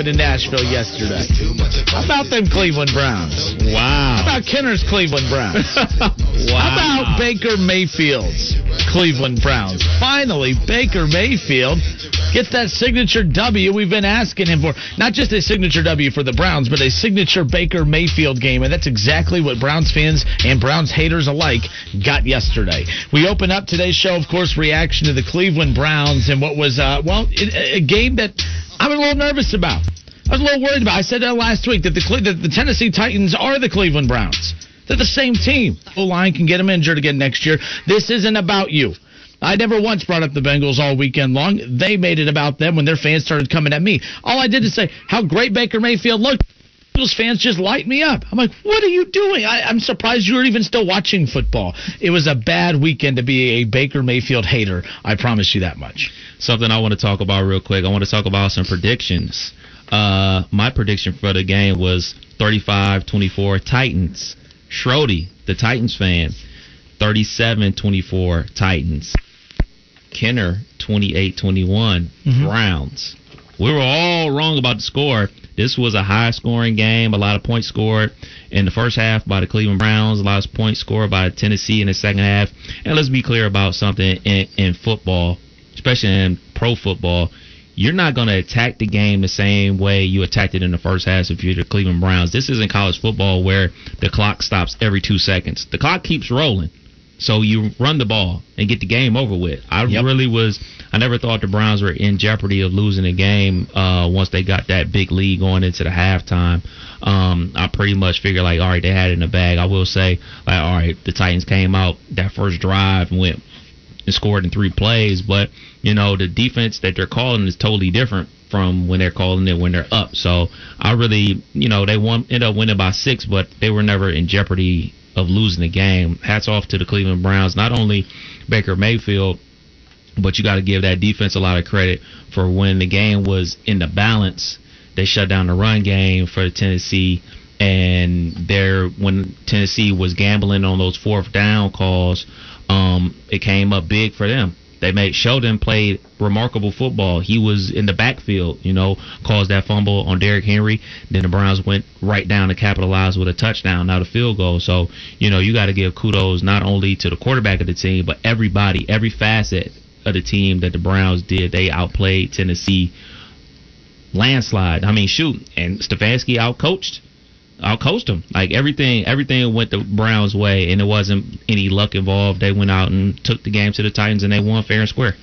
happened in Nashville yesterday. How about them Cleveland Browns? Wow. How about Kenner's Cleveland Browns? How about Baker Mayfield's Cleveland Browns? Finally, Baker Mayfield gets that signature W we've been asking him for. Not just a signature W for the Browns, but a signature Baker Mayfield game. And that's exactly what Browns fans and Browns haters alike got yesterday. We open up today's show, of course, reaction to the Cleveland Browns and what was, uh, well, a a game that I was a little nervous about. I was a little worried about. I said that last week that the that the Tennessee Titans are the Cleveland Browns. They're the same team. O line can get them injured again next year. This isn't about you. I never once brought up the Bengals all weekend long. They made it about them when their fans started coming at me. All I did is say how great Baker Mayfield looked. Bengals fans just light me up. I'm like, what are you doing? I, I'm surprised you're even still watching football. It was a bad weekend to be a Baker Mayfield hater. I promise you that much. Something I want to talk about real quick. I want to talk about some predictions. Uh, my prediction for the game was 35-24 Titans. Schrody, the Titans fan, 37-24 Titans. Kenner, 28-21 Browns. We were all wrong about the score. This was a high scoring game, a lot of points scored in the first half by the Cleveland Browns, a lot of points scored by Tennessee in the second half. And let's be clear about something in, in football, especially in pro football. You're not going to attack the game the same way you attacked it in the first half if you're the Cleveland Browns. This isn't college football where the clock stops every two seconds. The clock keeps rolling. So you run the ball and get the game over with. I Yep. really was. I never thought the Browns were in jeopardy of losing the game uh, once they got that big lead going into the halftime. Um, I pretty much figured like, all right, they had it in the bag. I will say, like, all right, the Titans came out that first drive and went and scored in three plays, but you know the defense that they're calling is totally different from when they're calling it when they're up. So I really, you know, they won ended up winning by six, but they were never in jeopardy of losing the game. Hats off to the Cleveland Browns, not only Baker Mayfield, but you got to give that defense a lot of credit for when the game was in the balance. They shut down the run game for Tennessee, and there when Tennessee was gambling on those fourth down calls, um, it came up big for them. They made Sheldon played remarkable football. He was in the backfield, you know, caused that fumble on Derrick Henry. Then the Browns went right down to capitalize with a touchdown, not a field goal. So, you know, you got to give kudos not only to the quarterback of the team, but everybody, every facet of the team that the Browns did. They outplayed Tennessee landslide. I mean, shoot, and Stefanski outcoached, outcoached them. Like everything, everything went the Browns' way, and there wasn't any luck involved. They went out and took the game to the Titans, and they won fair and square.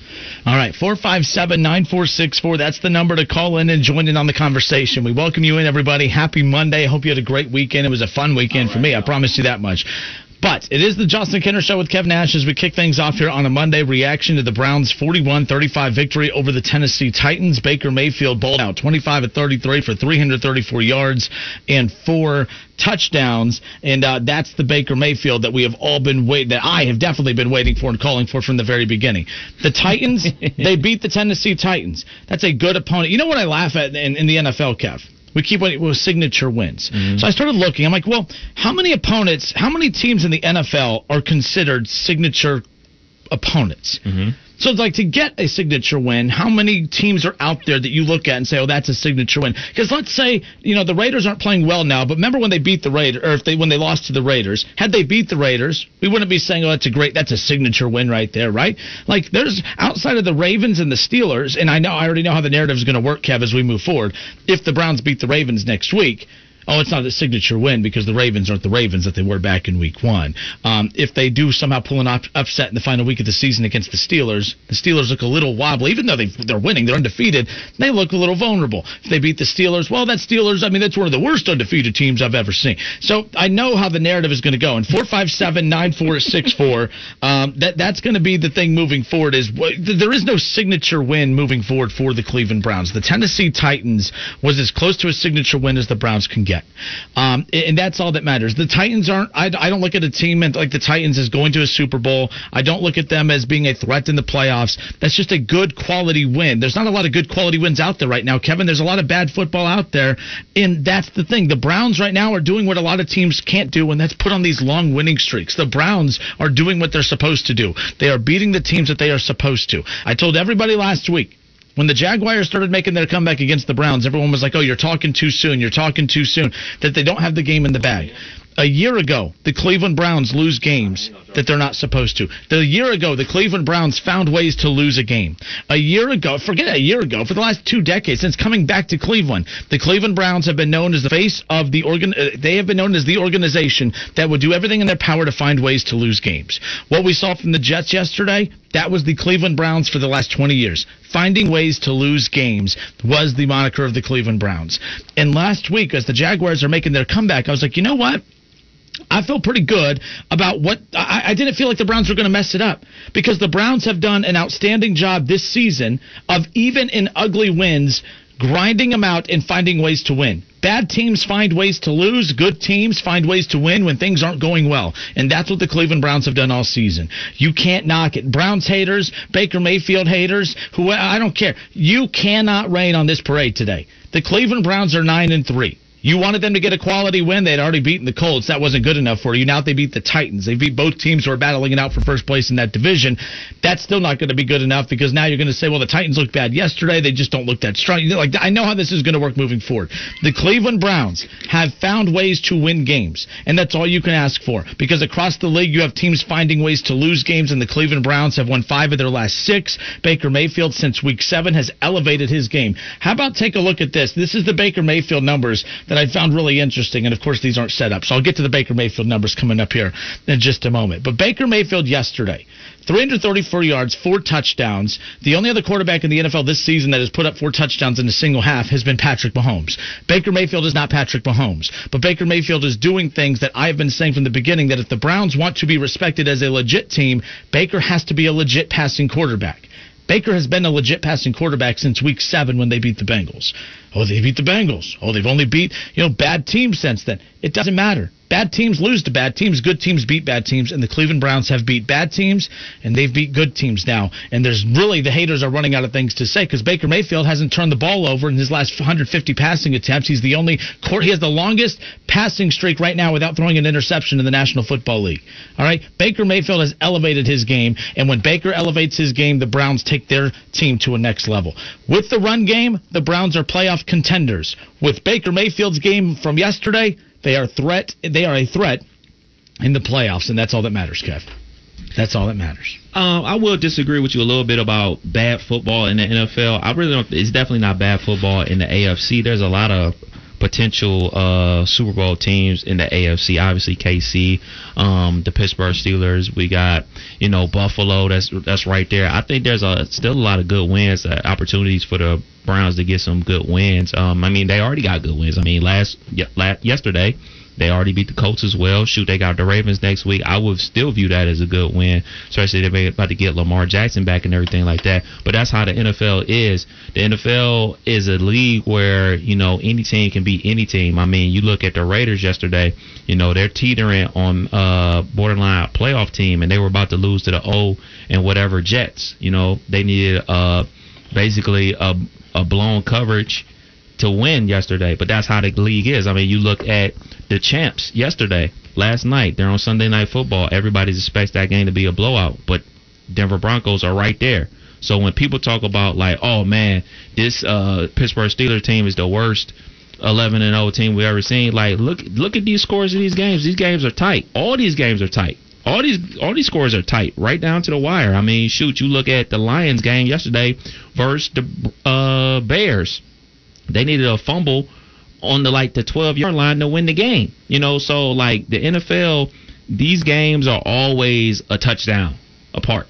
All right, 457 9464. That's the number to call in and join in on the conversation. We welcome you in, everybody. Happy Monday. I hope you had a great weekend. It was a fun weekend for me. I promise you that much. But it is the Justin Kenner Show with Kevin Nash as we kick things off here on a Monday. Reaction to the Browns' 41 35 victory over the Tennessee Titans. Baker Mayfield bowled out 25 at 33 for 334 yards and four touchdowns. And uh, that's the Baker Mayfield that we have all been waiting, that I have definitely been waiting for and calling for from the very beginning. The Titans, they beat the Tennessee Titans. That's a good opponent. You know what I laugh at in, in the NFL, Kev? We keep waiting with signature wins. Mm-hmm. So I started looking. I'm like, well, how many opponents, how many teams in the NFL are considered signature opponents? Mm-hmm. So, it's like, to get a signature win, how many teams are out there that you look at and say, oh, that's a signature win? Because let's say, you know, the Raiders aren't playing well now, but remember when they beat the Raiders, or if they when they lost to the Raiders, had they beat the Raiders, we wouldn't be saying, oh, that's a great, that's a signature win right there, right? Like, there's outside of the Ravens and the Steelers, and I know, I already know how the narrative is going to work, Kev, as we move forward. If the Browns beat the Ravens next week, oh, it's not a signature win because the Ravens aren't the Ravens that they were back in Week One. Um, if they do somehow pull an up- upset in the final week of the season against the Steelers, the Steelers look a little wobbly, even though they they're winning, they're undefeated. They look a little vulnerable. If they beat the Steelers, well, that Steelers, I mean, that's one of the worst undefeated teams I've ever seen. So I know how the narrative is going to go. And four five seven nine four six four, um, that that's going to be the thing moving forward. Is there is no signature win moving forward for the Cleveland Browns. The Tennessee Titans was as close to a signature win as the Browns can get, um, and that's all that matters. The Titans aren't. I, I don't look at a team like the Titans as going to a Super Bowl. I don't look at them as being a threat in the playoffs. That's just a good quality win. There's not a lot of good quality wins out there right now, Kevin. There's a lot of bad football out there, and that's the thing. The Browns right now are doing what a lot of teams can't do, and that's put on these long winning streaks. The Browns are doing what they're supposed to do. They are beating the teams that they are supposed to. I told everybody last week when the Jaguars started making their comeback against the Browns, everyone was like, "Oh, you're talking too soon. You're talking too soon." That they don't have the game in the bag. A year ago, the Cleveland Browns lose games that they're not supposed to. The year ago, the Cleveland Browns found ways to lose a game. A year ago, forget a year ago, for the last two decades since coming back to Cleveland, the Cleveland Browns have been known as the face of the organ. Uh, they have been known as the organization that would do everything in their power to find ways to lose games. What we saw from the Jets yesterday, that was the Cleveland Browns for the last 20 years. Finding ways to lose games was the moniker of the Cleveland Browns. And last week, as the Jaguars are making their comeback, I was like, you know what? I feel pretty good about what I, I didn't feel like the Browns were going to mess it up because the Browns have done an outstanding job this season of even in ugly wins grinding them out and finding ways to win. Bad teams find ways to lose. Good teams find ways to win when things aren't going well. And that's what the Cleveland Browns have done all season. You can't knock it. Browns haters, Baker Mayfield haters, who I don't care. You cannot rain on this parade today. The Cleveland Browns are 9 and 3. You wanted them to get a quality win. They'd already beaten the Colts. That wasn't good enough for you. Now they beat the Titans. They beat both teams who are battling it out for first place in that division. That's still not going to be good enough because now you're going to say, well, the Titans looked bad yesterday. They just don't look that strong. Like I know how this is going to work moving forward. The Cleveland Browns have found ways to win games, and that's all you can ask for because across the league you have teams finding ways to lose games, and the Cleveland Browns have won five of their last six. Baker Mayfield since week seven has elevated his game. How about take a look at this? This is the Baker Mayfield numbers that I found really interesting, and of course these aren't set up. So I'll get to the Baker Mayfield numbers coming up here in just a moment. But Baker Mayfield yesterday. 334 yards, four touchdowns. The only other quarterback in the NFL this season that has put up four touchdowns in a single half has been Patrick Mahomes. Baker Mayfield is not Patrick Mahomes, but Baker Mayfield is doing things that I've been saying from the beginning that if the Browns want to be respected as a legit team, Baker has to be a legit passing quarterback. Baker has been a legit passing quarterback since week seven when they beat the Bengals. Oh, they beat the Bengals. Oh, they've only beat, you know, bad teams since then. It doesn't matter. Bad teams lose to bad teams. Good teams beat bad teams. And the Cleveland Browns have beat bad teams, and they've beat good teams now. And there's really, the haters are running out of things to say because Baker Mayfield hasn't turned the ball over in his last 150 passing attempts. He's the only, court, he has the longest passing streak right now without throwing an interception in the National Football League. All right? Baker Mayfield has elevated his game, and when Baker elevates his game, the Browns take their team to a next level. With the run game, the Browns are playoff contenders. With Baker Mayfield's game from yesterday, they are threat. They are a threat in the playoffs, and that's all that matters, Kev. That's all that matters. Um, I will disagree with you a little bit about bad football in the NFL. I really don't. It's definitely not bad football in the AFC. There's a lot of potential uh, Super Bowl teams in the AFC. Obviously, KC, um, the Pittsburgh Steelers. We got you know Buffalo. That's that's right there. I think there's a still a lot of good wins, uh, opportunities for the Browns to get some good wins. Um, I mean, they already got good wins. I mean, last, last yesterday they already beat the Colts as well. Shoot, they got the Ravens next week. I would still view that as a good win, especially if they're about to get Lamar Jackson back and everything like that. But that's how the NFL is. The NFL is a league where you know any team can beat any team. I mean, you look at the Raiders yesterday. You know they're teetering on uh, borderline playoff team, and they were about to lose to the O and whatever Jets. You know they needed uh, basically a, a blown coverage to win yesterday, but that's how the league is. I mean, you look at the champs yesterday, last night. They're on Sunday Night Football. Everybody expects that game to be a blowout, but Denver Broncos are right there. So when people talk about like, oh man, this uh, Pittsburgh Steelers team is the worst 11 and 0 team we ever seen, like look look at these scores of these games. These games are tight. All these games are tight. All these all these scores are tight, right down to the wire. I mean, shoot, you look at the Lions game yesterday versus the uh, Bears. They needed a fumble on the like the 12 yard line to win the game. You know, so like the NFL, these games are always a touchdown apart.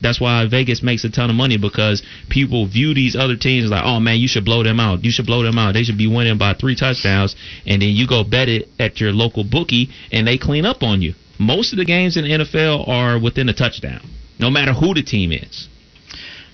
That's why Vegas makes a ton of money because people view these other teams like, oh man, you should blow them out. You should blow them out. They should be winning by three touchdowns, and then you go bet it at your local bookie, and they clean up on you. Most of the games in the NFL are within a touchdown, no matter who the team is.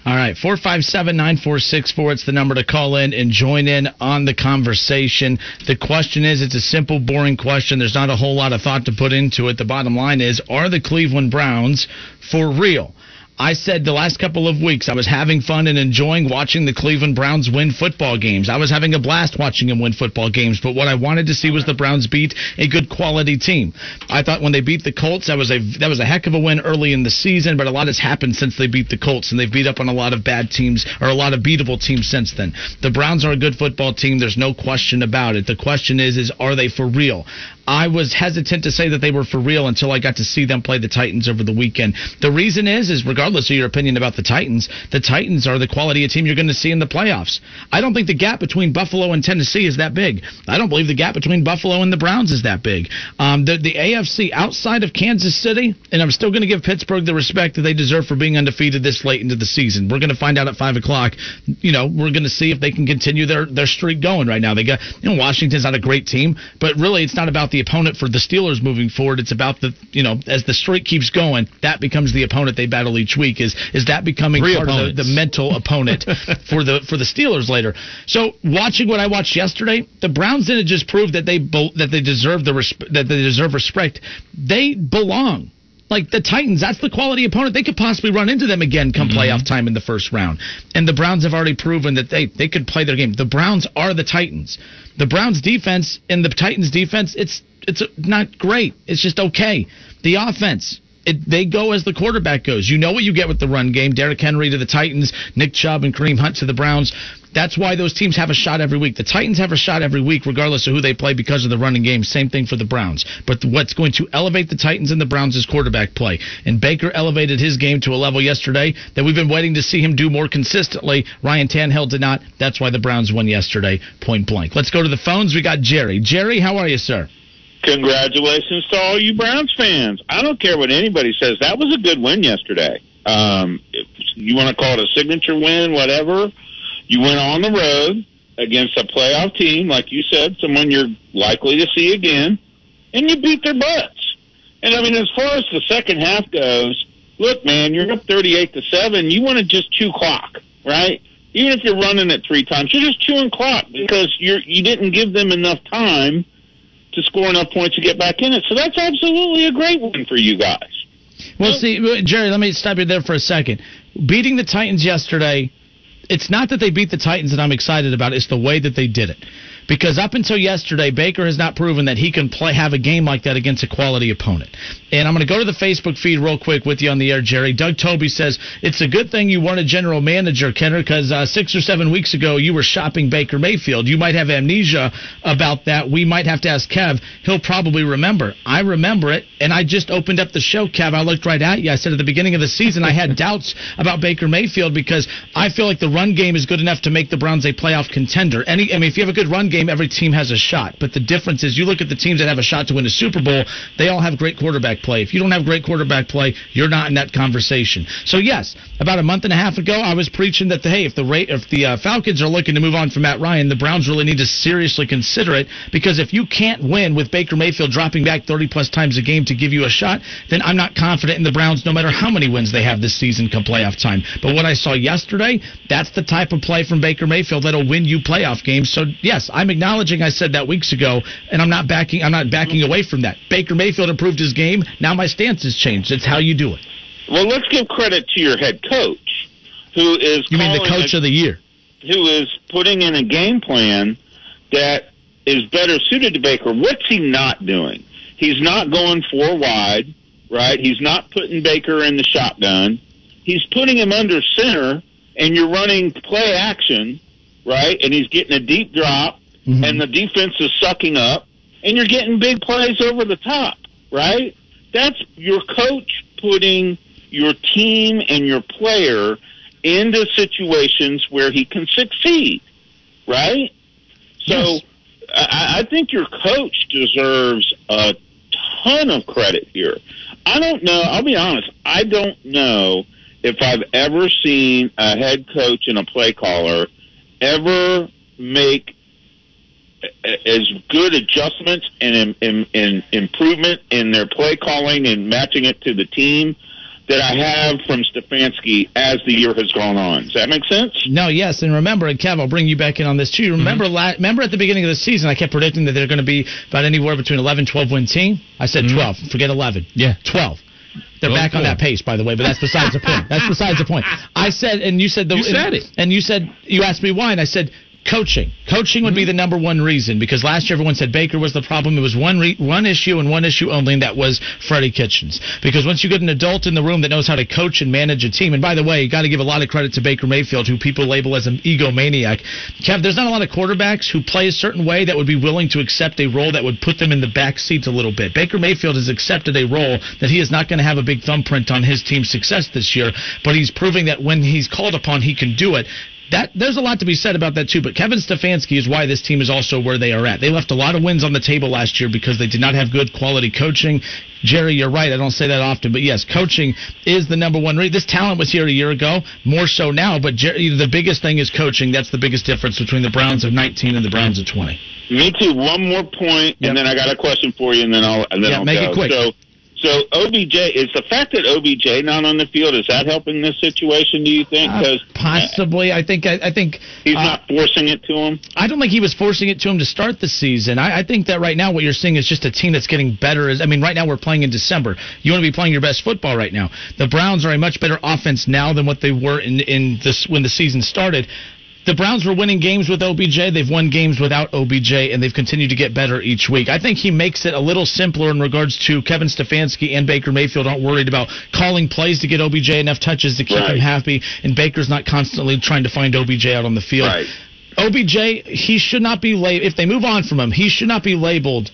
All right, 457 9464. It's the number to call in and join in on the conversation. The question is it's a simple, boring question. There's not a whole lot of thought to put into it. The bottom line is are the Cleveland Browns for real? I said the last couple of weeks I was having fun and enjoying watching the Cleveland Browns win football games. I was having a blast watching them win football games, but what I wanted to see was the Browns beat a good quality team. I thought when they beat the Colts that was a that was a heck of a win early in the season, but a lot has happened since they beat the Colts and they've beat up on a lot of bad teams or a lot of beatable teams since then. The Browns are a good football team, there's no question about it. The question is is are they for real? I was hesitant to say that they were for real until I got to see them play the Titans over the weekend. The reason is, is regardless of your opinion about the Titans, the Titans are the quality of team you're going to see in the playoffs. I don't think the gap between Buffalo and Tennessee is that big. I don't believe the gap between Buffalo and the Browns is that big. Um, the, the AFC outside of Kansas City, and I'm still going to give Pittsburgh the respect that they deserve for being undefeated this late into the season. We're going to find out at five o'clock. You know, we're going to see if they can continue their their streak going right now. They got you know Washington's not a great team, but really it's not about the opponent for the Steelers moving forward. It's about the you know as the streak keeps going, that becomes the opponent they battle each week. Is is that becoming Three part of the, the mental opponent for the for the Steelers later? So watching what I watched yesterday, the Browns didn't just prove that they that they deserve the resp- that they deserve respect. They belong. Like the Titans, that's the quality opponent. They could possibly run into them again come mm-hmm. playoff time in the first round. And the Browns have already proven that they, they could play their game. The Browns are the Titans. The Browns defense and the Titans defense, it's it's not great. It's just okay. The offense, it, they go as the quarterback goes. You know what you get with the run game. Derrick Henry to the Titans, Nick Chubb and Kareem Hunt to the Browns. That's why those teams have a shot every week. The Titans have a shot every week, regardless of who they play, because of the running game. Same thing for the Browns. But what's going to elevate the Titans and the Browns is quarterback play. And Baker elevated his game to a level yesterday that we've been waiting to see him do more consistently. Ryan Tannehill did not. That's why the Browns won yesterday, point blank. Let's go to the phones. We got Jerry. Jerry, how are you, sir? Congratulations to all you Browns fans. I don't care what anybody says. That was a good win yesterday. Um, you want to call it a signature win, whatever. You went on the road against a playoff team, like you said, someone you're likely to see again, and you beat their butts. And I mean, as far as the second half goes, look, man, you're up 38 to seven. You want to just chew clock, right? Even if you're running it three times, you're just chewing clock because you're you didn't give them enough time to score enough points to get back in it. So that's absolutely a great win for you guys. Well, see, Jerry, let me stop you there for a second. Beating the Titans yesterday, it's not that they beat the Titans that I'm excited about. It's the way that they did it. Because up until yesterday, Baker has not proven that he can play have a game like that against a quality opponent. And I'm going to go to the Facebook feed real quick with you on the air, Jerry. Doug Toby says it's a good thing you weren't a general manager, Kenner, because uh, six or seven weeks ago you were shopping Baker Mayfield. You might have amnesia about that. We might have to ask Kev. He'll probably remember. I remember it, and I just opened up the show, Kev. I looked right at you. I said at the beginning of the season I had doubts about Baker Mayfield because I feel like the run game is good enough to make the Browns a playoff contender. Any, I mean, if you have a good run game, every team has a shot. But the difference is you look at the teams that have a shot to win a Super Bowl, they all have great quarterback play. If you don't have great quarterback play, you're not in that conversation. So yes, about a month and a half ago, I was preaching that the, hey, if the rate, if the uh, Falcons are looking to move on from Matt Ryan, the Browns really need to seriously consider it because if you can't win with Baker Mayfield dropping back 30 plus times a game to give you a shot, then I'm not confident in the Browns no matter how many wins they have this season come playoff time. But what I saw yesterday, that's the type of play from Baker Mayfield that'll win you playoff games. So yes, I'm acknowledging I said that weeks ago, and I'm not backing. I'm not backing away from that. Baker Mayfield improved his game. Now my stance has changed. It's how you do it. Well, let's give credit to your head coach, who is You mean the coach a- of the year? who is putting in a game plan that is better suited to Baker. What's he not doing? He's not going four wide, right? He's not putting Baker in the shotgun. He's putting him under center, and you're running play action, right? And he's getting a deep drop, Mhm. and the defense is sucking up, and you're getting big plays over the top, right? That's your coach putting your team and your player into situations where he can succeed, right? So Yes. I, I think your coach deserves a ton of credit here. I don't know. I'll be honest. I don't know if I've ever seen a head coach and a play caller ever make as good adjustments and, and, and improvement in their play calling and matching it to the team that I have from Stefanski as the year has gone on. Does that make sense? No, yes, and remember, and Kev, I'll bring you back in on this too. Mm-hmm. Remember, la- remember at the beginning of the season, I kept predicting that they're going to be about anywhere between 11, 12 win team. I said mm-hmm. 12. Forget 11. Yeah. 12. They're back on that pace, by the way, but that's besides the point. That's besides the point. I said, and you said the. You said it. And you said you asked me why, and I said coaching. Coaching would be mm-hmm. the number one reason because last year everyone said Baker was the problem. It was one re- one issue and one issue only, and that was Freddie Kitchens. Because once you get an adult in the room that knows how to coach and manage a team, and by the way, you got to give a lot of credit to Baker Mayfield, who people label as an egomaniac. Kev, there's not a lot of quarterbacks who play a certain way that would be willing to accept a role that would put them in the back seat a little bit. Baker Mayfield has accepted a role that he is not going to have a big thumbprint on his team's success this year, but he's proving that when he's called upon, he can do it. That there's a lot to be said about that too. But Kevin Stefanski is why this team is also where they are at. They left a lot of wins on the table last year because they did not have good quality coaching. Jerry, you're right. I don't say that often, but yes, coaching is the number one. This talent was here a year ago, more so now. But Jerry, the biggest thing is coaching. That's the biggest difference between the Browns of 19 and the Browns of 20. Me too. One more point, Yep. and then I got a question for you, and then I'll and then Yeah, I'll make go. it quick. So, so OBJ is the fact that OBJ not on the field is that helping this situation? Do you think? Uh, possibly, I think. I, I think he's uh, not forcing it to him. I don't think he was forcing it to him to start the season. I, I think that right now what you're seeing is just a team that's getting better. I mean, right now we're playing in December. You want to be playing your best football right now. The Browns are a much better offense now than what they were in in this when the season started. The Browns were winning games with OBJ. They've won games without OBJ, and they've continued to get better each week. I think he makes it a little simpler in regards to Kevin Stefanski and Baker Mayfield aren't worried about calling plays to get OBJ enough touches to keep Right. him happy, and Baker's not constantly trying to find OBJ out on the field. Right. OBJ, he should not be labeled. If they move on from him, he should not be labeled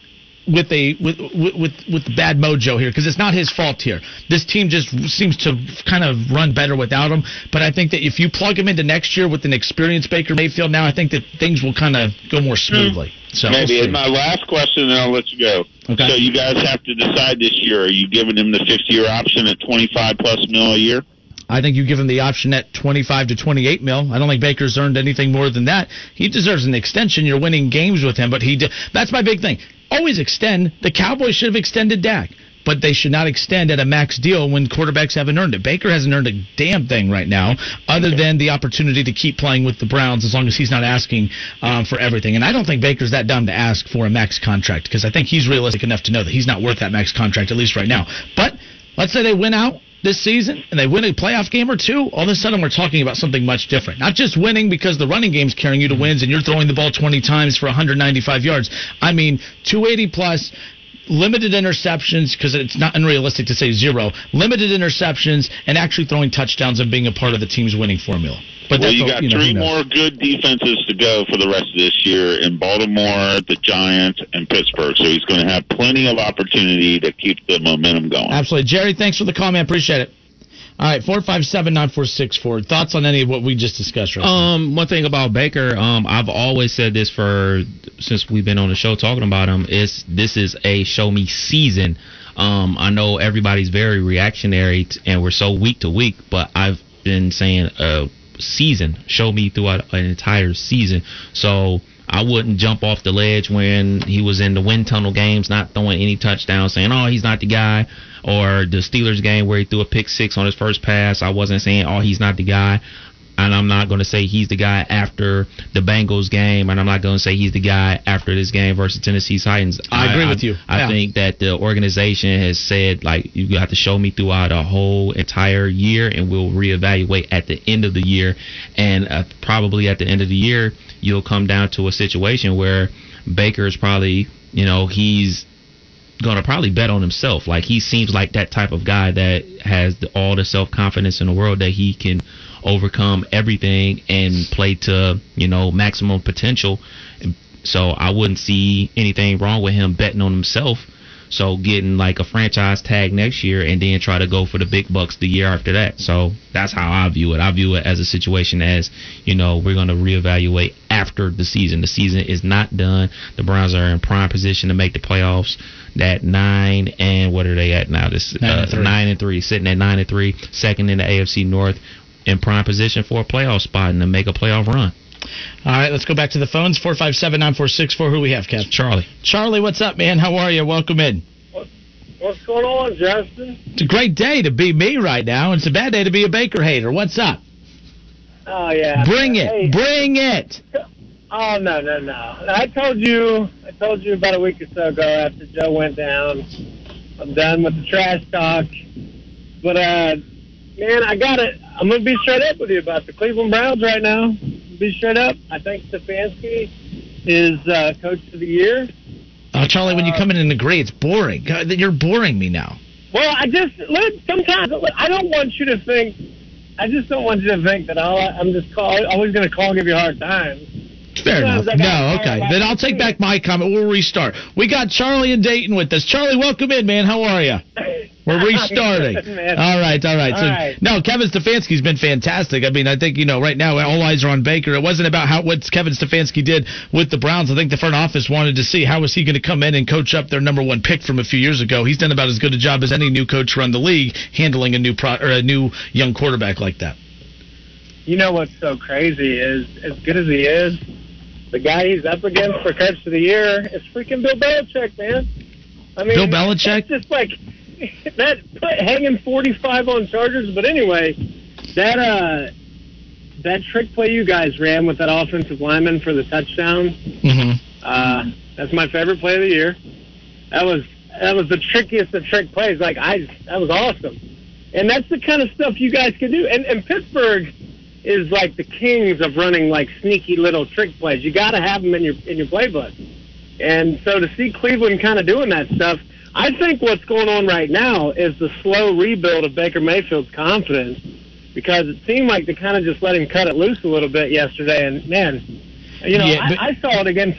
with a with with with, with bad mojo here because it's not his fault here. This team just seems to kind of run better without him. But I think that if you plug him into next year with an experienced Baker Mayfield, now I think that things will kind of go more smoothly. Hmm. So we'll Maybe. And my last question, and I'll let you go. Okay. So you guys have to decide this year: are you giving him the fifth-year option at twenty-five plus mil a year? I think you give him the option at 25 to 28 mil. I don't think Baker's earned anything more than that. He deserves an extension. You're winning games with him, but he di- that's my big thing. Always extend. The Cowboys should have extended Dak, but they should not extend at a max deal when quarterbacks haven't earned it. Baker hasn't earned a damn thing right now, other than the opportunity to keep playing with the Browns as long as he's not asking um, for everything. And I don't think Baker's that dumb to ask for a max contract because I think he's realistic enough to know that he's not worth that max contract at least right now. But let's say they win out this season and they win a playoff game or two, all of a sudden we're talking about something much different. Not just winning because the running game's carrying you to wins and you're throwing the ball 20 times for 195 yards. I mean, 280 plus. Limited interceptions because it's not unrealistic to say zero. Limited interceptions and actually throwing touchdowns and being a part of the team's winning formula. But Well, that's you a- got know, who three knows? more good defenses to go for the rest of this year in Baltimore, the Giants, and Pittsburgh. So he's going to have plenty of opportunity to keep the momentum going. Absolutely, Jerry. Thanks for the call, man. Appreciate it. All right, four five seven nine four six four. Thoughts on any of what we just discussed right now? Um, one thing about Baker, um, I've always said this for since we've been on the show talking about him is this is a show me season. Um, I know everybody's very reactionary t- and we're so week to week, but I've been saying a season, show me throughout an entire season. So I wouldn't jump off the ledge when he was in the wind tunnel games, not throwing any touchdowns, saying, "Oh, he's not the guy." Or the Steelers game where he threw a pick six on his first pass, I wasn't saying, "Oh, he's not the guy." And I'm not going to say he's the guy after the Bengals game, and I'm not going to say he's the guy after this game versus Tennessee Titans. I agree with you. I Yeah. think that the organization has said like you have to show me throughout a whole entire year, and we'll reevaluate at the end of the year, and uh, probably at the end of the year you'll come down to a situation where Baker is probably you know he's gonna probably bet on himself. Like he seems like that type of guy that has the, all the self confidence in the world that he can overcome everything and play to you know maximum potential. So I wouldn't see anything wrong with him betting on himself. So getting like a franchise tag next year and then try to go for the big bucks the year after that. So that's how I view it. I view it as a situation as, you know, we're going to reevaluate after the season. The season is not done. The Browns are in prime position to make the playoffs. That nine and what are they at now? This Nine uh, and three. nine and three, sitting at nine and three, second in the AFC North, in prime position for a playoff spot and to make a playoff run. All right, let's go back to the phones. Four five seven nine four six four. Who we have, Kev? Charlie. Charlie, what's up, man? How are you? Welcome in. What's going on, Justin? It's a great day to be me right now. It's a bad day to be a Baker hater. What's up? Oh yeah. Bring it. Hey, Bring it. oh no, no, no. I told you. I told you about a week or so ago after Joe went down. I'm done with the trash talk. But uh, man, I got it. I'm gonna be straight up with you about the Cleveland Browns right now. Be straight up. I think Stefanski is uh, coach of the year. Oh, Charlie, when you come in and agree, it's boring. God, You're boring me now. Well, I just look. Sometimes I don't want you to think. I just don't want you to think that I'll, I'm just call, always going to call and give you a hard time. Fair enough. No, okay. Then I'll take back my comment. We'll restart. We got Charlie and Dayton with us. Charlie, welcome in, man. How are you? We're restarting. Good. All right, all right. All so, right. no, Kevin Stefanski's been fantastic. I mean, I think you know right now all eyes are on Baker. It wasn't about how what Kevin Stefanski did with the Browns. I think the front office wanted to see how was he going to come in and coach up their number one pick from a few years ago. He's done about as good a job as any new coach around the league handling a new pro or a new young quarterback like that. You know what's so crazy is, as good as he is, the guy he's up against for coach of the year is freaking Bill Belichick, man. I mean, Bill Belichick? Just like that put hanging 45 on Chargers. But anyway, that uh, that trick play you guys ran with that offensive lineman for the touchdown. Mm-hmm. Uh, that's my favorite play of the year. That was that was the trickiest of trick plays. Like I, that was awesome, and that's the kind of stuff you guys can do. And, and Pittsburgh is like the kings of running like sneaky little trick plays. You got to have them in your in your playbook. And so to see Cleveland kind of doing that stuff, I think what's going on right now is the slow rebuild of Baker Mayfield's confidence because it seemed like they kind of just let him cut it loose a little bit yesterday. And man, you know, Yeah, I, I saw it against,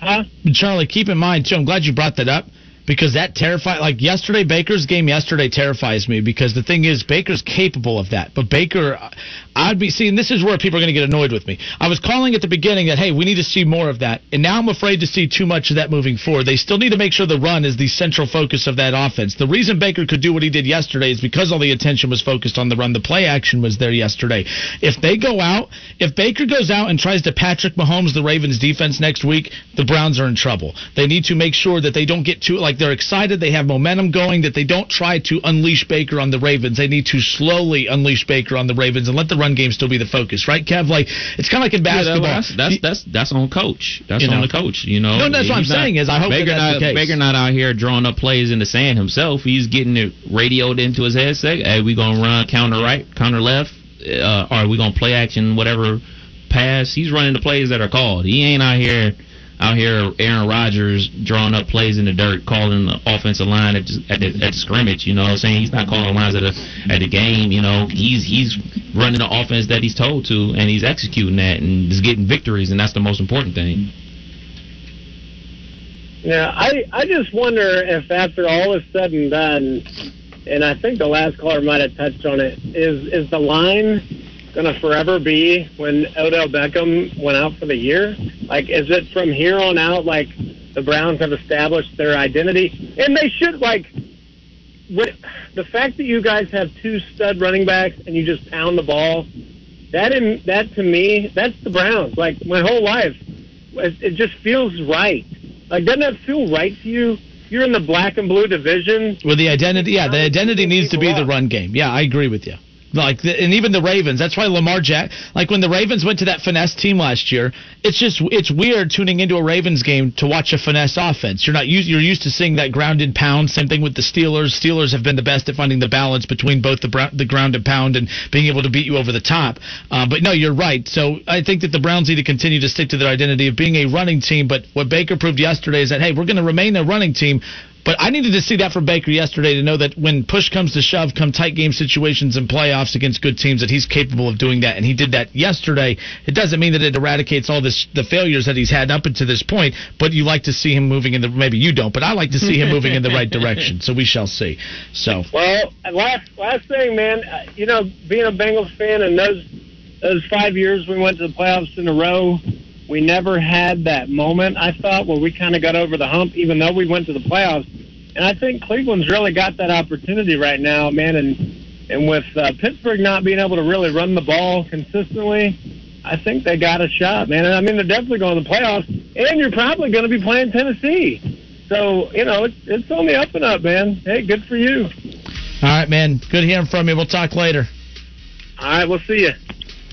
huh? Charlie, keep in mind too. I'm glad you brought that up because that terrified. Like yesterday, Baker's game yesterday terrifies me because the thing is, Baker's capable of that. But Baker, I'd be seeing. This is where people are going to get annoyed with me. I was calling at the beginning that hey, we need to see more of that, and now I'm afraid to see too much of that moving forward. They still need to make sure the run is the central focus of that offense. The reason Baker could do what he did yesterday is because all the attention was focused on the run. The play action was there yesterday. If they go out, if Baker goes out and tries to Patrick Mahomes the Ravens defense next week, the Browns are in trouble. They need to make sure that they don't get too like they're excited, they have momentum going, that they don't try to unleash Baker on the Ravens. They need to slowly unleash Baker on the Ravens and let the run game still be the focus, right, Kev? Like it's kind of like in Yeah, basketball. that's, that's that's that's on coach. That's You on know. the coach. You know. No, that's what I'm not- saying is I hope that Baker that's not. Baker not out here drawing up plays in the sand himself. He's getting it radioed into his head. Say, hey, we gonna run counter right, counter left, uh, or are we gonna play action whatever pass. He's running the plays that are called. He ain't out here. Out here, Aaron Rodgers drawing up plays in the dirt, calling the offensive line at, at, the, at the scrimmage. You know what I'm saying? He's not calling lines at the at the game. You know, he's he's running the offense that he's told to, and he's executing that, and is getting victories, and that's the most important thing. Yeah, I I just wonder if after all is said and done, and I think the last caller might have touched on it, is is the line going to forever be when Odell Beckham went out for the year? Like, is it from here on out? Like, the Browns have established their identity, and they should like. What, the fact that you guys have two stud running backs and you just pound the ball, that in that to me, that's the Browns. Like my whole life, it, it just feels right. Like, doesn't that feel right to you? You're in the black and blue division. Well, the identity, yeah, the identity needs to be the run game. Yeah, I agree with you. Like, the, and even the Ravens. That's why Lamar Jack. Like when the Ravens went to that finesse team last year, it's just it's weird tuning into a Ravens game to watch a finesse offense. You're not used. You're used to seeing that ground and pound. Same thing with the Steelers. Steelers have been the best at finding the balance between both the the ground and pound and being able to beat you over the top. Uh, but no, you're right. So I think that the Browns need to continue to stick to their identity of being a running team. But what Baker proved yesterday is that hey, we're going to remain a running team But I needed to see that from Baker yesterday to know that when push comes to shove, come tight game situations and playoffs against good teams, that he's capable of doing that, and he did that yesterday. It doesn't mean that it eradicates all this the failures that he's had up until this point, but you like to see him moving in the maybe you don't, but I like to see him moving in the right direction. So we shall see. So Well, last last thing, man. uh, You know, being a Bengals fan and those those five years we went to the playoffs in a row, we never had that moment. I thought where we kind of got over the hump, even though we went to the playoffs. And I think Cleveland's really got that opportunity right now, man. And and with uh, Pittsburgh not being able to really run the ball consistently, I think they got a shot, man. And I mean, they're definitely going to the playoffs. And you're probably going to be playing Tennessee. So you know, it's it's on the up and up, man. Hey, good for you. all right, man. Good hearing from you. We'll talk later. All right, we'll see you.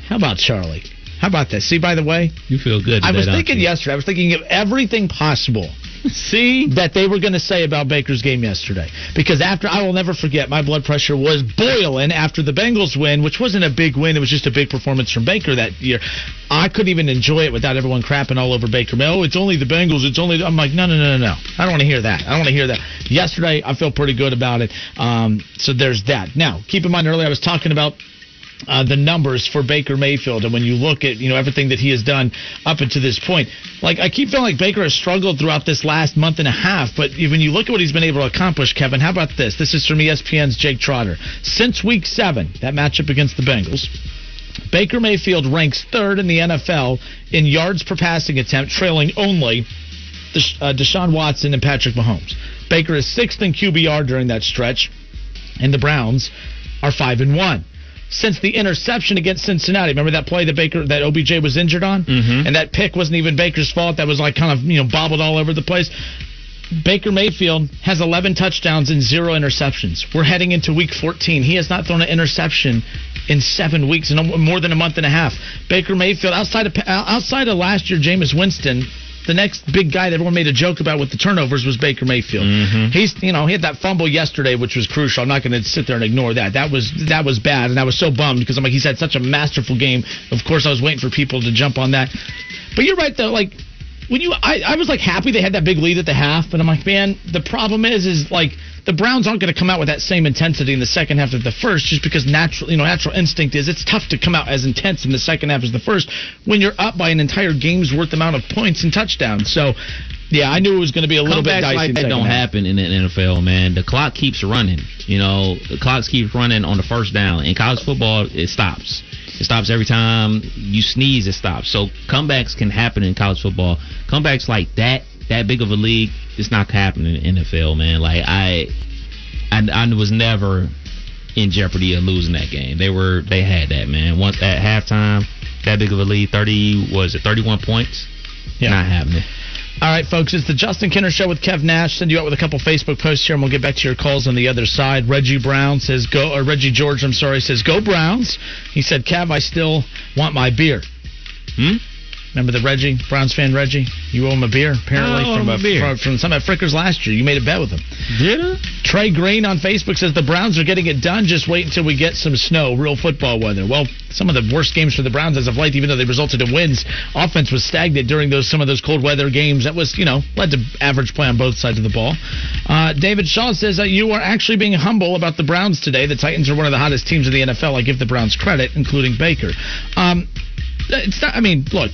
How about Charlie? How about that? See, by the way, You feel good. I was thinking yesterday. I was thinking of everything possible. See, that they were going to say about Baker's game yesterday. Because after, I will never forget, my blood pressure was boiling after the Bengals win, which wasn't a big win. It was just a big performance from Baker that year. I couldn't even enjoy it without everyone crapping all over Baker. Oh, it's only the Bengals. It's only. I'm like, no, no, no, no, no. I don't want to hear that. I don't want to hear that. Yesterday, I feel pretty good about it. Um, so there's that. Now, keep in mind, earlier I was talking about uh, the numbers for Baker Mayfield, and when you look at you know everything that he has done up until this point, like I keep feeling like Baker has struggled throughout this last month and a half. But when you look at what he's been able to accomplish, Kevin, how about this? This is from ESPN's Jake Trotter. Since Week Seven, that matchup against the Bengals. Baker Mayfield ranks third in the NFL in yards per passing attempt, trailing only uh, Deshaun Watson and Patrick Mahomes. Baker is sixth in QBR during that stretch, and the Browns are five and one. Since the interception against Cincinnati, remember that play that Baker that OBJ was injured on, Mhm. and that pick wasn't even Baker's fault. That was like kind of you know bobbled all over the place. Baker Mayfield has 11 touchdowns and zero interceptions. We're heading into week 14. He has not thrown an interception in seven weeks, in more than a month and a half. Baker Mayfield, outside of outside of last year, Jameis Winston, the next big guy that everyone made a joke about with the turnovers was Baker Mayfield. Mhm. He's, you know, he had that fumble yesterday, which was crucial. I'm not going to sit there and ignore that. That was that was bad, and I was so bummed because I'm like, he's had such a masterful game. Of course, I was waiting for people to jump on that. But you're right though, like when you I, I was like happy they had that big lead at the half, but I'm like, man, the problem is is like the Browns aren't going to come out with that same intensity in the second half of the first, just because natural you know natural instinct is it's tough to come out as intense in the second half as the first when you're up by an entire game's worth amount of points and touchdowns. So. Yeah, I knew it was going to be a little bit Comebacks dicey. like that don't half. happen in the NFL, man. The clock keeps running. You know, the clock keeps running on the first down. In college football, it stops. It stops every time you sneeze. It stops. So comebacks can happen in college football. Comebacks like that, that big of a league, it's not happening in the NFL, man. Like I, I, I was never in jeopardy of losing that game. They were, they had that man. Once at halftime, that big of a lead, thirty was it thirty one points? Yeah. Not happening. All right, folks, it's the Justin Kinner Show with Kev Nash. Send you out with a couple Facebook posts here, and we'll get back to your calls on the other side. Reggie Brown says go, or Reggie George, I'm sorry, says go Browns. He said, Kev, I still want my beer. Hmm? Remember the Reggie Browns fan Reggie? You owe him a beer apparently from him a beer. from, from some at Frickers last year. You made a bet with him. Did I? Trey Green on Facebook says the Browns are getting it done. Just wait until we get some snow, real football weather. Well, some of the worst games for the Browns as of late, even though they resulted in wins, offense was stagnant during those some of those cold weather games. That was, you know, led to average play on both sides of the ball. Uh, David Shaw says that you are actually being humble about the Browns today. The Titans are one of the hottest teams in the NFL. I give the Browns credit, including Baker. Um, it's not. I mean, look.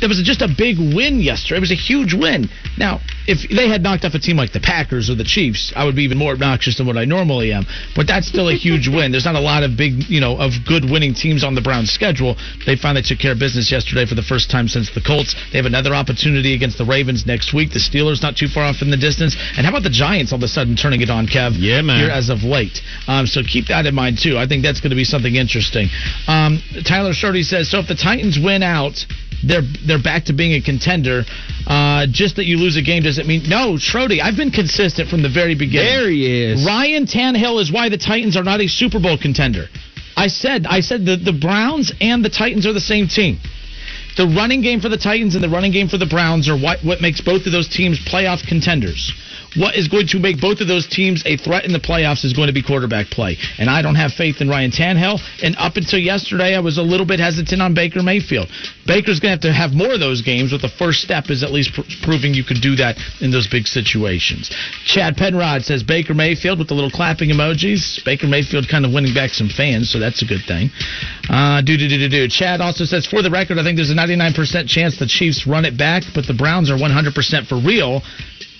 There was just a big win yesterday. It was a huge win. Now, if they had knocked off a team like the Packers or the Chiefs, I would be even more obnoxious than what I normally am. But that's still a huge win. There's not a lot of big, you know, of good winning teams on the Browns' schedule. They finally took care of business yesterday for the first time since the Colts. They have another opportunity against the Ravens next week. The Steelers not too far off in the distance. And how about the Giants all of a sudden turning it on, Kev? Yeah, man. Here as of late. Um, so keep that in mind too. I think that's going to be something interesting. Um, Tyler Schrody says so. If the Titans win out, they're they're back to being a contender. Uh, just that you lose a game doesn't mean no. Schrody, I've been consistent from the very beginning. There he is. Ryan Tannehill is why the Titans are not a Super Bowl contender. I said I said the the Browns and the Titans are the same team. The running game for the Titans and the running game for the Browns are what what makes both of those teams playoff contenders. What is going to make both of those teams a threat in the playoffs is going to be quarterback play. And I don't have faith in Ryan Tannehill. And up until yesterday, I was a little bit hesitant on Baker Mayfield. Baker's going to have to have more of those games, but the first step is at least pr- proving you could do that in those big situations. Chad Penrod says Baker Mayfield with the little clapping emojis. Baker Mayfield kind of winning back some fans, so that's a good thing. Uh, do do do do do. Chad also says, for the record, I think there's a 99% chance the Chiefs run it back, but the Browns are 100% for real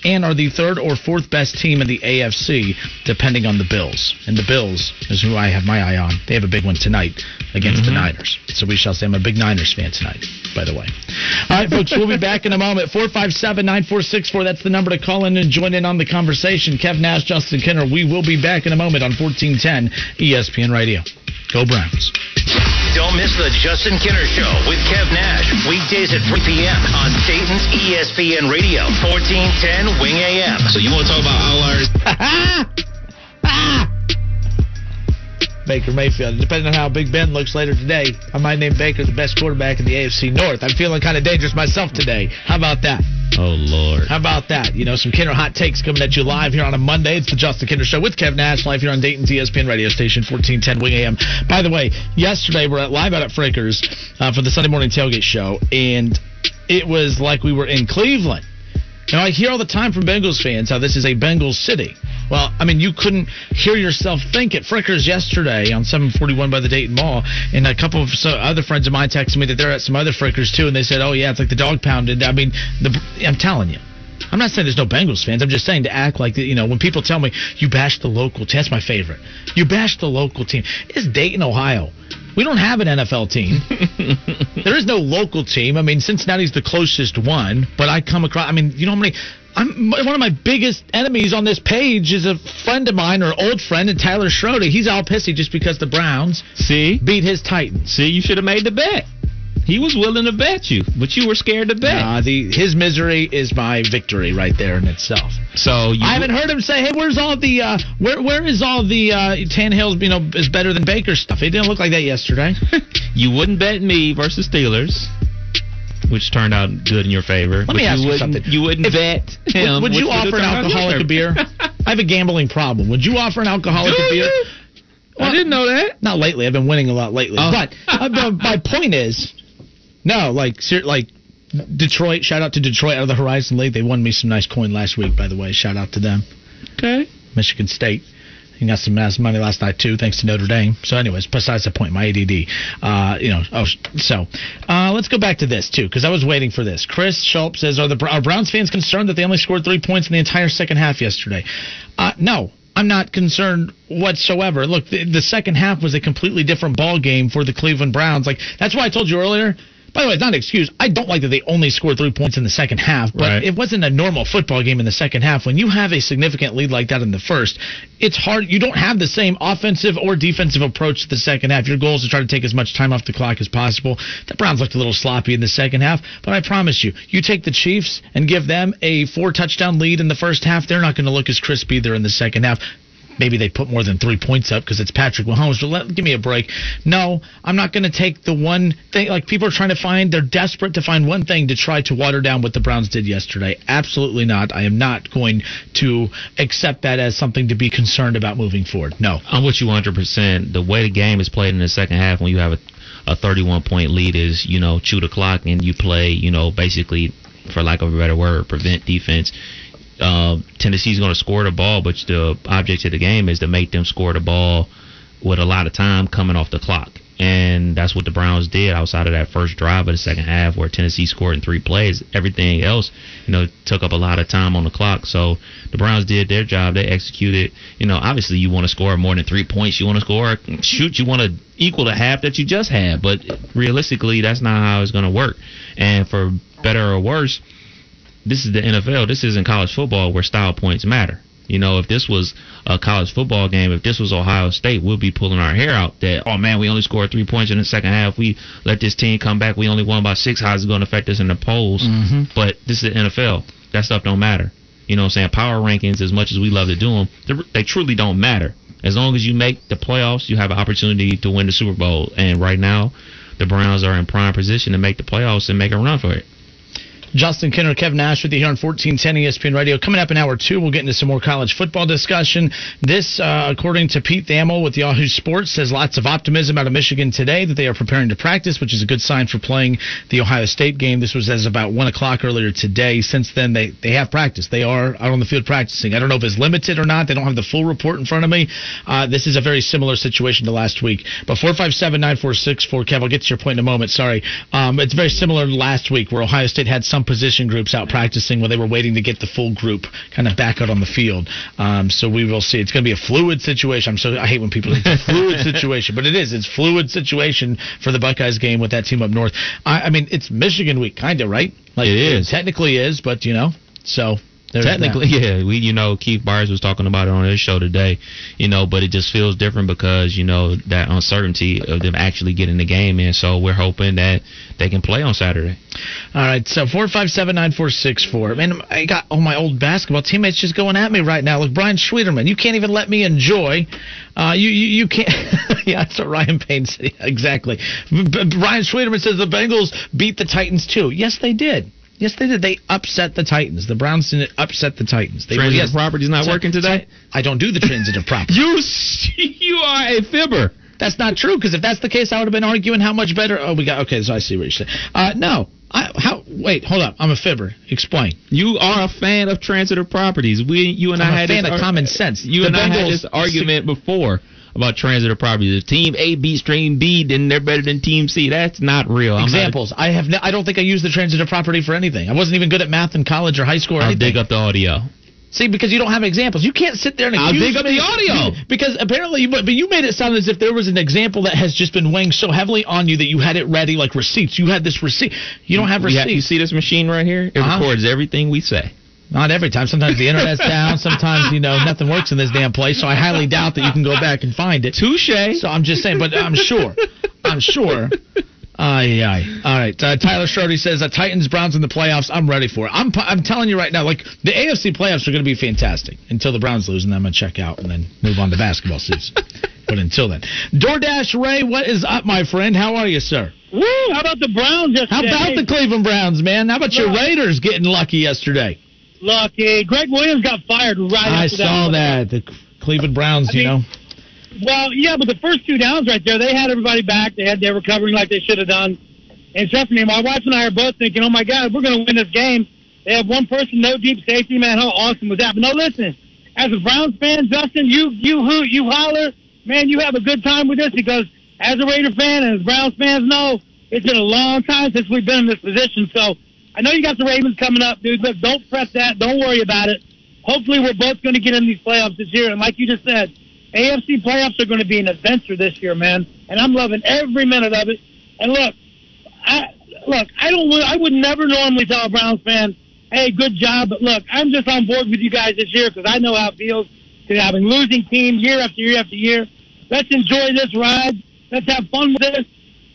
and are the third or fourth best team in the AFC, depending on the Bills. And the Bills is who I have my eye on. They have a big one tonight against the mm-hmm. Niners. So we shall say I'm a big Niners fan tonight, by the way. All right, folks, we'll be back in a moment. 457 9464. That's the number to call in and join in on the conversation. Kev Nash, Justin Kinner. We will be back in a moment on 1410 ESPN Radio. Go Browns. Don't miss the Justin Kinner Show with Kev Nash. Weekdays at 3 p.m. on Dayton's ESPN Radio, 1410 Wing AM. So you want to talk about outliers? Ah! Ah! Baker Mayfield. Depending on how Big Ben looks later today, I might name Baker the best quarterback in the AFC North. I'm feeling kind of dangerous myself today. How about that? Oh Lord. How about that? You know, some Kinner hot takes coming at you live here on a Monday. It's the Justin Kinner Show with Kev Nash live here on Dayton's ESPN radio station, 1410 Wing AM. By the way, yesterday we're at live out at Frickers uh, for the Sunday morning tailgate show, and it was like we were in Cleveland. Now, I hear all the time from Bengals fans how this is a Bengals city. Well, I mean, you couldn't hear yourself think it. Frickers yesterday on 741 by the Dayton Mall, and a couple of other friends of mine texted me that they're at some other Frickers too, and they said, "Oh yeah, it's like the dog pounded." I mean, the, I'm telling you. I'm not saying there's no Bengals fans. I'm just saying to act like, you know, when people tell me you bash the local team, that's my favorite. You bash the local team. It's Dayton, Ohio. We don't have an NFL team. there is no local team. I mean, Cincinnati's the closest one, but I come across. I mean, you know how many? I'm one of my biggest enemies on this page is a friend of mine or old friend, and Tyler Schroeder. He's all pissy just because the Browns See? beat his Titans. See, you should have made the bet. He was willing to bet you, but you were scared to bet. Uh, the his misery is my victory right there in itself. so you I haven't heard him say, "Hey, where's all the uh, where where is all the uh, Tannehill's you know is better than Baker stuff?" It didn't look like that yesterday. you wouldn't bet me versus Steelers, which turned out good in your favor. Let me ask you wouldn't, something. You wouldn't If- bet would, him. would which you offer an alcoholic a beer? I have a gambling problem. Would you offer an alcoholic a beer? you? I didn't know that. Not lately. I've been winning a lot lately. Oh. But uh, but my point is, no, like ser- like Detroit. Shout out to Detroit out of the Horizon League. They won me some nice coin last week, by the way. Shout out to them. Okay. Michigan State. He got some nice money last night too, thanks to Notre Dame. So, anyways, besides the point, my ADD. Uh, you know, oh, so uh, let's go back to this too, because I was waiting for this. Chris Schultz says, "Are the are Browns fans concerned that they only scored three points in the entire second half yesterday?" Uh, no, I'm not concerned whatsoever. Look, the, the second half was a completely different ball game for the Cleveland Browns. Like that's why I told you earlier. By the way, it's not an excuse. I don't like that they only scored three points in the second half, but Right. it wasn't a normal football game in the second half. When you have a significant lead like that in the first, it's hard. You don't have the same offensive or defensive approach to the second half. Your goal is to try to take as much time off the clock as possible. The Browns looked a little sloppy in the second half, but I promise you, you take the Chiefs and give them a four touchdown lead in the first half, they're not going to look as crisp either in the second half. Maybe they put more than three points up because it's Patrick Mahomes. But let, give me a break. No, I'm not going to take the one thing. Like people are trying to find, they're desperate to find one thing to try to water down what the Browns did yesterday. Absolutely not. I am not going to accept that as something to be concerned about moving forward. No. I'm with you 100%. The way the game is played in the second half, when you have a, a 31 point lead, is you know chew the clock and you play, you know, basically, for lack of a better word, prevent defense. Uh, Tennessee's going to score the ball, but the object of the game is to make them score the ball with a lot of time coming off the clock. And that's what the Browns did outside of that first drive of the second half where Tennessee scored in three plays. Everything else, you know, took up a lot of time on the clock. So the Browns did their job. They executed. You know, obviously you want to score more than three points. You want to score, shoot, you want to equal the half that you just had. But realistically, that's not how it's going to work. And for better or worse, this is the NFL. This isn't college football where style points matter. You know, if this was a college football game, if this was Ohio State, we'll be pulling our hair out that, oh man, we only scored three points in the second half. We let this team come back. We only won by six. How's it going to affect us in the polls? Mm-hmm. But this is the NFL. That stuff don't matter. You know what I'm saying? Power rankings, as much as we love to do them, they truly don't matter. As long as you make the playoffs, you have an opportunity to win the Super Bowl. And right now, the Browns are in prime position to make the playoffs and make a run for it. Justin Kinner, Kevin Nash with you here on 1410 ESPN Radio. Coming up in hour two, we'll get into some more college football discussion. This, uh, according to Pete Thamel with Yahoo Sports, says lots of optimism out of Michigan today that they are preparing to practice, which is a good sign for playing the Ohio State game. This was as about 1 o'clock earlier today. Since then, they, they have practiced. They are out on the field practicing. I don't know if it's limited or not. They don't have the full report in front of me. Uh, this is a very similar situation to last week. But 457 9464, Kev, I'll get to your point in a moment. Sorry. Um, it's very similar to last week where Ohio State had some position groups out practicing while they were waiting to get the full group kind of back out on the field. Um, so we will see. It's going to be a fluid situation. I'm so I hate when people say it's a fluid situation, but it is. It's fluid situation for the Buckeyes game with that team up north. I, I mean, it's Michigan week, kind of right. Like It is. technically is, but you know, so. There's that. Technically, yeah. We, you know, Keith Byers was talking about it on his show today, you know, but it just feels different because, you know, that uncertainty of them actually getting the game in. So we're hoping that they can play on Saturday. All right, so four five seven nine four six four. Man, I got all my old basketball teammates just going at me right now. Look, Brian Schwederman, you can't even let me enjoy. Uh, you, you you can't. yeah, that's what Ryan Payne said. Yeah, exactly. B- B- Brian Schwederman says the Bengals beat the Titans too. Yes, they did. Yes, they did. They upset the Titans. The Browns didn't upset the Titans. They Transitive yes, property's not working today? I don't do the transitive property. You, you are a fibber. That's not true because if that's the case, I would have been arguing how much better. Oh, we got okay. So I see what you're saying. Uh, no, I, how? Wait, hold up. I'm a fibber. Explain. You are a fan of transitive properties. We, you and I'm I a had fan this of common sense. You The and I had this argument before about transitive properties. If Team A beats Team B, then they're better than Team C. That's not real. I'm not a- Examples. I have. No, I don't think I used the transitive property for anything. I wasn't even good at math in college or high school or I'll anything. dig up the audio. See, because you don't have examples. You can't sit there and I'll dig up the audio. Because apparently, you, but you made it sound as if there was an example that has just been weighing so heavily on you that you had it ready, like receipts. You had this receipt. You don't have We ha- you see this machine right here? It Uh-huh. records everything we say. Not every time. Sometimes the internet's down. Sometimes you know nothing works in this damn place. So I highly doubt that you can go back and find it. Touche. So I'm just saying, but I'm sure. I'm sure. Aye, aye. All right. Uh, Tyler Schroeder says uh, Titans Browns in the playoffs. I'm ready for it. I'm I'm telling you right now, like the AFC playoffs are going to be fantastic until the Browns lose, and then I'm going to check out and then move on to basketball season. but until then, DoorDash Ray, what is up, my friend? How are you, sir? Woo! How about the Browns yesterday? How about the Cleveland Browns, man? How about your Raiders getting lucky yesterday? Lucky. Eh, Gregg Williams got fired right I after saw that. The Cleveland Browns, I you mean, know. Well, yeah, but the first two downs right there, they had everybody back. They had they were covering like they should have done. And trust me, my wife and I are both thinking, "Oh my God, we're going to win this game." They have one person, no deep safety. Man, how awesome was that? But no, listen, as a Browns fan, Justin, you you hoot, you holler, man, you have a good time with this because as a Raider fan and as Browns fans know, it's been a long time since we've been in this position. So I know you got the Ravens coming up, dude. Look, don't fret that. Don't worry about it. Hopefully, we're both going to get in these playoffs this year. And like you just said, AFC playoffs are going to be an adventure this year, man. And I'm loving every minute of it. And look, I look, I don't, I would never normally tell a Browns fan, "Hey, good job," but look, I'm just on board with you guys this year because I know how it feels to having losing team year after year after year. Let's enjoy this ride. Let's have fun with this.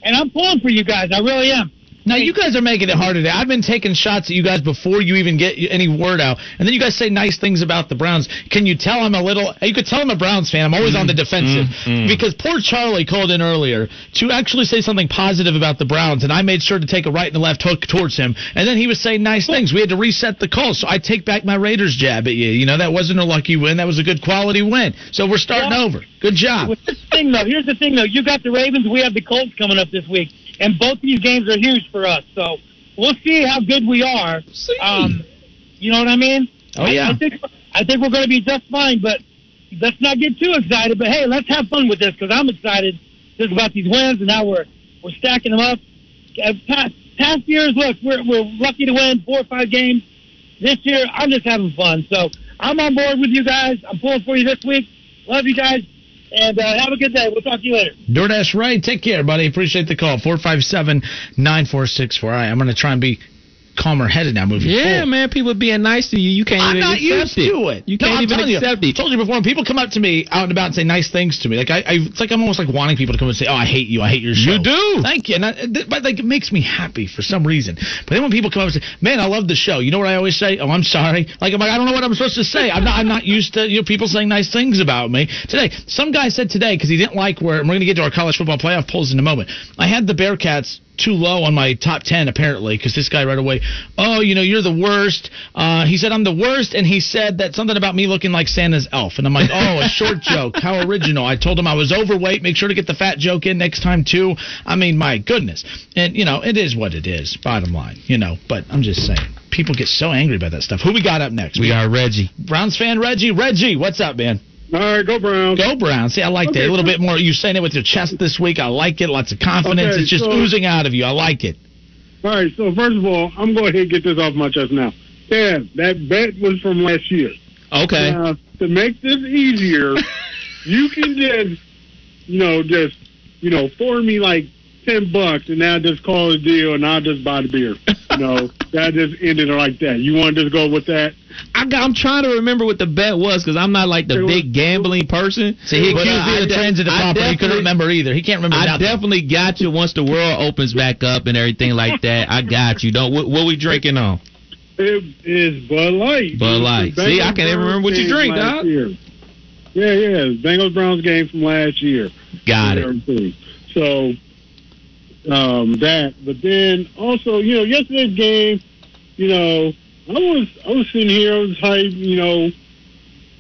And I'm pulling for you guys. I really am. Now you guys are making it hard today. I've been taking shots at you guys before you even get any word out, and then you guys say nice things about the Browns. Can you tell I'm a little? You could tell I'm a Browns fan. I'm always on the mm, defensive mm, mm. because poor Charlie called in earlier to actually say something positive about the Browns, and I made sure to take a right and a left hook towards him, and then he was saying nice things. We had to reset the call, so I take back my Raiders jab at you. You know that wasn't a lucky win. That was a good quality win. So we're starting Yeah. over. Good job. With this thing though, here's the thing though. You got the Ravens. We have the Colts coming up this week, and both these games are huge for us. So we'll see how good we are. Um, you know what I mean? Oh, yeah. I, I think I think we're going to be just fine. But let's not get too excited. But hey, let's have fun with this because I'm excited just about these wins and now we're we're stacking them up. Uh, Past, past years, look, we're we're lucky to win four or five games. This year, I'm just having fun. So I'm on board with you guys. I'm pulling for you this week. Love you guys. And uh, have a good day. We'll talk to you later. DoorDash Ray, take care, buddy. Appreciate the call. 457 9464. All right, I'm going to try and be calmer headed now moving Yeah, forward. man. People being nice to you. You can't I'm even not used it. to it. You can't I'm even telling accept you, it. I told you before, when people come up to me out and about and say nice things to me, like I, I it's like I'm almost like wanting people to come and say, "Oh, I hate you. I hate your show." You do. Thank you. And I, but like it makes me happy for some reason. But then when people come up and say, "Man, I love the show," you know what I always say? "Oh, I'm sorry." Like I'm like I don't know what I'm supposed to say. I'm not I'm not used to you know people saying nice things about me. Today, some guy said today because he didn't like where and we're going to get to our college football playoff polls in a moment. I had the Bearcats too low on my top 10 apparently because this guy right away oh you know you're the worst. Uh, he said i'm the worst and he said that something about me looking like santa's elf and i'm like oh a short joke. How original. I told him i was overweight. Make sure to get the fat joke in next time too. I mean my goodness. And you know it is what it is bottom line you know but i'm just saying people get so angry about that stuff. Who we got up next? We got Reggie. browns fan reggie. Reggie what's up man All right, go Browns. Go Browns. See, I like that. A little bit more. You're saying it with your chest this week. I like it. Lots of confidence. Okay, it's just so- oozing out of you. I like it. All right, so first of all, I'm going to get this off my chest now. Yeah, that bet was from last year. Okay. Now, to make this easier, you can just, you know, just, you know, forward me like ten bucks, and now just call a deal, and I'll just buy the beer. You know, that just ended like that. You want to just go with that? I got, I'm trying to remember what the bet was because I'm not like the It big gambling person. See, he accused me of de- transitive property. He couldn't remember either. He can't remember I nothing. definitely got you once the world opens back up and everything like that. I got you. Don't what, what we drinking on? It is Bud Light. Bud Light. See, I can't even remember what you Browns drink, game dog. year. Yeah, yeah, Bengals Browns game from last year. Got it. So um, that, but then also, you know, yesterday's game, you know, I was I was sitting here, I was hyped, you know,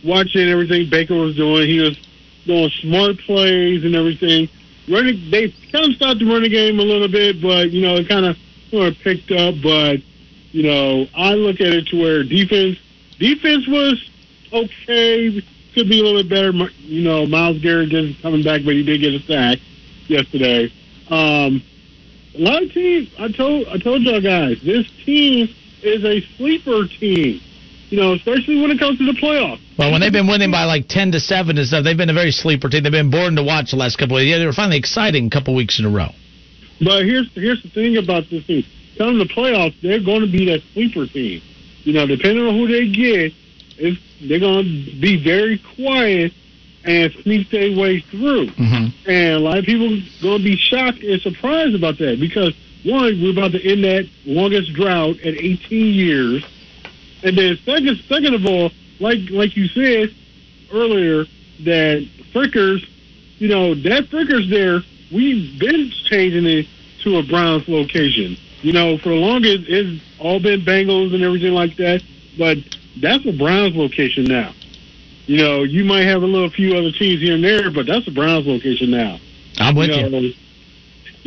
watching everything Baker was doing. He was doing smart plays and everything. Running, they kind of stopped the running game a little bit, but you know, it kind of sort of picked up. But you know, I look at it to where defense defense was okay, could be a little bit better. You know, Myles Garrett just coming back, but he did get a sack yesterday. Um, a lot of teams. I told I told y'all guys, this team is a sleeper team. You know, especially when it comes to the playoffs. Well, when they've been winning by like ten to seven and stuff, they've been a very sleeper team. They've been boring to watch the last couple of years. Yeah, they were finally exciting a couple of weeks in a row. But here's here's the thing about this team. Come to the playoffs, they're going to be that sleeper team. You know, depending on who they get, if they're going to be very quiet and sneak their way through. Mm-hmm. And a lot of people going to be shocked and surprised about that because one, we're about to end that longest drought at 18 years, and then second, second of all, like like you said earlier, that Frickers, you know, that Frickers there, we've been changing it to a Browns location. You know, for the longest, it's all been Bengals and everything like that, but that's a Browns location now. You know, you might have a little few other teams here and there, but that's a Browns location now. I'm with you know, you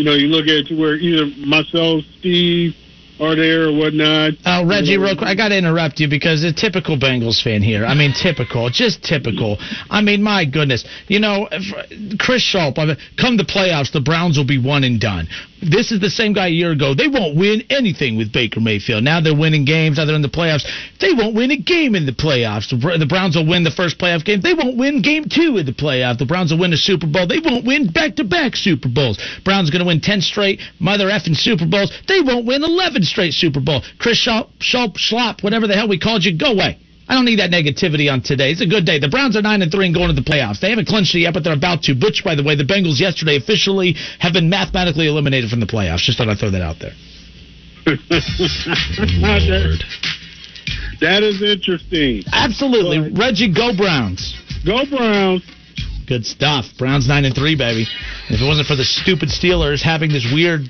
know, you look at to where either myself, Steve, are there or whatnot. Oh, Reggie, real quick, I got to interrupt you because a typical Bengals fan here. I mean, typical, just typical. I mean, my goodness. You know, if- Chris Schulp, I mean, come the playoffs, the Browns will be one and done. This is the same guy a year ago. They won't win anything with Baker Mayfield. Now they're winning games, other in the playoffs. They won't win a game in the playoffs. The The Browns will win the first playoff game. They won't win game two in the playoff. The Browns will win a Super Bowl. They won't win back to back Super Bowls. Browns going to win 10 straight mother effing Super Bowls. They won't win 11 straight Super Bowl. Chris Schulp, Schulp, Schlop, whatever the hell we called you, go away. I don't need that negativity on today. It's a good day. The Browns are nine and three and going to the playoffs. They haven't clinched it yet, but they're about to. Butch, by the way, the Bengals yesterday officially have been mathematically eliminated from the playoffs. Just thought I'd throw that out there. that, that is interesting. Absolutely, Reggie, go Browns. Go Browns. Good stuff. Browns nine and three, baby. If it wasn't for the stupid Steelers having this weird,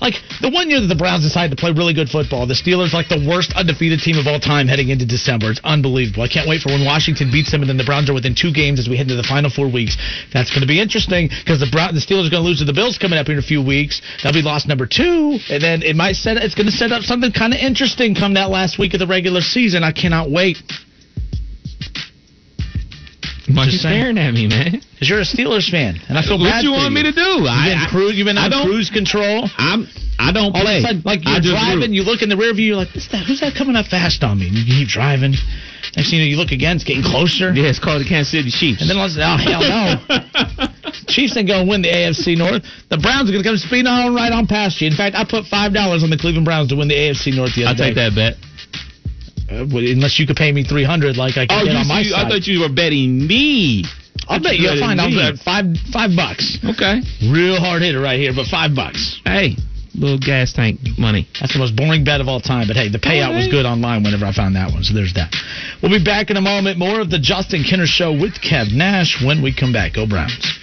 like the one year that the Browns decided to play really good football, the Steelers like the worst undefeated team of all time heading into December. It's unbelievable. I can't wait for when Washington beats them and then the Browns are within two games as we head into the final four weeks. That's going to be interesting because the Brown, the Steelers are going to lose to the Bills coming up in a few weeks. That'll be loss number two, and then it might set. It's going to set up something kind of interesting come that last week of the regular season. I cannot wait. Why you Just saying. staring at me, man? Because you're a Steelers fan, and I feel What bad you for want me to do? You've I, been, I, cruise, you've been I on don't- cruise control. I'm. I don't All play. of a sudden, like I you're driving, root. you look in the rear view, you're like, What's that? Who's that coming up fast on me? And you keep driving. Next thing you know, you look again, it's getting closer. Yeah, it's called the Kansas City Chiefs. And then all of a sudden, oh hell no! Chiefs ain't gonna win the AFC North. The Browns are gonna come speeding on right on past you. In fact, I put five dollars on the Cleveland Browns to win the AFC North the I'll other take that bet. Uh, unless you could pay me three hundred, like I can Oh, get on my you- I thought you were betting me. I'll bet you. Fine, I'll bet five five bucks. Okay. Real hard hitter right here, but five bucks. Hey, little gas tank money. That's the most boring bet of all time. But hey, the payout was good online whenever I found that one. So there's that. We'll be back in a moment. More of the Justin Kinner Show with Kev Nash when we come back. Go Browns.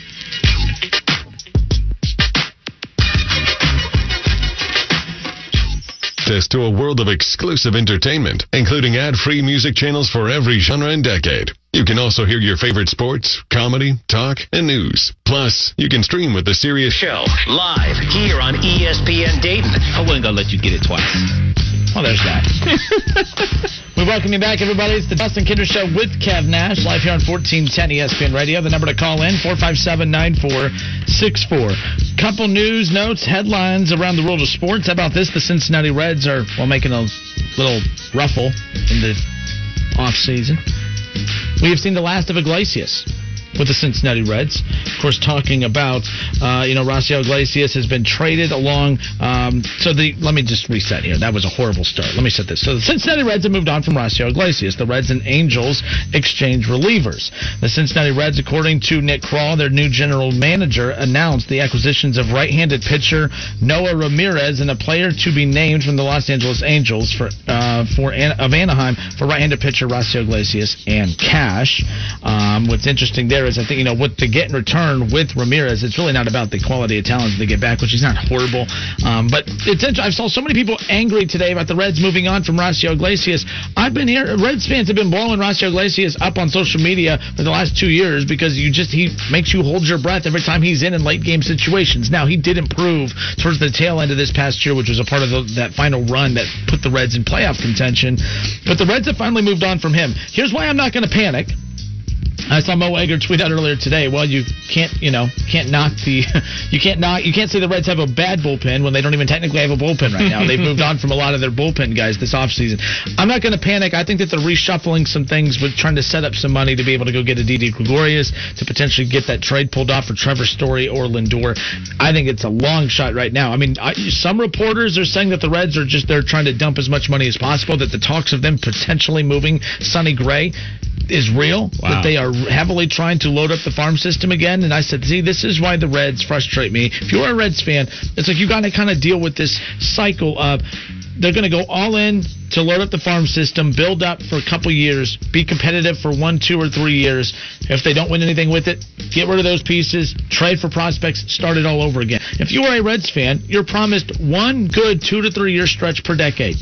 Access to a world of exclusive entertainment, including ad-free music channels for every genre and decade. You can also hear your favorite sports, comedy, talk, and news. Plus, you can stream with the Sirius Show live here on ESPN Dayton. I wasn't gonna let you get it twice. Well, there's that. we welcome you back, everybody. It's the Justin Kinner Show with Kev Nash, live here on 1410 ESPN Radio. The number to call in, 457-9464. Couple news notes, headlines around the world of sports. How about this? The Cincinnati Reds are, well, making a little ruffle in the off season. We have seen the last of Iglesias with the Cincinnati Reds. Of course, talking about, uh, you know, Rocio Iglesias has been traded along. Um, so the let me just reset here. That was a horrible start. Let me set this. So the Cincinnati Reds have moved on from Rocio Iglesias. The Reds and Angels exchange relievers. The Cincinnati Reds, according to Nick Krall, their new general manager, announced the acquisitions of right-handed pitcher Noé Ramirez and a player to be named from the Los Angeles Angels for uh, for An- of Anaheim for right-handed pitcher Rocio Iglesias and cash. Um, what's interesting there I think you know what to get in return with Ramirez. It's really not about the quality of talent they get back, which is not horrible. Um, but it's. I saw so many people angry today about the Reds moving on from Rocio Iglesias. I've been here. Reds fans have been blowing Rocio Iglesias up on social media for the last two years because you just he makes you hold your breath every time he's in in late game situations. Now he did improve towards the tail end of this past year, which was a part of the, that final run that put the Reds in playoff contention. But the Reds have finally moved on from him. Here's why I'm not going to panic. I saw Mo Egger tweet out earlier today. Well, you can't, you know, can't knock the, you can't knock, you can't say the Reds have a bad bullpen when they don't even technically have a bullpen right now. They've moved on from a lot of their bullpen guys this offseason. I'm not going to panic. I think that they're reshuffling some things with trying to set up some money to be able to go get a Didi Gregorius to potentially get that trade pulled off for Trevor Story or Lindor. I think it's a long shot right now. I mean, I, some reporters are saying that the Reds are just they're trying to dump as much money as possible. That the talks of them potentially moving Sonny Gray is real. Wow. That they are heavily trying to load up the farm system again. And I said, see, this is why the Reds frustrate me. If you're a Reds fan, it's like you got to kind of deal with this cycle of they're going to go all in to load up the farm system, build up for a couple years, be competitive for one, two, or three years. If they don't win anything with it, get rid of those pieces, trade for prospects, start it all over again. If you are a Reds fan, you're promised one good two to three year stretch per decade.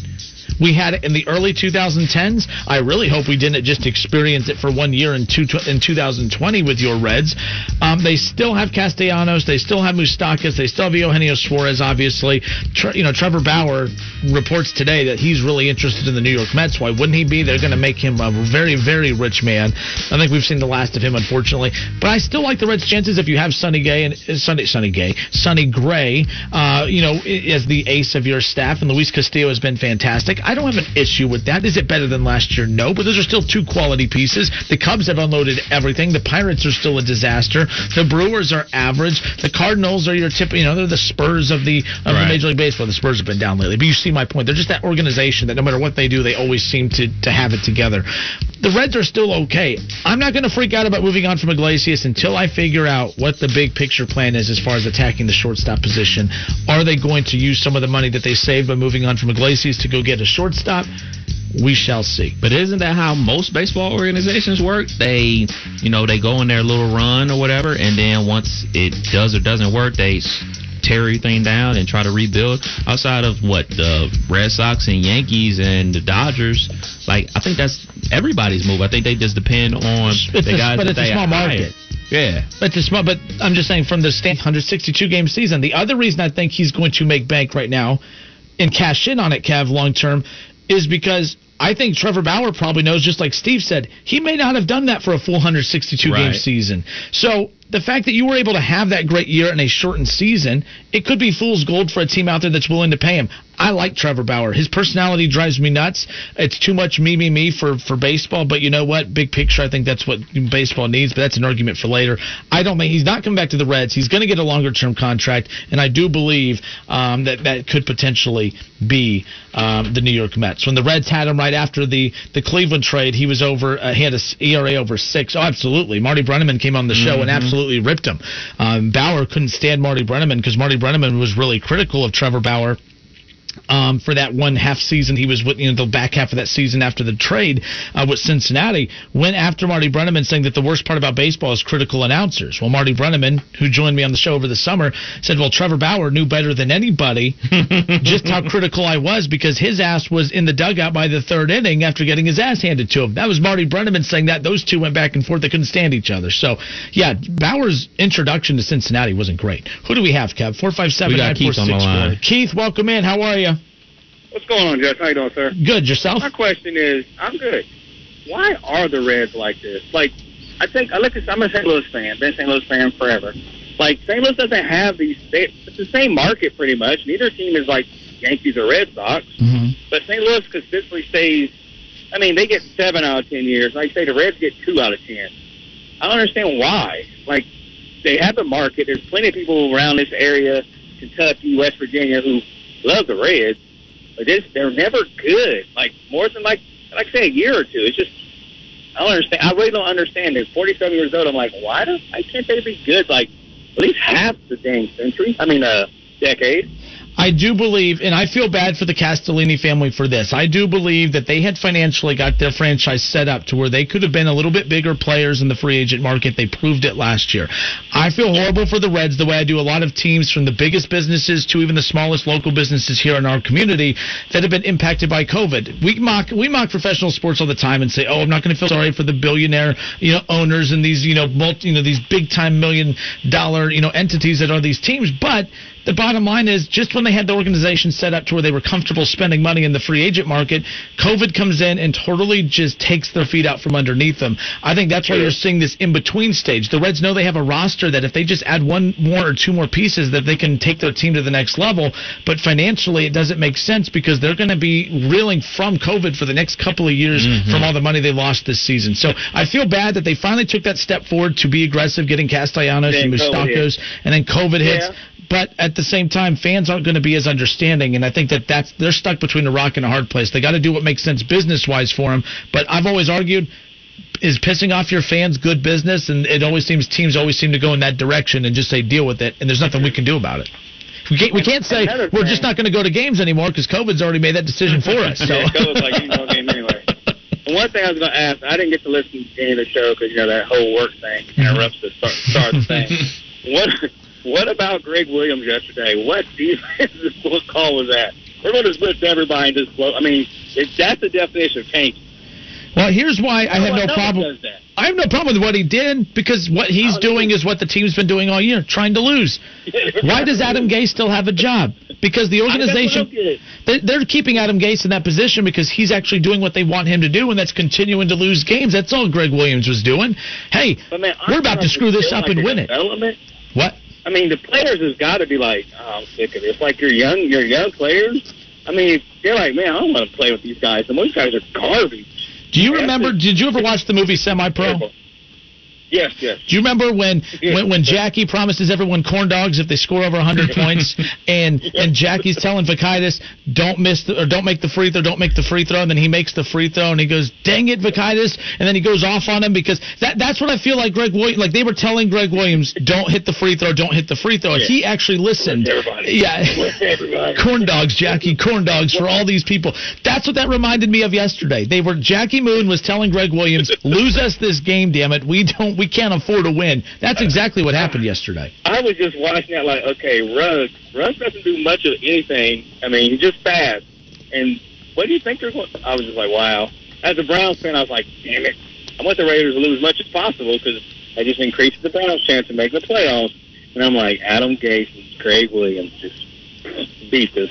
We had it in the early 2010s. I really hope we didn't just experience it for one year in, two, in 2020 with your Reds. Um, they still have Castellanos. They still have Moustakas. They still have Eugenio Suarez, obviously. Tre- you know, Trevor Bauer reports today that he's really interested in the New York Mets. Why wouldn't he be? They're going to make him a very, very rich man. I think we've seen the last of him, unfortunately. But I still like the Reds' chances if you have Sonny Gay and uh, Sonny Sonny Gay, Sonny Gray, uh, you know, as the ace of your staff, and Luis Castillo has been fantastic. I don't have an issue with that. Is it better than last year? No, but those are still two quality pieces. The Cubs have unloaded everything. The Pirates are still a disaster. The Brewers are average. The Cardinals are your tip. You know, they're the Spurs of the of the Major League Baseball. The Spurs have been down lately, but you see my point. They're just that organization that no matter what they do, they always seem to to have it together. The Reds are still okay. I'm not going to freak out about moving on from Iglesias until I figure out what the big picture plan is as far as attacking the shortstop position. Are they going to use some of the money that they saved by moving on from Iglesias to go get a shortstop? We shall see. But isn't that how most baseball organizations work? They, you know, they go on their little run or whatever, and then once it does or doesn't work, they tear everything down and try to rebuild. Outside of what the Red Sox and Yankees and the Dodgers, like I think that's everybody's move. I think they just depend on It's the a- guys but that it's a they small hire. market. Yeah. But the small, but I'm just saying from the stand 162 game season. The other reason I think he's going to make bank right now and cash in on it, Kev, long term, is because I think Trevor Bauer probably knows, just like Steve said, he may not have done that for a full 162 game Right. season. So the fact that you were able to have that great year in a shortened season, it could be fool's gold for a team out there that's willing to pay him. I like Trevor Bauer. His personality drives me nuts. It's too much me, me, me for, for baseball. But you know what? Big picture, I think that's what baseball needs. But that's an argument for later. I don't think he's not coming back to the Reds. He's going to get a longer term contract, and I do believe um, that that could potentially be um, the New York Mets. When the Reds had him right after the the Cleveland trade, he was over. Uh, he had a ERA over six. Oh, absolutely. Marty Brennaman came on the show and absolutely ripped him. Um, Bauer couldn't stand Marty Brennaman because Marty Brennaman was really critical of Trevor Bauer um, for that one half season he was with, you know, the back half of that season after the trade uh, with Cincinnati, went after Marty Brennaman, saying that the worst part about baseball is critical announcers. Well, Marty Brennaman, who joined me on the show over the summer, said, "Well, Trevor Bauer knew better than anybody just how critical I was because his ass was in the dugout by the third inning after getting his ass handed to him." That was Marty Brennaman saying that. Those two went back and forth; they couldn't stand each other. So, yeah, Bauer's introduction to Cincinnati wasn't great. Who do we have, Kev? Four five seven We got nine four Keith on the six four. line. Keith, welcome in. How are you? What's going on, Jess? How you doing, sir? Good. Yourself? My question is, I'm good. Why are the Reds like this? Like, I think I look at. I'm a St. Louis fan. Been a St. Louis fan forever. Like, St. Louis doesn't have these. They, it's the same market pretty much. Neither team is like Yankees or Red Sox. Mm-hmm. But St. Louis consistently stays. I mean, they get seven out of ten years. Like I say, the Reds get two out of ten. I don't understand why. Like, they have the market. There's plenty of people around this area, Kentucky, West Virginia, who love the Reds. They're never good. Like more than like, like say, a year or two. It's just I don't understand. I really don't understand it. 47 years old. I'm like, why do why can't they be good? Like at least half the dang century. I mean, uh, decade. I do believe, and I feel bad for the Castellini family for this. I do believe that they had financially got their franchise set up to where they could have been a little bit bigger players in the free agent market. They proved it last year. I feel horrible for the Reds the way I do a lot of teams from the biggest businesses to even the smallest local businesses here in our community that have been impacted by COVID. We mock we mock professional sports all the time and say, "Oh, I'm not going to feel sorry for the billionaire, you know, owners and these, you know, multi, you know, these big time million dollar, you know, entities that are these teams." But the bottom line is just when they had the organization set up to where they were comfortable spending money in the free agent market, COVID comes in and totally just takes their feet out from underneath them. I think that's why you're seeing this in between stage. The Reds know they have a roster that if they just add one more or two more pieces that they can take their team to the next level, but financially it doesn't make sense because they're going to be reeling from COVID for the next couple of years mm-hmm. from all the money they lost this season. So I feel bad that they finally took that step forward to be aggressive, getting Castellanos and. Moustakas, and then COVID hits. Yeah. But at the same time, fans aren't going to be as understanding, and I think that that's they're stuck between a rock and a hard place. They got to do what makes sense business wise for them. But I've always argued, is pissing off your fans good business? And it always seems teams always seem to go in that direction and just say deal with it, and there's nothing we can do about it. We can't, we can't say Another we're thing- just not going to go to games anymore because COVID's already made that decision for us. So. Yeah, it goes like you know game anyway. And one thing I was going to ask, I didn't get to listen to any of the show because you know that whole work thing mm-hmm. interrupts the start, start of the thing. What what about Gregg Williams yesterday? What defense? What call was that? We're going to blitz everybody and just blow. I mean, it, that's the definition of tank. Well, here's why I have one- no problem. I have no problem with what he did because what he's Oh, doing is what the team's been doing all year, trying to lose. Why does Adam Gase still have a job? Because the organization they- they're keeping Adam Gase in that position because he's actually doing what they want him to do, and that's continuing to lose games. That's all Gregg Williams was doing. Hey, man, we're about to screw this up and win it. What? I mean, the players has got to be like, oh, I'm sick of this. Like your young, your young players. I mean, they're like, man, I don't want to play with these guys. And those guys are garbage. Do you remember? Did you ever watch the movie Semi Pro? Yes, yes. Do you remember when, when when Jackie promises everyone corn dogs if they score over 100 points, and and Jackie's telling Vakitis don't miss the, or don't make the free throw, don't make the free throw, and then he makes the free throw, and he goes, "Dang it, Vakitis!" and then he goes off on him because that that's what I feel like Gregg Williams, like they were telling Gregg Williams, "Don't hit the free throw, don't hit the free throw," and he actually listened. Everybody. Yeah. Everybody. corn dogs, Jackie, corn dogs for all these people. That's what that reminded me of yesterday. They were Jackie Moon was telling Gregg Williams, "Lose us this game, damn it. We don't, we can't afford to win." That's exactly what happened yesterday. I was just watching that like, okay, Ruggs. Ruggs doesn't do much of anything. I mean, he's just fast. And what do you think they're going? I was just like, wow. As a Browns fan, I was like, damn it. I want the Raiders to lose as much as possible because that just increases the Browns' chance of making the playoffs. And I'm like, Adam Gase and Gregg Williams just beat this.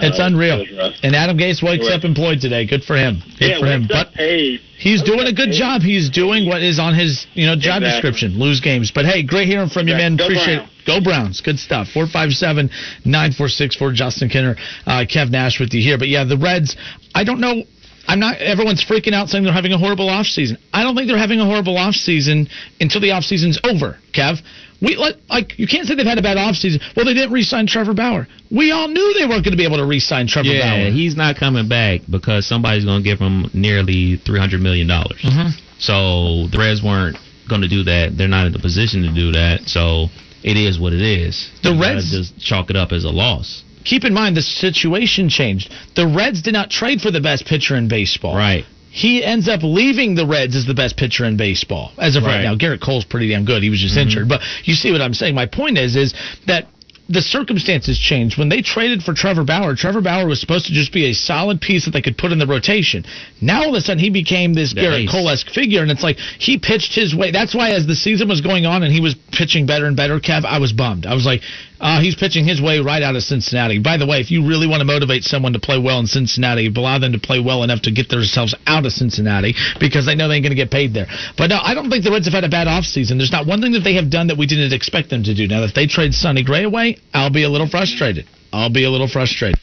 It's Uh, unreal. it was rough. And Adam Gase wakes up employed today. Good for him. Good yeah, for him. But paid. he's doing a good job. He's doing what is on his, you know, job Exactly. description. Lose games. But hey, great hearing from you, man. Go Appreciate Browns. it. Go Browns. Good stuff. 457 9464. Justin Kinner, uh, Kev Nash with you here. But yeah, the Reds, I don't know. I'm not. Everyone's freaking out saying they're having a horrible offseason. I don't think they're having a horrible offseason until the offseason's over, Kev. We like you can't say they've had a bad offseason. Well, they didn't re-sign Trevor Bauer. We all knew they weren't going to be able to re-sign Trevor Yeah, Bauer. he's not coming back because somebody's going to give him nearly three hundred million dollars. Mhm. So the Reds weren't going to do that. They're not in the position to do that. So it is what it is. The You Reds- just chalk it up as a loss. keep in mind the situation changed. The Reds did not trade for the best pitcher in baseball. Right. He ends up leaving the Reds as the best pitcher in baseball as of right, Right. now. Gerrit Cole's pretty damn good. He was just mm-hmm. injured, but you see what I'm saying. My point is, is that the circumstances changed when they traded for Trevor Bauer. Trevor Bauer was supposed to just be a solid piece that they could put in the rotation. Now all of a sudden he became this The Gerrit. Cole-esque figure, and it's like he pitched his way. That's why as the season was going on and he was pitching better and better, Kev, I was bummed. I was like, uh, he's pitching his way right out of Cincinnati. By the way, if you really want to motivate someone to play well in Cincinnati, allow them to play well enough to get themselves out of Cincinnati because they know they ain't going to get paid there. But no, I don't think the Reds have had a bad offseason. There's not one thing that they have done that we didn't expect them to do. Now, if they trade Sonny Gray away, I'll be a little frustrated. I'll be a little frustrated.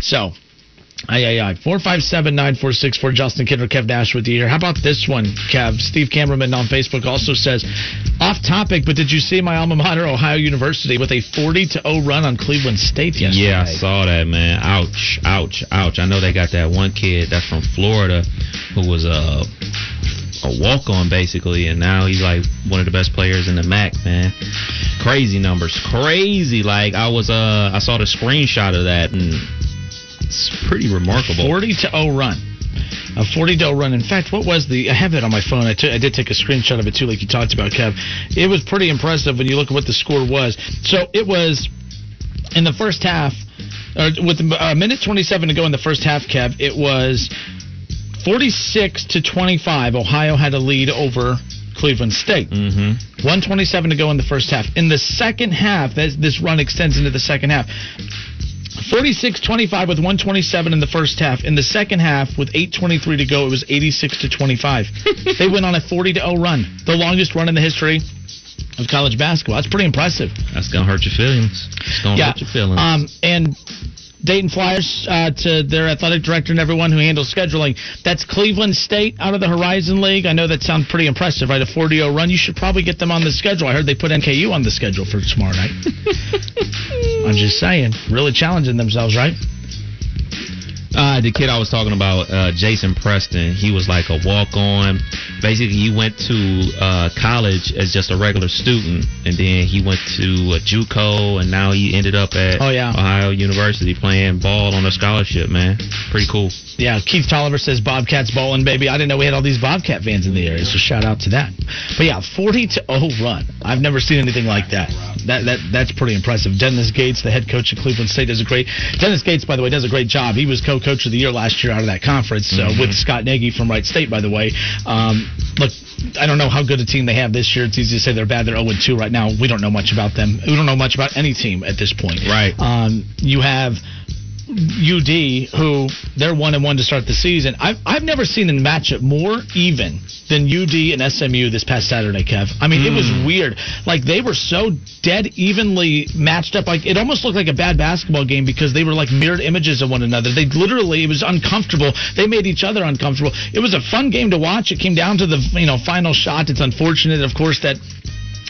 So, Aye, aye, aye. 457-9464, Justin Kinner, Kev Nash with you here. How about this one, Kev? Steve Cameraman on Facebook also says, off topic, but did you see my alma mater, Ohio University, with a 40 to 0 run on Cleveland State yesterday? Yeah, I saw that, man. Ouch, ouch, ouch. I know they got that one kid that's from Florida who was a a walk on basically, and now he's like one of the best players in the MAC, man. Crazy numbers, crazy. Like I was, uh, I saw the screenshot of that, and it's pretty remarkable. 40 to 0 run. A 40 to 0 run. In fact, what was the? I have it on my phone. I I did take a screenshot of it too, like you talked about, Kev. It was pretty impressive when you look at what the score was. So it was in the first half, or with a minute 27 to go in the first half, Kev. It was 46 to 25. Ohio had a lead over Cleveland State. Mm-hmm. 127 to go in the first half. In the second half, this run extends into the second half. 46 25 with 127 in the first half. In the second half, with 8.23 to go, it was 86 to 25. they went on a 40 to 0 run, the longest run in the history of college basketball. That's pretty impressive. That's gonna hurt your feelings. It's gonna Yeah. hurt your feelings. Um, and Dayton Flyers uh, to their athletic director and everyone who handles scheduling. That's Cleveland State out of the Horizon League. I know that sounds pretty impressive, right? A 40 0 run. You should probably get them on the schedule. I heard they put NKU on the schedule for tomorrow night. I'm just saying, really challenging themselves, right? Uh, the kid I was talking about, uh, Jason Preston, he was like a walk on. Basically, he went to uh, college as just a regular student, and then he went to a JUCO, and now he ended up at Oh, yeah. Ohio University playing ball on a scholarship, man. Pretty cool. Yeah, Keith Tolliver says Bobcats bowling, baby. I didn't know we had all these Bobcat fans in the area, so shout out to that. But yeah, 40 to 0 run. I've never seen anything like that. That that that's pretty impressive. Dennis Gates, the head coach of Cleveland State, does a great. Dennis Gates, by the way, does a great job. He was co-coach of the year last year out of that conference uh, with Scott Nagy from Wright State, by the way. Um, look, I don't know how good a team they have this year. It's easy to say they're bad. They're 0 2 right now. We don't know much about them. We don't know much about any team at this point. Right. Um, you have UD, who they're one and one to start the season. I've I've never seen a matchup more even than UD and SMU this past Saturday, Kev. I mean, it was mm. weird. Like they were so dead evenly matched up. Like it almost looked like a bad basketball game because they were like mirrored images of one another. They literally it was uncomfortable. They made each other uncomfortable. It was a fun game to watch. It came down to the you know final shot. It's unfortunate, of course, that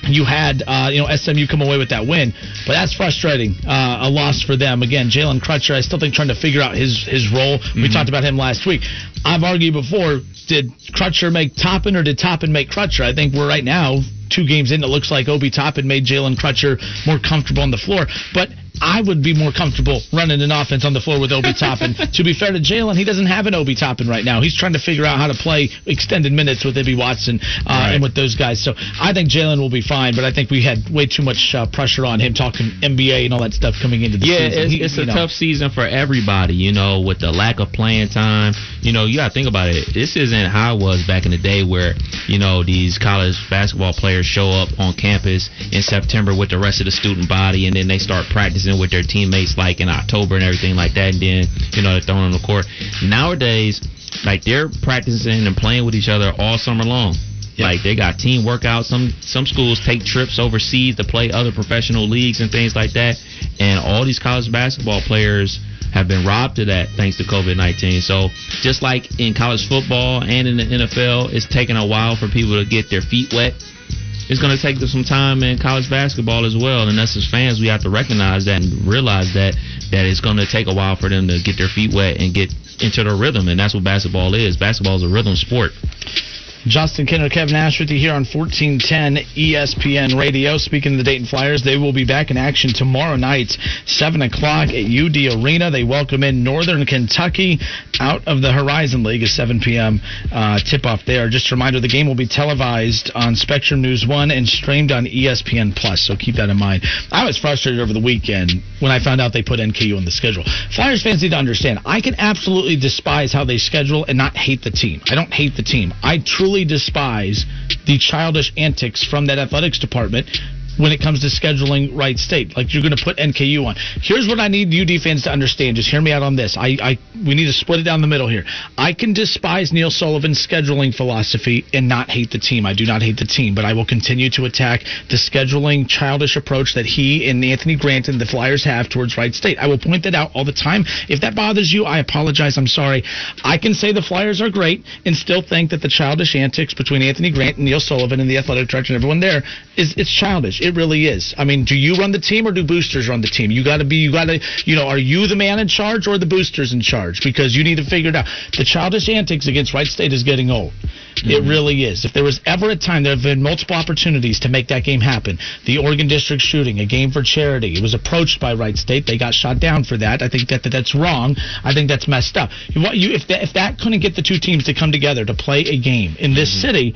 you had uh, you know SMU come away with that win, but that's frustrating. Uh, a loss for them again. Jalen Crutcher, I still think trying to figure out his his role. We talked about him last week. I've argued before: did Crutcher make Toppin or did Toppin make Crutcher? I think we're right now two games in. It looks like Obi Toppin made Jalen Crutcher more comfortable on the floor, but. I would be more comfortable running an offense on the floor with Obi Toppin. to be fair to Jalen, he doesn't have an Obi Toppin right now. He's trying to figure out how to play extended minutes with Ibi Watson uh, and with those guys. So I think Jalen will be fine, but I think we had way too much uh, pressure on him talking NBA and all that stuff coming into the Yeah, season. it's, He- it's a know, tough season for everybody, you know, with the lack of playing time. You know, you got to think about it. This isn't how it was back in the day where, you know, these college basketball players show up on campus in September with the rest of the student body and then they start practicing with their teammates like in October and everything like that. And then, you know, they're thrown on the court. Nowadays, like they're practicing and playing with each other all summer long. Like they got team workouts. Some some schools take trips overseas to play other professional leagues and things like that. And all these college basketball players have been robbed of that thanks to COVID nineteen. So just like in college football and in the NFL, it's taking a while for people to get their feet wet. It's going to take some time in college basketball as well, and us as fans, we have to recognize that and realize that that it's going to take a while for them to get their feet wet and get into the rhythm, and that's what basketball is. Basketball is a rhythm sport. Justin Kinner, Kevin Nash with you here on 1410 ESPN Radio. Speaking of the Dayton Flyers, they will be back in action tomorrow night, 7 o'clock at UD Arena. They welcome in Northern Kentucky out of the Horizon League, a 7 p.m. Uh, tip off there. Just a reminder the game will be televised on Spectrum News 1 and streamed on ESPN Plus, so keep that in mind. I was frustrated over the weekend when I found out they put NKU on the schedule. Flyers fans need to understand I can absolutely despise how they schedule and not hate the team. I don't hate the team. I truly despise the childish antics from that athletics department when it comes to scheduling Wright State. Like you're going to put NKU on. Here's what I need UD fans to understand. Just hear me out on this. I, I we need to split it down the middle here. I can despise Neil Sullivan's scheduling philosophy and not hate the team. I do not hate the team, but I will continue to attack the scheduling childish approach that he and Anthony Grant and the Flyers have towards Wright State. I will point that out all the time. If that bothers you, I apologize. I'm sorry. I can say the Flyers are great and still think that the childish antics between Anthony Grant and Neil Sullivan and the athletic director and everyone there is it's childish. It really is. I mean, do you run the team or do boosters run the team? You got to be. You got to. You know, are you the man in charge or the boosters in charge? Because you need to figure it out. The childish antics against Wright State is getting old. It mm-hmm. really is. If there was ever a time, there have been multiple opportunities to make that game happen. The Oregon District shooting, a game for charity. It was approached by Wright State. They got shot down for that. I think that, that that's wrong. I think that's messed up. You, want- you, if, that, if that couldn't get the two teams to come together to play a game in this mm-hmm. city,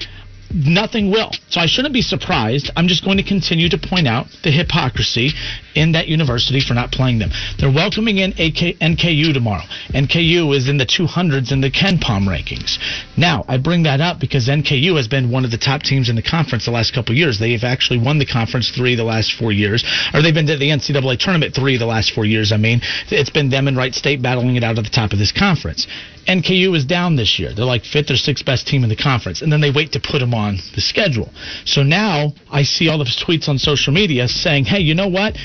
nothing will. So I shouldn't be surprised. I'm just going to continue to point out the hypocrisy in that university for not playing them. They're welcoming in AK, NKU tomorrow. NKU is in the 200s in the KenPom rankings. Now, I bring that up because NKU has been one of the top teams in the conference the last couple years. They've actually won the conference three the last four years, or they've been to the NCAA tournament three the last four years. I mean, it's been them and Wright State battling it out at the top of this conference. NKU is down this year. They're like fifth or sixth best team in the conference, and then they wait to put them on the schedule. So now I see all the tweets on social media saying, "Hey, you know what?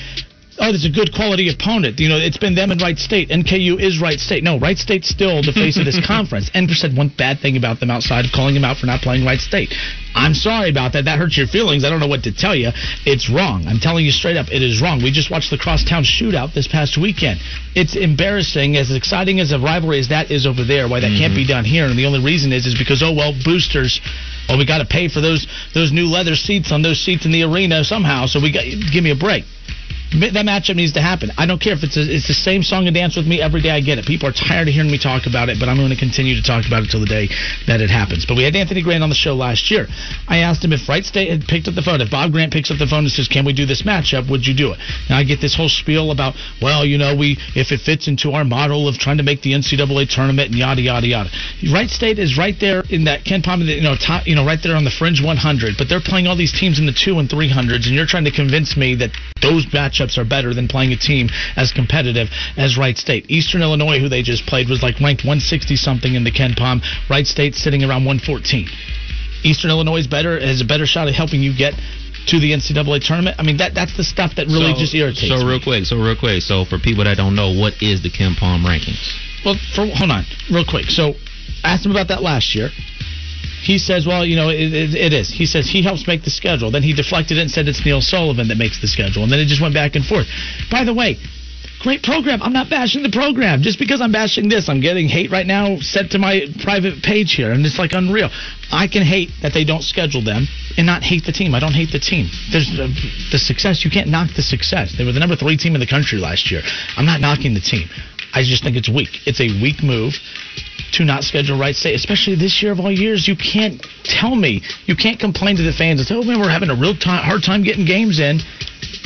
Oh, there's a good quality opponent. You know, it's been them and Wright State. NKU is Wright State. No, Wright State's still the face of this conference. Enver said one bad thing about them outside of calling them out for not playing Wright State. I'm sorry about that. That hurts your feelings. I don't know what to tell you. It's wrong. I'm telling you straight up, it is wrong. We just watched the crosstown shootout this past weekend. It's embarrassing, as exciting as a rivalry as that is over there, why that can't be mm-hmm. done here. And the only reason is is because oh well, boosters. Well, we got to pay for those those new leather seats on those seats in the arena somehow. So we got give me a break. That matchup needs to happen. I don't care if it's a, it's the same song and dance with me every day. I get it. People are tired of hearing me talk about it, but I'm going to continue to talk about it till the day that it happens. But we had Anthony Grant on the show last year. I asked him if Wright State had picked up the phone. If Bob Grant picks up the phone and says, "Can we do this matchup?" Would you do it? Now I get this whole spiel about, well, you know, we if it fits into our model of trying to make the NCAA tournament and yada yada yada. Wright State is right there in that KenPom, you know, top, you know, right there on the fringe 100. But they're playing all these teams in the two and 300s, and you're trying to convince me that those matchups are better than playing a team as competitive as Wright State. Eastern Illinois, who they just played, was like ranked 160 something in the KenPom. Wright State sitting around 114. Eastern Illinois is better, has a better shot at helping you get to the NCAA tournament. I mean, that that's the stuff that really so, just irritates So me. real quick, so real quick, so for people that don't know, what is the KenPom rankings? Well, for, hold on, real quick. So, I asked him about that last year. He says, well, you know, it, it, it is. He says he helps make the schedule. Then he deflected it and said it's Neil Sullivan that makes the schedule. And then it just went back and forth. By the way, great program. I'm not bashing the program. Just because I'm bashing this, I'm getting hate right now sent to my private page here. And it's like unreal. I can hate that they don't schedule them and not hate the team. I don't hate the team. There's uh, the success. You can't knock the success. They were the number three team in the country last year. I'm not knocking the team. I just think it's weak. It's a weak move to not schedule Wright State, especially this year of all years. You can't tell me, you can't complain to the fans and say, oh man, we're having a real time, hard time getting games in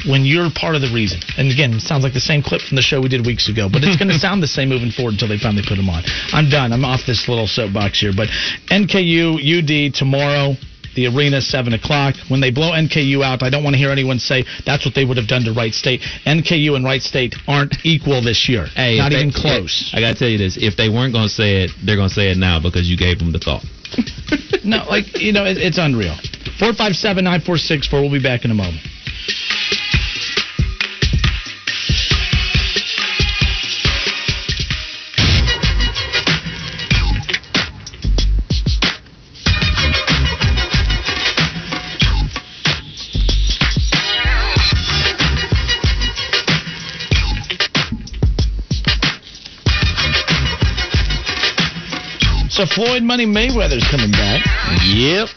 when you're part of the reason. And again, it sounds like the same clip from the show we did weeks ago, but it's going to sound the same moving forward until they finally put them on. I'm done. I'm off this little soapbox here, but NKU, UD tomorrow. The arena, 7 o'clock. When they blow NKU out, I don't want to hear anyone say that's what they would have done to Wright State. NKU and Wright State aren't equal this year. Hey, Not if they- even close. I gotta tell you this: if they weren't gonna say it, they're gonna say it now because you gave them the thought. No, like you know, it, it's unreal. Four five seven nine four six four. We'll be back in a moment. Floyd Money Mayweather's coming back. Yep.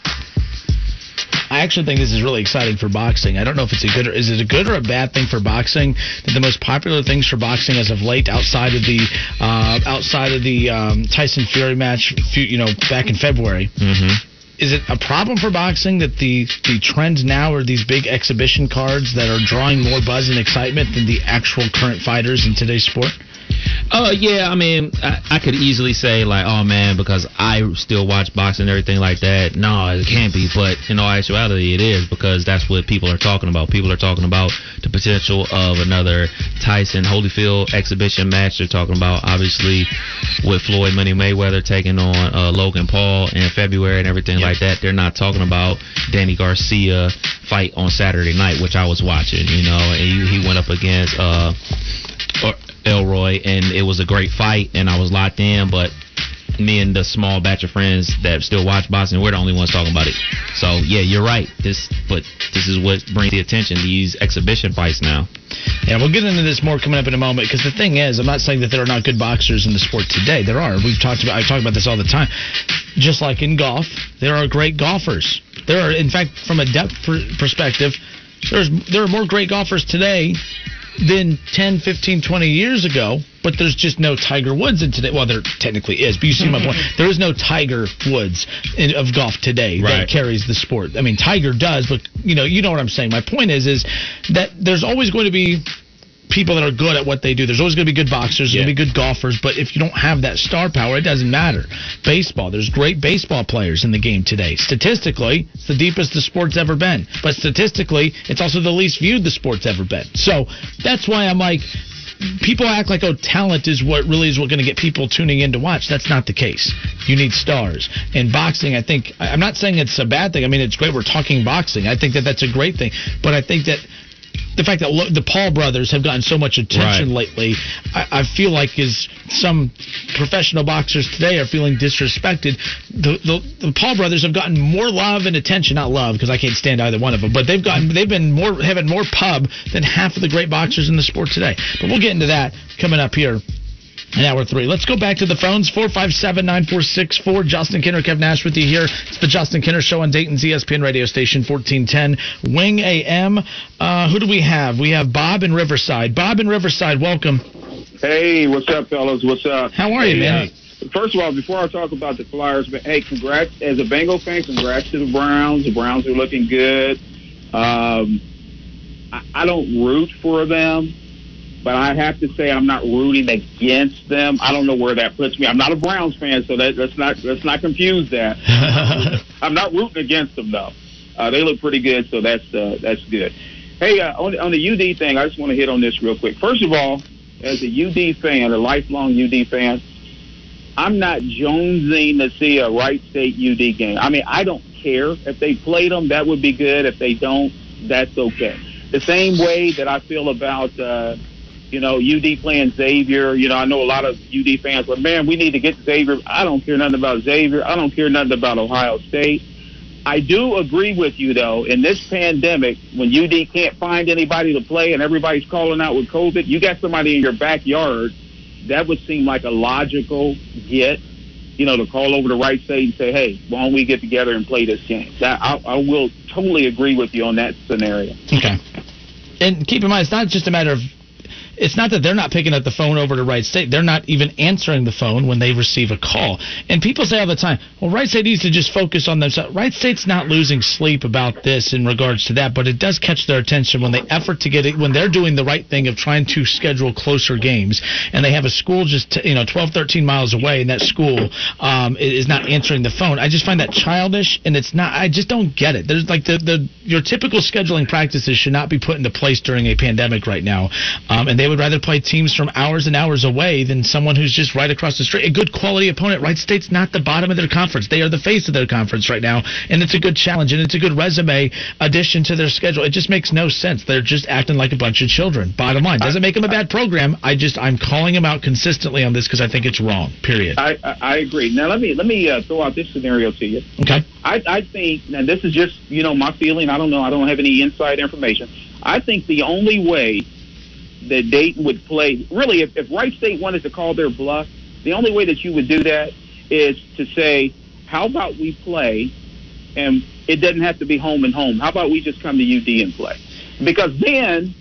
I actually think this is really exciting for boxing. I don't know if it's a good or is it a good or a bad thing for boxing that the most popular things for boxing as of late, outside of the uh, outside of the um, Tyson Fury match, you know, back in February. Mm-hmm. Is it a problem for boxing that the the trends now are these big exhibition cards that are drawing more buzz and excitement than the actual current fighters in today's sport? Uh, yeah, I mean, I, I could easily say like, oh man, because I still watch boxing and everything like that. No, it can't be, but in all actuality, it is because that's what people are talking about. People are talking about the potential of another Tyson Holyfield exhibition match. They're talking about obviously with Floyd Money Mayweather taking on uh, Logan Paul in February and everything like that. They're not talking about Danny Garcia fight on Saturday night, which I was watching. You know, and he, he went up against. Uh, or Elroy, and it was a great fight, and I was locked in. But me and the small batch of friends that still watch boxing, we're the only ones talking about it. So yeah, you're right. This, but this is what brings the attention. These exhibition fights now. Yeah, we'll get into this more coming up in a moment because the thing is, I'm not saying that there are not good boxers in the sport today. There are. We've talked about. I talk about this all the time. Just like in golf, there are great golfers. There are, in fact, from a depth per- perspective, there's there are more great golfers today than 10, 15, 20 years ago. But there's just no Tiger Woods in today. Well, there technically is, but you see my point. There is no Tiger Woods in, of golf today Right. that carries the sport. I mean, Tiger does, but you know, you know what I'm saying. My point is, is that there's always going to be people that are good at what they do. There's always going to be good boxers, there's Yeah. going to be good golfers, but if you don't have that star power, it doesn't matter. Baseball, there's great baseball players in the game today. Statistically, it's the deepest the sport's ever been. But statistically, it's also the least viewed the sport's ever been. So that's why I'm like, people act like oh talent is what really is what going to get people tuning in to watch that's not the case you need stars and boxing i think i'm not saying it's a bad thing i mean it's great we're talking boxing i think that that's a great thing but i think that the fact that lo- the Paul brothers have gotten so much attention Right. lately, I, I feel like is some professional boxers today are feeling disrespected. The, the the Paul brothers have gotten more love and attention, not love because I can't stand either one of them, but they've gotten they've been more having more pub than half of the great boxers in the sport today. But we'll get into that coming up here. In hour three. Let's go back to the phones. 457 9464. Justin Kinner, Kev Nash with you here. It's the Justin Kinner Show on Dayton's ESPN radio station, 1410 Wing AM. Uh, who do we have? We have Bob in Riverside. Bob in Riverside, welcome. Hey, what's up, fellas? What's up? How are you, Hey, man? uh, first of all, before I talk about the Flyers, but hey, congrats as a Bengal fan. Congrats to the Browns. The Browns are looking good. Um, I, I don't root for them, but I have to say I'm not rooting against them. I don't know where that puts me. I'm not a Browns fan, so that, let's not let's not confuse that. I'm not rooting against them though. Uh, they look pretty good, so that's uh, that's good. Hey, uh, on, on the UD thing, I just want to hit on this real quick. First of all, as a UD fan, a lifelong UD fan, I'm not jonesing to see a Wright State UD game. I mean, I don't care if they played them. That would be good. If they don't, that's okay. The same way that I feel about, uh, you know, UD playing Xavier. You know, I know a lot of UD fans, but man, we need to get Xavier. I don't care nothing about Xavier. I don't care nothing about Ohio State. I do agree with you though. In this pandemic, when UD can't find anybody to play and everybody's calling out with COVID, you got somebody in your backyard. That would seem like a logical get. You know, to call over to Wright State and say, "Hey, why don't we get together and play this game?" That I, I will totally agree with you on that scenario. Okay. And keep in mind, it's not just a matter of. It's not that they're not picking up the phone over to Wright State. They're not even answering the phone when they receive a call. And people say all the time, well, Wright State needs to just focus on themselves. Wright State's not losing sleep about this in regards to that, but it does catch their attention when they effort to get it, when they're doing the right thing of trying to schedule closer games, and they have a school just, you know, 12, 13 miles away, and that school um, is not answering the phone. I just find that childish, and it's not, I just don't get it. There's like the, the your typical scheduling practices should not be put into place during a pandemic right now. Um, and they would rather play teams from hours and hours away than someone who's just right across the street. A good quality opponent. Wright State's not the bottom of their conference. They are the face of their conference right now. And it's a good challenge and it's a good resume addition to their schedule. It just makes no sense. They're just acting like a bunch of children. Bottom line. Doesn't make them a bad program. I just, I'm calling them out consistently on this because I think it's wrong. Period. I, I, I agree. Now let me let me uh, throw out this scenario to you. Okay. I, I think, and this is just you know my feeling. I don't know. I don't have any inside information. I think the only way that Dayton would play, really, if, if Wright State wanted to call their bluff, the only way that you would do that is to say, how about we play, and it doesn't have to be home and home. How about we just come to UD and play? Because then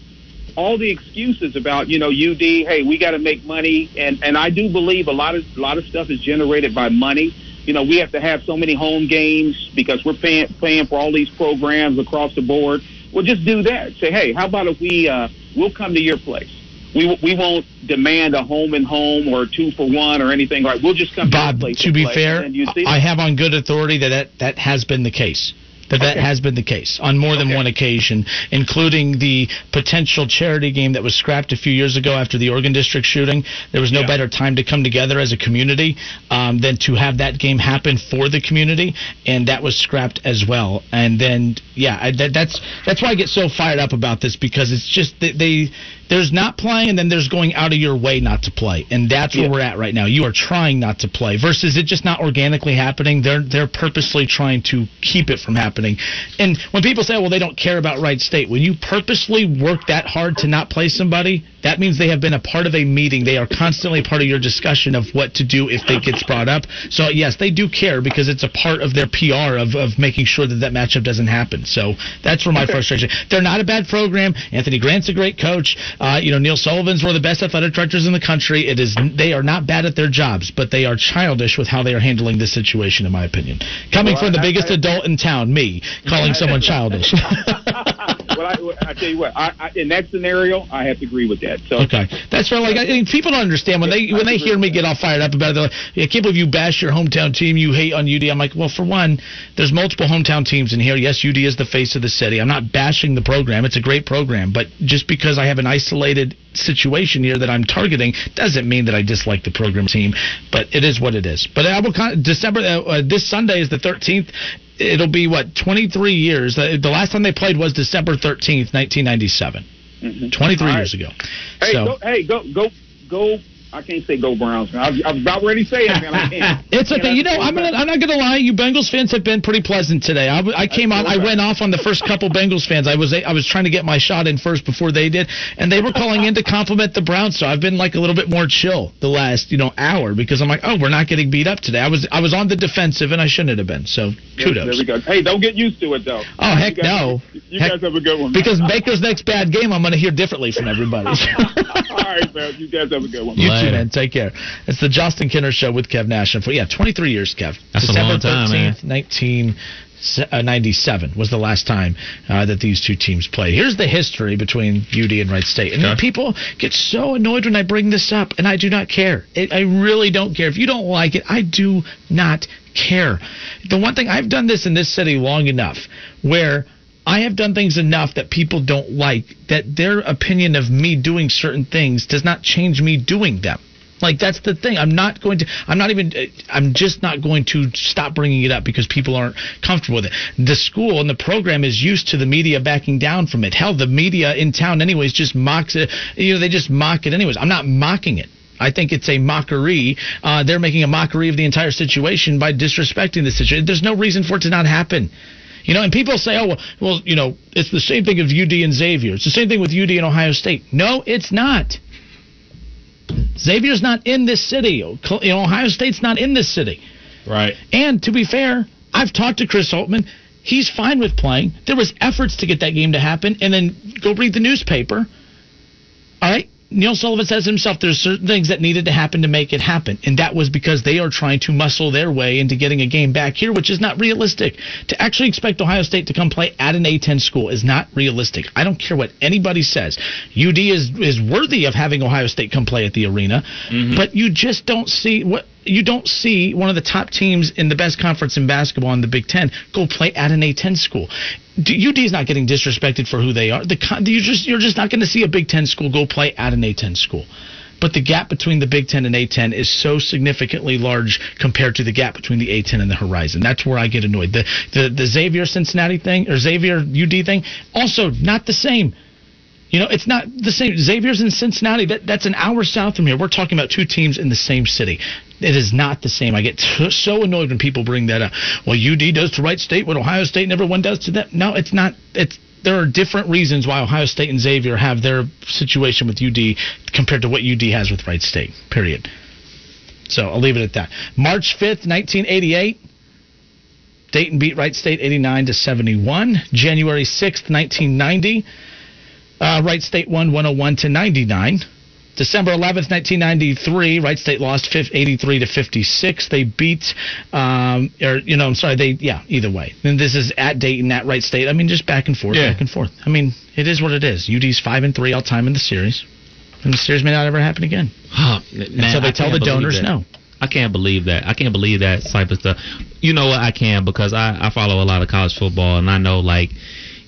all the excuses about you know UD, hey, we got to make money, and and I do believe a lot of a lot of stuff is generated by money. You know, we have to have so many home games because we're paying paying for all these programs across the board. Well, just do that. Say, hey, how about if we uh, we'll come to your place. We we won't demand a home and home or two for one or anything like. We'll just come Bob, to your place. to be fair, I have on good authority that that, that has been the case. That that Okay. has been the case on more than Okay. one occasion, including the potential charity game that was scrapped a few years ago after the Oregon District shooting. There was no Yeah. better time to come together as a community um, than to have that game happen for the community, and that was scrapped as well. And then, yeah, I, that, that's that's why I get so fired up about this because it's just they, they there's not playing, and then there's going out of your way not to play, and that's where Yeah. we're at right now. You are trying not to play versus it just not organically happening. They're they're purposely trying to keep it from happening. And when people say, "Well, they don't care about Wright State," when you purposely work that hard to not play somebody, that means they have been a part of a meeting. They are constantly part of your discussion of what to do if it gets brought up. So yes, they do care because it's a part of their PR of, of making sure that that matchup doesn't happen. So that's where my frustration. They're not a bad program. Anthony Grant's a great coach. Uh, you know, Neil Sullivan's one of the best athletic directors in the country. It is they are not bad at their jobs, but they are childish with how they are handling this situation, in my opinion. Coming Well, from the I- biggest I- adult in town, me, calling someone childish. well, I, I tell you what, I, I, in that scenario, I have to agree with that. So Okay, that's right. Like I, I- people don't understand when they when they hear me get all fired up about it. They're like, "I can't believe you bash your hometown team. You hate on UD." I'm like, well, for one, there's multiple hometown teams in here. Yes, UD is the face of the city. I'm not bashing the program. It's a great program, but just because I have an isolated situation here that I'm targeting doesn't mean that I dislike the program team. But it is what it is. But I will con- December uh, uh, this Sunday is the 13th. It'll be what 23 years. The last time they played was December 13th, 1997. Mm-hmm. 23 All right. years ago. Hey, so. go, hey, go, go, go. I can't say go Browns, man. I was, I was about ready to say it, man. I can't. It's okay. You know, I'm gonna, I'm not gonna lie. You Bengals fans have been pretty pleasant today. I, I came on. I went off on the first couple Bengals fans. I was I was trying to get my shot in first before they did, and they were calling in to compliment the Browns. So I've been like a little bit more chill the last you know hour because I'm like, oh, we're not getting beat up today. I was I was on the defensive and I shouldn't have been. So kudos. There we go. Hey, don't get used to it though. Oh heck you guys, no! You Heck- guys have a good one. man. because Baker's next bad game, I'm gonna hear differently from everybody. All right, man. You guys have a good one. Man. Take care. It's the Justin Kinner Show with Kev Nash. And for, yeah, 23 years, Kev. That's a December long time, man. 13th, 1997 was the last time uh, that these two teams played. Here's the history between UD and Wright State. And Okay. people get so annoyed when I bring this up, and I do not care. It, I really don't care. If you don't like it, I do not care. The one thing, I've done this in this city long enough where I have done things enough that people don't like that their opinion of me doing certain things does not change me doing them. Like that's the thing. I'm not going to. I'm not even. I'm just not going to stop bringing it up because people aren't comfortable with it. The school and the program is used to the media backing down from it. Hell, the media in town, anyways, just mocks it. You know, they just mock it anyways. I'm not mocking it. I think it's a mockery. Uh, they're making a mockery of the entire situation by disrespecting the situation. There's no reason for it to not happen. You know, and people say, oh, well, well, you know, it's the same thing of UD and Xavier. It's the same thing with UD and Ohio State. No, it's not. Xavier's not in this city. You know, Ohio State's not in this city. Right. And to be fair, I've talked to Chris Holtmann. He's fine with playing. There was efforts to get that game to happen, and then go read the newspaper. All right. Neil Sullivan says himself there's certain things that needed to happen to make it happen, and that was because they are trying to muscle their way into getting a game back here, which is not realistic. To actually expect Ohio State to come play at an A10 school is not realistic. I don't care what anybody says. UD is is worthy of having Ohio State come play at the arena, mm-hmm. but you just don't see what you don't see one of the top teams in the best conference in basketball in the Big Ten go play at an A10 school. UD is not getting disrespected for who they are. The you just you're just not going to see a Big Ten school go play at an A10 school. But the gap between the Big Ten and A10 is so significantly large compared to the gap between the A10 and the Horizon. That's where I get annoyed. The the, the Xavier Cincinnati thing or Xavier UD thing also not the same. You know, it's not the same. Xavier's in Cincinnati. That that's an hour south from here. We're talking about two teams in the same city. It is not the same. I get t- so annoyed when people bring that up. Well, UD does to Wright State what Ohio State everyone does to them. No, it's not. It's there are different reasons why Ohio State and Xavier have their situation with UD compared to what UD has with Wright State. Period. So I'll leave it at that. March 5th, 1988. Dayton beat Wright State 89 to 71. January 6th, 1990. Uh, Wright State won 101 to 99. December 11th, 1993, Wright State lost 83 to 56. They beat, um, or you know, I'm sorry, they yeah, either way. And this is at Dayton, at Wright State. I mean, just back and forth, Yeah. back and forth. I mean, it is what it is. UD's five and three all time in the series, and the series may not ever happen again. Man, Until they I tell the donors no. I can't believe that. I can't believe that type of stuff. You know what? I can because I, I follow a lot of college football and I know like,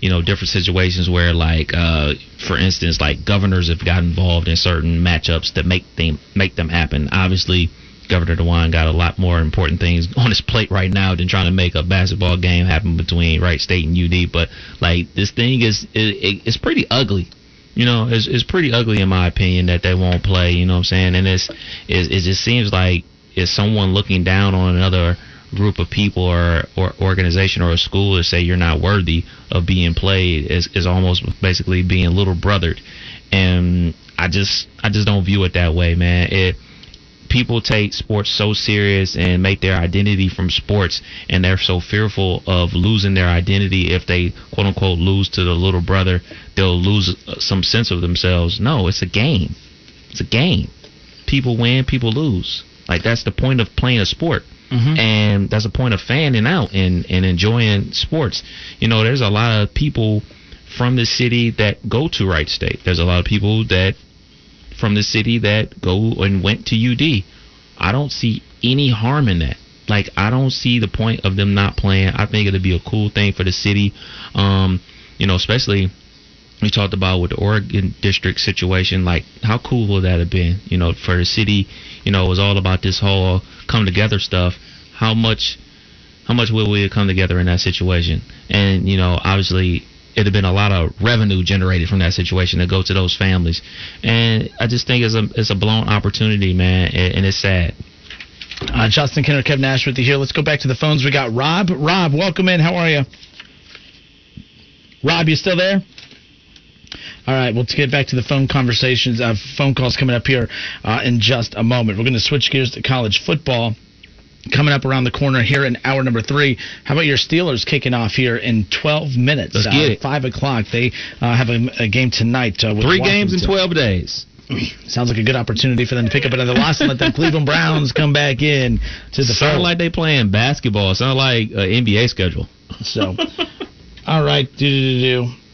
you know, different situations where like, uh, for instance, like governors have got involved in certain matchups that make them make them happen. Obviously, Governor DeWine got a lot more important things on his plate right now than trying to make a basketball game happen between Wright State and UD. But like this thing is it, it, it's pretty ugly you know, it's, it's pretty ugly in my opinion that they won't play. You know what I'm saying? And it's it, it just seems like it's someone looking down on another group of people or or organization or a school to say you're not worthy of being played is is almost basically being little brothered. And I just I just don't view it that way, man. It people take sports so serious and make their identity from sports and they're so fearful of losing their identity. If they quote unquote lose to the little brother they'll lose uh, some sense of themselves. No it's a game. It's a game. People win people lose. Like that's the point of playing a sport and that's a point of fanning out and, and enjoying sports you know there's a lot of people from the city that go to Wright State there's a lot of people that from the city that go and went to UD. I don't see any harm in that. Like I don't see the point of them not playing. I think it'd be a cool thing for the city. Um, you know, especially we talked about with the Oregon district situation. Like how cool would that have been? You know, for the city. You know, it was all about this whole come together stuff. How much how much will we have come together in that situation? And you know, obviously, it'd have been a lot of revenue generated from that situation to go to those families. And I just think it's a it's a blown opportunity, man, and, it's sad. Uh, Justin Kinner, Kev Nash with you here. Let's go back to the phones. We got Rob. Rob, welcome in. How are you? Rob, you still there? All right, we'll get back to the phone conversations, uh, phone calls coming up here uh, in just a moment. We're going to switch gears to college football. Coming up around the corner here in hour number three. How about your Steelers kicking off here in 12 minutes? Let's uh, it. 5 o'clock. They uh, have a, a game tonight. Uh, with Three games in 12 days. Sounds like a good opportunity for them to pick up another loss and let the Cleveland Browns come back in to the Sound like they playing basketball. Sound like uh, NBA schedule. So, all right, do do do do.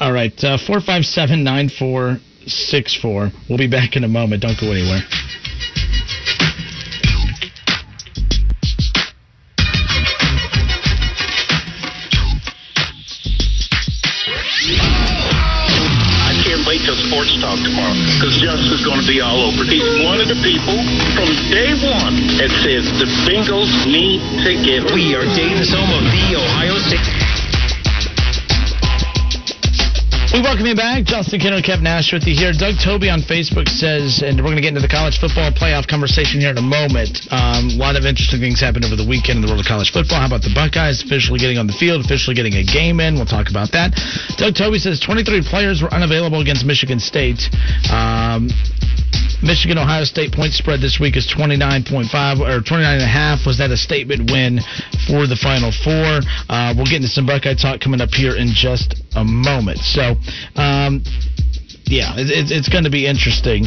All right, uh, four five seven nine four six four. We'll be back in a moment. Don't go anywhere. I can't wait till sports talk tomorrow because Justin's going to be all over. He's one of the people from day one that says the Bengals need to get. We are Dayton's home of the Ohio State. We welcome you back. Justin Kinner, Kev Nash with you here. Doug Toby on Facebook says, and we're going to get into the college football playoff conversation here in a moment. Um, a lot of interesting things happened over the weekend in the world of college football. How about the Buckeyes officially getting on the field, officially getting a game in? We'll talk about that. Doug Toby says 23 players were unavailable against Michigan State. Um, Michigan Ohio State point spread this week is 29.5 or 29 and a half. Was that a statement win for the Final Four? Uh, we'll get into some Buckeye talk coming up here in just a moment. So, um, yeah, it, it's it's going to be interesting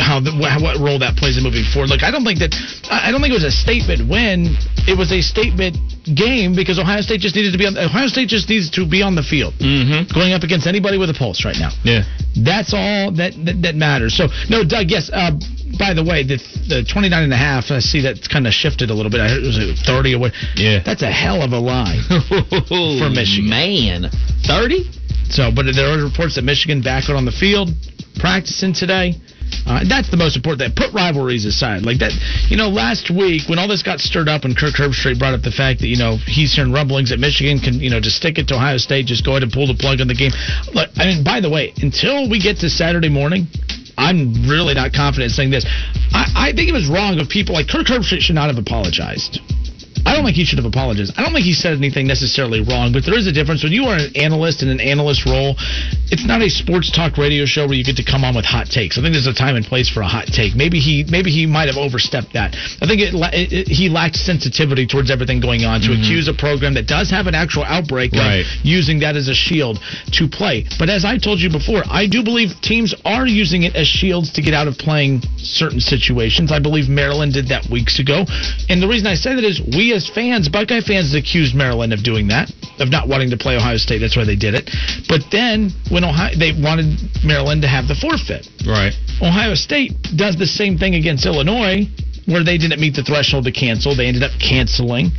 how the, what role that plays in moving forward. Look, I don't think that I don't think it was a statement win. It was a statement game because Ohio State just needed to be on. Ohio State just needs to be on the field, Mm-hmm. going up against anybody with a pulse right now. Yeah. That's all that that, that matters. So no, Doug. Yes. Uh, by the way, the the 29 and a half. I see that's kind of shifted a little bit. I heard it was 30 or what. Yeah. That's a hell of a line. For Michigan. Man. 30? So, but there are reports that Michigan back out on the field practicing today. Uh, that's the most important. That put rivalries aside, like that. You know, last week when all this got stirred up, and Kirk Herbstreit brought up the fact that you know he's hearing rumblings that Michigan can you know just stick it to Ohio State, just go ahead and pull the plug on the game. Look, I mean, by the way, until we get to Saturday morning. I'm really not confident in saying this. I, I think it was wrong of people like Kirk Herbstreit should not have apologized. I don't think he should have apologized. I don't think he said anything necessarily wrong, but there is a difference when you are an analyst in an analyst role. It's not a sports talk radio show where you get to come on with hot takes. I think there's a time and place for a hot take. Maybe he maybe he might have overstepped that. I think it, it, it he lacked sensitivity towards everything going on to mm-hmm. accuse a program that does have an actual outbreak of Right. using that as a shield to play. But as I told you before, I do believe teams are using it as shields to get out of playing certain situations. I believe Maryland did that weeks ago. And the reason I say that is we as fans, Buckeye fans, accused Maryland of doing that, of not wanting to play Ohio State. That's why they did it. But then when Ohio, they wanted Maryland to have the forfeit. Right. Ohio State does the same thing against Illinois, where they didn't meet the threshold to cancel. They ended up canceling.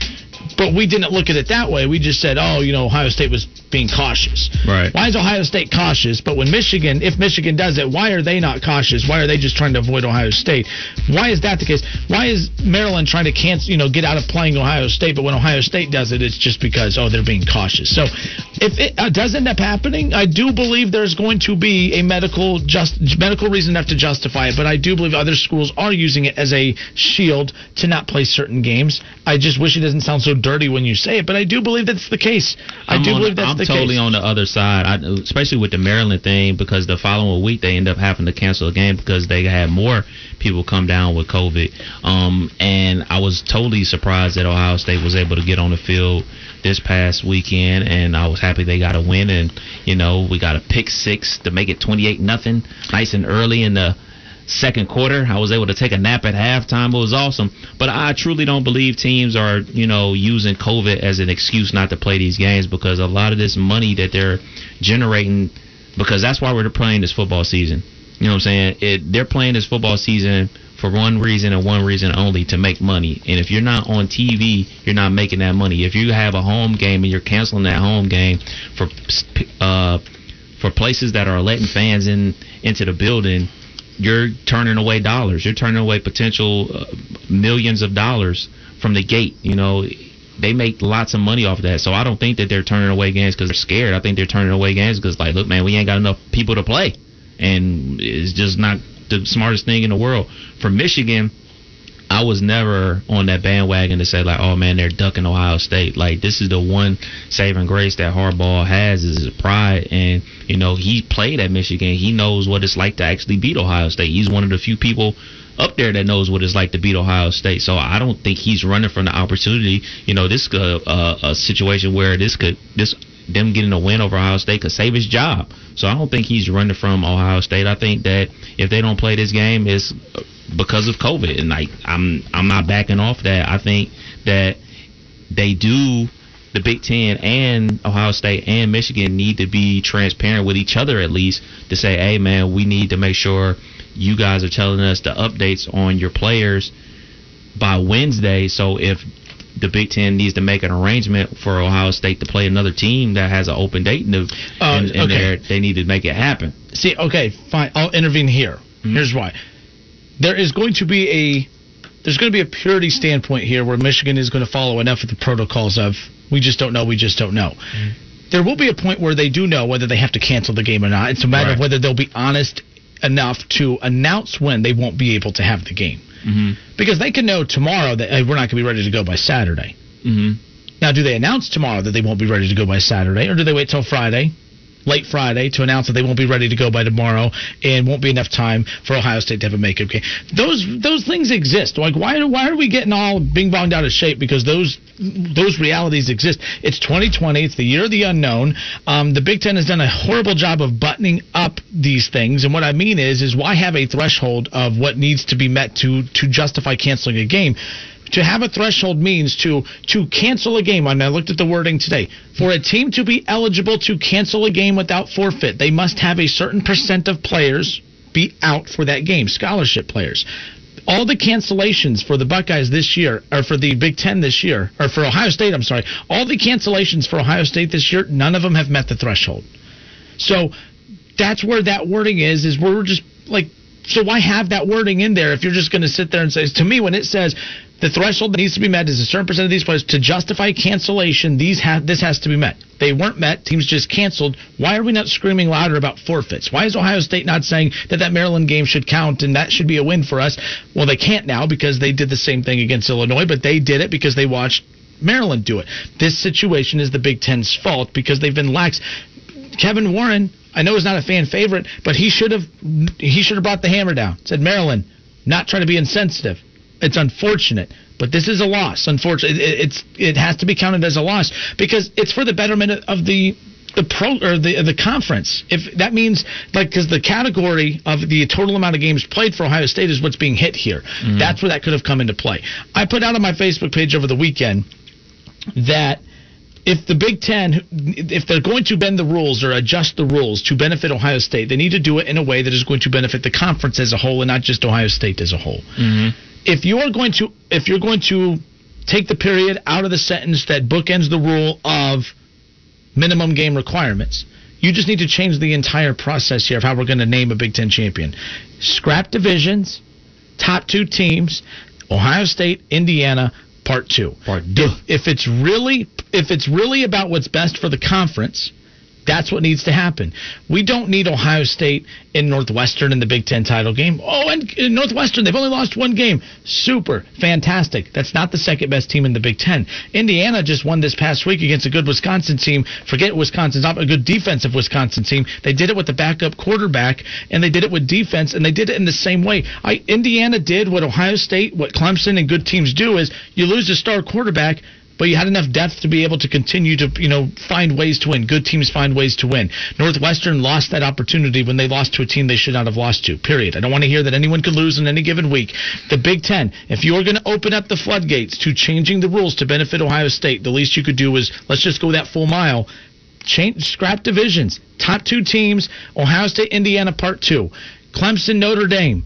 But we didn't look at it that way. We just said, oh, you know, Ohio State was being cautious. Right. Why is Ohio State cautious? But when Michigan, if Michigan does it, why are they not cautious? Why are they just trying to avoid Ohio State? Why is that the case? Why is Maryland trying to cancel, you know, get out of playing Ohio State? But when Ohio State does it, it's just because oh they're being cautious. So if it uh, does end up happening, I do believe there's going to be a medical just medical reason enough to justify it. But I do believe other schools are using it as a shield to not play certain games. I just wish it doesn't sound so dirty when you say it, but I do believe that's the case. I I'm do on- believe that's I'm the totally case. on the other side, I, especially with the Maryland thing, because the following week they end up having to cancel a game because they had more people come down with COVID. Um, and I was totally surprised that Ohio State was able to get on the field this past weekend, and I was happy they got a win. And you know, we got a pick six to make it 28 nothing, nice and early in the second quarter. I was able to take a nap at halftime. It was awesome. But I truly don't believe teams are, you know, using COVID as an excuse not to play these games because a lot of this money that they're generating, because that's why we're playing this football season. You know what I'm saying? It, they're playing this football season for one reason and one reason only to make money. And if you're not on TV, you're not making that money. If you have a home game and you're canceling that home game for uh, for places that are letting fans in into the building, you're turning away dollars. You're turning away potential uh, millions of dollars from the gate. You know, they make lots of money off of that. So I don't think that they're turning away games because they're scared. I think they're turning away games because, like, look, man, we ain't got enough people to play, and it's just not the smartest thing in the world. For Michigan, I was never on that bandwagon to say like, oh man, they're ducking Ohio State. Like this is the one saving grace that Harbaugh has is his pride, and you know he played at Michigan. He knows what it's like to actually beat Ohio State. He's one of the few people up there that knows what it's like to beat Ohio State. So I don't think he's running from the opportunity. You know, this could uh, a situation where this could this them getting a win over Ohio State could save his job. So I don't think he's running from Ohio State. I think that if they don't play this game, it's because of COVID. And like I'm I'm not backing off that. I think that they do the Big Ten and Ohio State and Michigan need to be transparent with each other at least to say, hey man, we need to make sure you guys are telling us the updates on your players by Wednesday. So if the Big Ten needs to make an arrangement for Ohio State to play another team that has an open date, and, Uh, okay. they're- they need to make it happen. See, okay, fine. I'll intervene here. Here's why. There is going to be a there's going to be a purity standpoint here where Michigan is going to follow enough of the protocols of we just don't know, we just don't know. There will be a point where they do know whether they have to cancel the game or not. It's a matter of whether they'll be honest enough to announce when they won't be able to have the game. Mm-hmm. Because they can know tomorrow that hey, we're not going to be ready to go by Saturday. Mm-hmm. Now, do they announce tomorrow that they won't be ready to go by Saturday, or do they wait till Friday, late Friday, to announce that they won't be ready to go by tomorrow and won't be enough time for Ohio State to have a makeup game? Those those things exist. Like why why are we getting all bing bonged out of shape? Because those those realities exist. It's 2020. It's the year of the unknown. Um, the Big Ten has done a horrible job of buttoning up these things, and what I mean is, is why have a threshold of what needs to be met to to justify canceling a game? To have a threshold means to to cancel a game. And I looked at the wording today. For a team to be eligible to cancel a game without forfeit, they must have a certain percent of players be out for that game, scholarship players. All the cancellations for the Buckeyes this year, or for the Big Ten this year, or for Ohio State, I'm sorry, all the cancellations for Ohio State this year, none of them have met the threshold. So that's where that wording is, is where we're just like, so why have that wording in there if you're just going to sit there and say, to me, when it says the threshold that needs to be met is a certain percent of these players to justify cancellation, these ha- this has to be met. They weren't met. Teams just canceled. Why are we not screaming louder about forfeits? Why is Ohio State not saying that that Maryland game should count and that should be a win for us? Well, they can't now because they did the same thing against Illinois, but they did it because they watched Maryland do it. This situation is the Big Ten's fault because they've been lax. Kevin Warren, I know is not a fan favorite, but he should have he should have brought the hammer down. Said Maryland, not trying to be insensitive. It's unfortunate, but this is a loss. Unfortunately, it, it's it has to be counted as a loss because it's for the betterment of the the pro or the the conference. If that means like because the category of the total amount of games played for Ohio State is what's being hit here. Mm-hmm. That's where that could have come into play. I put out on my Facebook page over the weekend that if the Big Ten, if they're going to bend the rules or adjust the rules to benefit Ohio State, they need to do it in a way that is going to benefit the conference as a whole and not just Ohio State as a whole. Mm-hmm. If you are going to, if you're going to take the period out of the sentence that bookends the rule of minimum game requirements, you just need to change the entire process here of how we're going to name a Big Ten champion. Scrap divisions, top two teams, Ohio State, Indiana, part two. Part two. If, if it's really if it's really about what's best for the conference, that's what needs to happen. We don't need Ohio State in Northwestern in the Big Ten title game. Oh, and uh, Northwestern, they've only lost one game. Super, fantastic. That's not the second best team in the Big Ten. Indiana just won this past week against a good Wisconsin team. Forget Wisconsin's not a good defensive Wisconsin team. They did it with the backup quarterback, and they did it with defense, and they did it in the same way. I, Indiana did what Ohio State, what Clemson and good teams do is you lose a star quarterback but you had enough depth to be able to continue to you know find ways to win. Good teams find ways to win. Northwestern lost that opportunity when they lost to a team they should not have lost to. Period. I don't want to hear that anyone could lose in any given week. The Big Ten, if you are going to open up the floodgates to changing the rules to benefit Ohio State, the least you could do is let's just go that full mile. Change scrap divisions. Top two teams: Ohio State, Indiana, part two. Clemson, Notre Dame.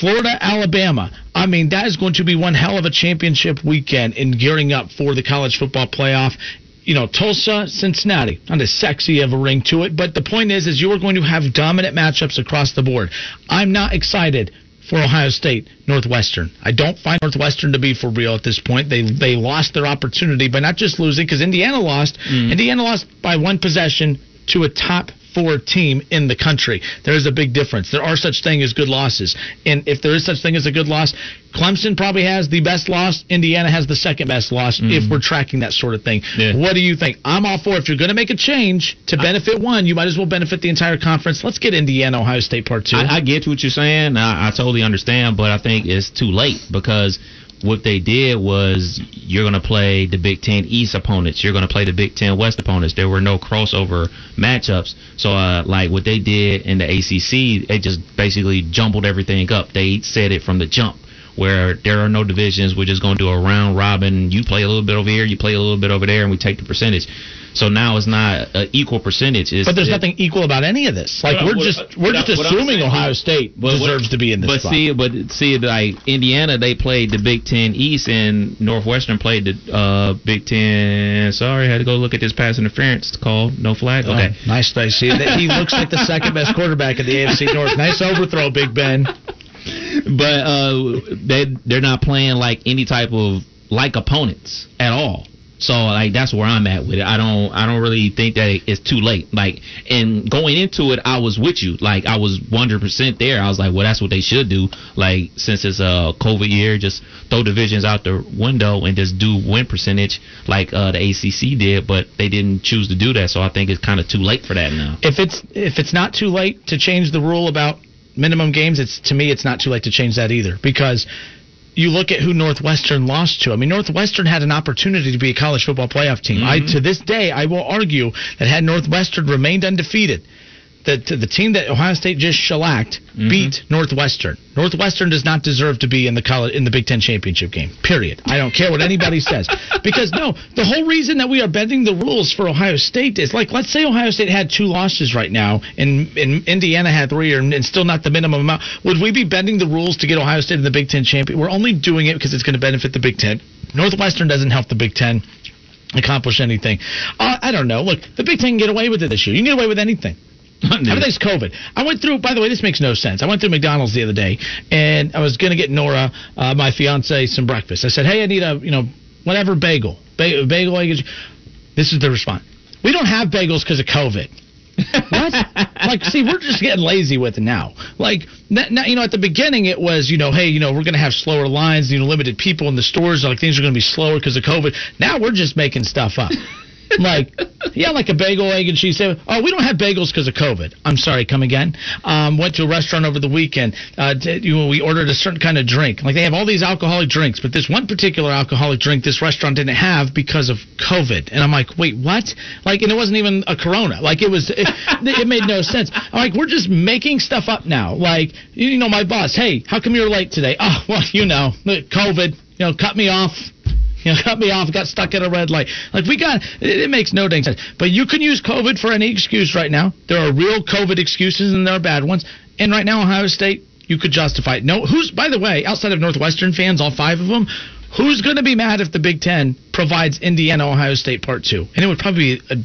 Florida, Alabama. I mean, that is going to be one hell of a championship weekend in gearing up for the college football playoff. You know, Tulsa, Cincinnati, not as sexy of a ring to it, but the point is, is you are going to have dominant matchups across the board. I'm not excited for Ohio State, Northwestern. I don't find Northwestern to be for real at this point. They they lost their opportunity by not just losing because Indiana lost. Mm-hmm. Indiana lost by one possession to a top four team in the country. There is a big difference. There are such thing as good losses, and if there is such thing as a good loss, Clemson probably has the best loss. Indiana has the second best loss. If mm-hmm. we're tracking that sort of thing, Yeah. what do you think? I'm all for. If you're going to make a change to benefit one, you might as well benefit the entire conference. Let's get Indiana, Ohio State part two. I, I get what you're saying. I, I totally understand, but I think it's too late because what they did was you're going to play the Big Ten East opponents. You're going to play the Big Ten West opponents. There were no crossover matchups. So, uh, like what they did in the ACC, they just basically jumbled everything up. They said it from the jump. Where there are no divisions, we're just going to do a round robin. You play a little bit over here, you play a little bit over there, and we take the percentage. So now it's not an equal percentage. It's, but there's it- nothing equal about any of this. Like What- we're what- just we're what just I- what assuming saying- Ohio State But what- deserves to be in this But spot. see, but see, like Indiana, they played the Big Ten East, and Northwestern played the uh, Big Ten. Sorry, I had to go look at this pass interference call. No flag. Okay. Oh, nice, nice. See, that- he looks like the second best quarterback in the AFC North. Nice overthrow, Big Ben. but uh, they they're not playing like any type of like opponents at all. So like that's where I'm at with it. I don't I don't really think that it's too late. Like and going into it, I was with you. Like I was 100 percent there. I was like, well, that's what they should do. Like since it's a COVID year, just throw divisions out the window and just do win percentage like uh, the ACC did. But they didn't choose to do that. So I think it's kind of too late for that now. If it's if it's not too late to change the rule about minimum games, it's to me it's not too late to change that either because you look at who Northwestern lost to. I mean, Northwestern had an opportunity to be a college football playoff team. I mm-hmm. to this day I will argue that had Northwestern remained undefeated, that the team that Ohio State just shellacked beat Northwestern. Northwestern does not deserve to be in the college in the Big Ten championship game. Period. I don't care what anybody says because no, the whole reason that we are bending the rules for Ohio State is like let's say Ohio State had two losses right now and, and Indiana had three or, and still not the minimum amount. Would we be bending the rules to get Ohio State in the Big Ten champion? We're only doing it because it's going to benefit the Big Ten. Northwestern doesn't help the Big Ten accomplish anything. Uh, I don't know. Look, the Big Ten can get away with it this year. You can get away with anything. Everything's COVID. I went through. By the way, this makes no sense. I went through McDonald's the other day, and I was going to get Nora, uh, my fiance, some breakfast. I said, "Hey, I need a you know whatever bagel, ba- bagel." egg." This is the response. We don't have bagels because of COVID. what? like, see, we're just getting lazy with it now. Like, n- now, you know, at the beginning it was, you know, hey, you know, we're going to have slower lines, you know, limited people in the stores, like things are going to be slower because of COVID. Now we're just making stuff up. like, yeah, like a bagel, egg, and cheese sandwich. Oh, we don't have bagels because of COVID. I'm sorry, come again. Um, went to a restaurant over the weekend. Uh, you know, we ordered a certain kind of drink. Like, they have all these alcoholic drinks, but this one particular alcoholic drink this restaurant didn't have because of COVID. And I'm like, wait, what? Like, and it wasn't even a Corona. Like, it was, it, it made no sense. I'm like, we're just making stuff up now. Like, you know, my boss, hey, how come you're late today? Oh, well, you know, COVID, you know, cut me off. You know, cut me off, got stuck at a red light. Like we got, it, it makes no dang sense. But you can use COVID for any excuse right now. There are real COVID excuses and there are bad ones. And right now, Ohio State, you could justify it. No, who's by the way, outside of Northwestern fans, all five of them, who's going to be mad if the Big Ten provides Indiana Ohio State Part Two? And it would probably be a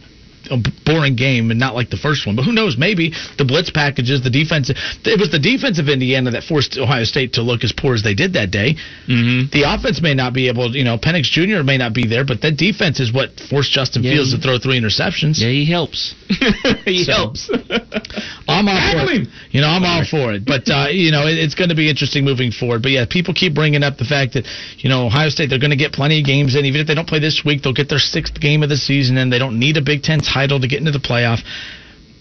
a boring game and not like the first one. But who knows? Maybe the blitz packages, the defense. It was the defense of Indiana that forced Ohio State to look as poor as they did that day. Mm-hmm. The offense may not be able, you know, Penix Jr. may not be there, but that defense is what forced Justin Yeah, Fields he- to throw three interceptions. Yeah, he helps. he So- helps. I'm all for it. You know, I'm all for it. But uh, you know, it, it's going to be interesting moving forward. But yeah, people keep bringing up the fact that you know Ohio State they're going to get plenty of games in. Even if they don't play this week, they'll get their sixth game of the season, and they don't need a Big Ten title to get into the playoff.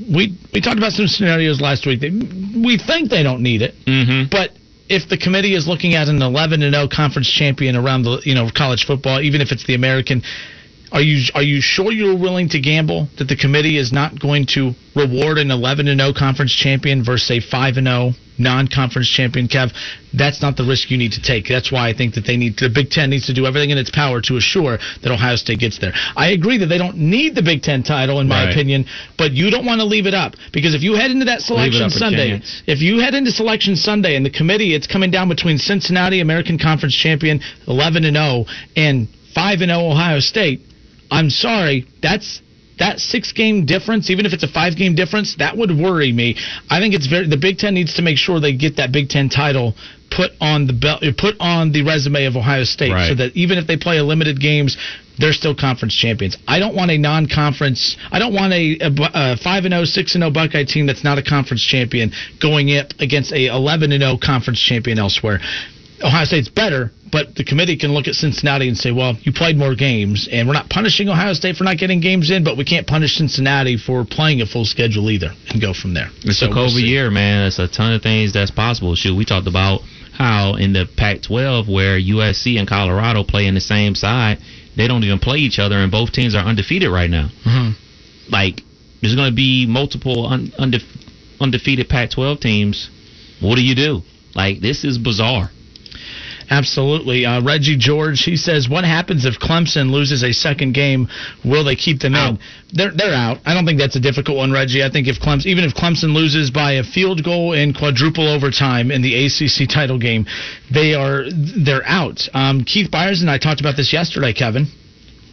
We we talked about some scenarios last week. They, we think they don't need it, Mm-hmm. but if the committee is looking at an 11 and 0 conference champion around the you know college football, even if it's the American, are you are you sure you're willing to gamble that the committee is not going to reward an 11 and 0 conference champion versus a 5 and 0 non-conference champion? Kev, that's not the risk you need to take. That's why I think that they need the Big Ten needs to do everything in its power to assure that Ohio State gets there. I agree that they don't need the Big Ten title in my Right. opinion, but you don't want to leave it up because if you head into that selection Sunday, if you head into selection Sunday and the committee, it's coming down between Cincinnati, American Conference champion, 11 and 0, and 5 and 0 Ohio State. I'm sorry, that's that six game difference, even if it's a five game difference, that would worry me. I think it's very the Big Ten needs to make sure they get that Big Ten title put on the belt, put on the resume of Ohio State, Right. so that even if they play a limited games, they're still conference champions. I don't want a non-conference. I don't want a, a, a five and 0, 6 and 0 Buckeye team that's not a conference champion going up against a 11 and 0 conference champion elsewhere. Ohio State's better, but the committee can look at Cincinnati and say, well, you played more games, and we're not punishing Ohio State for not getting games in, but we can't punish Cincinnati for playing a full schedule either, and go from there. It's So a we'll COVID year, man. It's a ton of things that's possible. Shoot, we talked about how in the Pac-12, where USC and Colorado play in the same side, they don't even play each other, and both teams are undefeated right now. Mhm. Like, there's going to be multiple un- unde- undefeated Pac-12 teams. What do you do? Like, this is bizarre. Absolutely. Uh, Reggie George, he says, what happens if Clemson loses a second game? Will they keep them in? They're, they're out. I don't think that's a difficult one, Reggie. I think if Clemson, even if Clemson loses by a field goal in quadruple overtime in the ACC title game, they are, they're out. Um, Keith Byers and I talked about this yesterday, Kevin.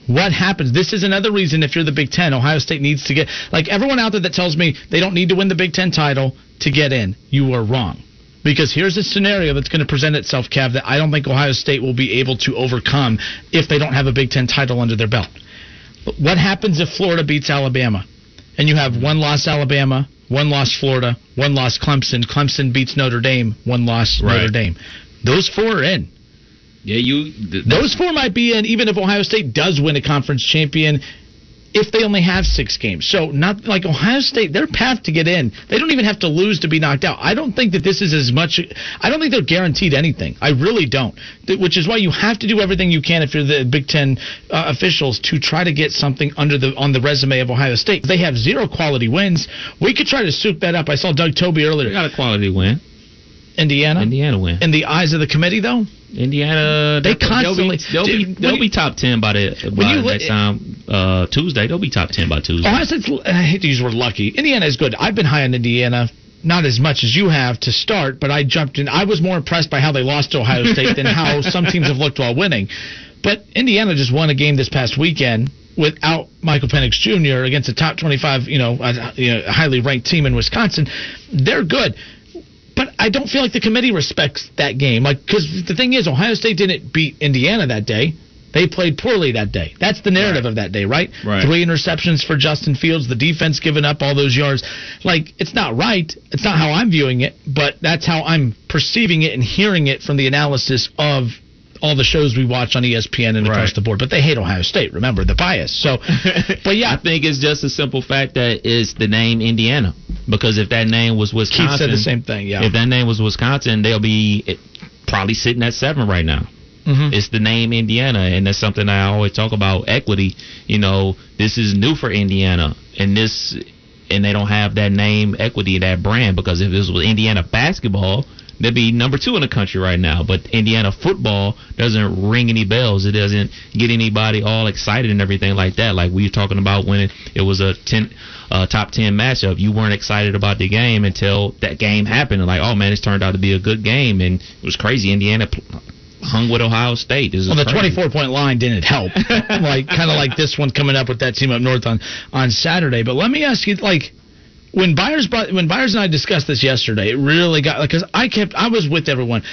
What happens? This is another reason if you're the Big Ten, Ohio State needs to get, like everyone out there that tells me they don't need to win the Big Ten title to get in, you are wrong. Because here's a scenario that's going to present itself, Cav, that I don't think Ohio State will be able to overcome if they don't have a Big Ten title under their belt. But what happens if Florida beats Alabama? And you have one loss Alabama, one loss Florida, one loss Clemson. Clemson beats Notre Dame, one loss Right. Notre Dame. Those four are in. Yeah, you. Those four might be in, even if Ohio State does win a conference champion, if they only have six games. So, not like Ohio State, their path to get in, they don't even have to lose to be knocked out. I don't think that this is as much, I don't think they're guaranteed anything. I really don't. Which is why you have to do everything you can if you're the Big Ten uh, officials to try to get something under the on the resume of Ohio State. They have zero quality wins. We could try to soup that up. I saw Doug Toby earlier. They got a quality win. Indiana. Indiana win. In the eyes of the committee, though, Indiana, They they'll- constantly- they'll be they'll, be, they'll when be top ten by the by you look- next time uh, Tuesday. They'll be top ten by Tuesday. Ohio State's, I hate to use the word lucky. Indiana is good. I've been high on Indiana, not as much as you have to start, but I jumped in. I was more impressed by how they lost to Ohio State than how some teams have looked while winning. But Indiana just won a game this past weekend without Michael Penix Jr. against a top 25, you know, a, you know, a highly ranked team in Wisconsin. They're good. But I don't feel like the committee respects that game. Like, because the thing is, Ohio State didn't beat Indiana that day. They played poorly that day. That's the narrative of that day, right? Right. Three interceptions for Justin Fields. The defense giving up all those yards. Like it's not right. It's not how I'm viewing it, but that's how I'm perceiving it and hearing it from the analysis of all the shows we watch on ESPN and across the board. But they hate Ohio State. Remember the bias. So, but yeah, I think it's just a simple fact that it's the name Indiana. Because if that name was Wisconsin, Keith said the same thing. Yeah. If that name was Wisconsin, they'll be eh, probably sitting at seven right now. Mhm. It's the name Indiana, and that's something I always talk about. Equity, you know, this is new for Indiana, and this, and they don't have that name equity, that brand, because if this was Indiana basketball, they'd be number two in the country right now. But Indiana football doesn't ring any bells. It doesn't get anybody all excited and everything like that. Like we were talking about when it, it was a ten, uh, top ten matchup. You weren't excited about the game until that game happened, and like, oh man, it's turned out to be a good game, and it was crazy. Indiana pl- hung with Ohio State. This is Well, the crazy. 24 point line didn't help. like kind of like this one coming up with that team up north on on Saturday. But let me ask you, like when Byers when Byers and I discussed this yesterday, it really got because I kept I was with everyone.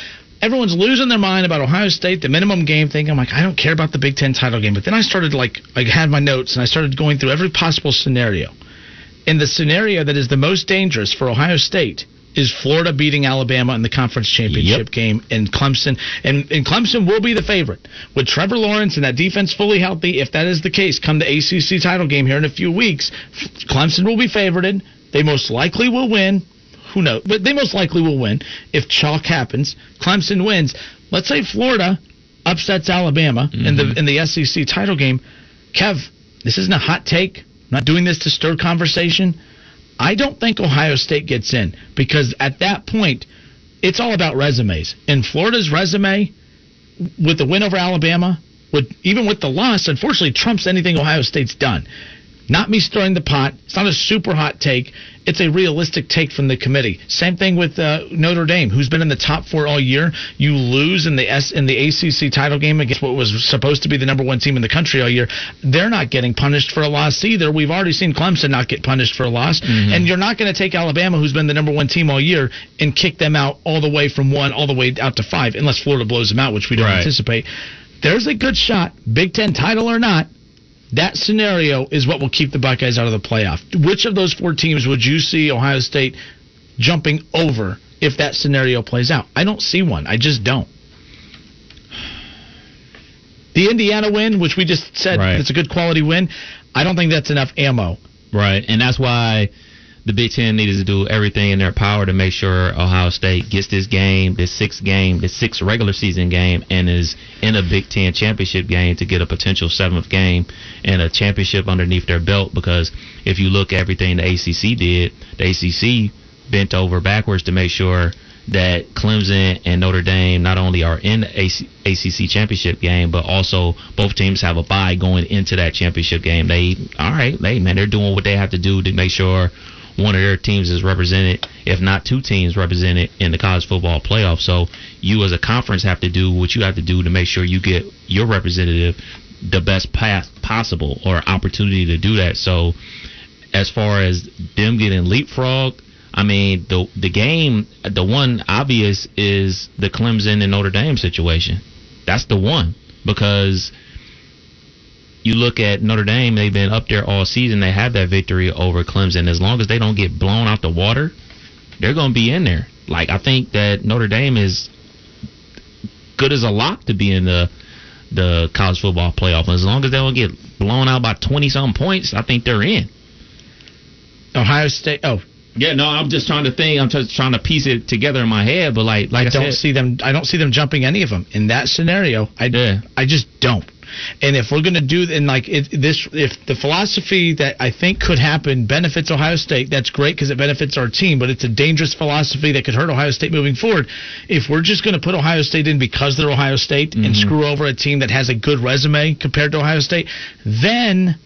Everyone's losing their mind about Ohio State, the minimum game thing. I'm like, I don't care about the Big Ten title game. But then I started like, I had my notes and I started going through every possible scenario. And the scenario that is the most dangerous for Ohio State is Florida beating Alabama in the conference championship game and Clemson and, and Clemson will be the favorite. With Trevor Lawrence and that defense fully healthy, if that is the case, come the ACC title game here in a few weeks, Clemson will be favorited. They most likely will win. Who knows? But they most likely will win if chalk happens. Clemson wins. Let's say Florida upsets Alabama in the mm-hmm. in the SEC title game. Kev, this isn't a hot take. I'm not doing this to stir conversation. I don't think Ohio State gets in because at that point, it's all about resumes. And Florida's resume, with the win over Alabama, with even with the loss, unfortunately trumps anything Ohio State's done. Not me stirring the pot. It's not a super hot take. It's a realistic take from the committee. Same thing with uh, Notre Dame, who's been in the top four all year. You lose in the S in the ACC title game against what was supposed to be the number one team in the country all year. They're not getting punished for a loss either. We've already seen Clemson not get punished for a loss, and you're not going to take Alabama, who's been the number one team all year, and kick them out all the way from one all the way out to five, unless Florida blows them out, which we don't Right. anticipate. There's a good shot, Big Ten title or not. That scenario is what will keep the Buckeyes out of the playoff. Which of those four teams would you see Ohio State jumping over if that scenario plays out? I don't see one. I just don't. The Indiana win, which we just said Right. it's a good quality win, I don't think that's enough ammo. Right, and that's why the Big Ten needed to do everything in their power to make sure Ohio State gets this game, this sixth game, this sixth regular season game, and is in a Big Ten championship game to get a potential seventh game and a championship underneath their belt. Because if you look at everything the ACC did, the ACC bent over backwards to make sure that Clemson and Notre Dame not only are in the AC, ACC championship game, but also both teams have a bye going into that championship game. They, all right, they man, they're doing what they have to do to make sure one of their teams is represented, if not two teams represented in the college football playoff. So you as a conference have to do what you have to do to make sure you get your representative the best path possible or opportunity to do that. So as far as them getting leapfrog, I mean the the game, the one obvious is the Clemson and Notre Dame situation. That's the one because you look at Notre Dame, they've been up there all season. They have that victory over Clemson. As long as they don't get blown out the water, they're going to be in there. Like I think that Notre Dame is good as a lock to be in the the college football playoff. As long as they don't get blown out by twenty some points, I think they're in. Ohio State. Oh, Yeah, no, I'm just trying to think. I'm just trying to piece it together in my head. But like, like I, I don't said, see them. I don't see them jumping any of them in that scenario. I Yeah. I just don't. And if we're going to do and like it, this, if the philosophy that I think could happen benefits Ohio State, that's great because it benefits our team. But it's a dangerous philosophy that could hurt Ohio State moving forward. If we're just going to put Ohio State in because they're Ohio State and mm-hmm. screw over a team that has a good resume compared to Ohio State, then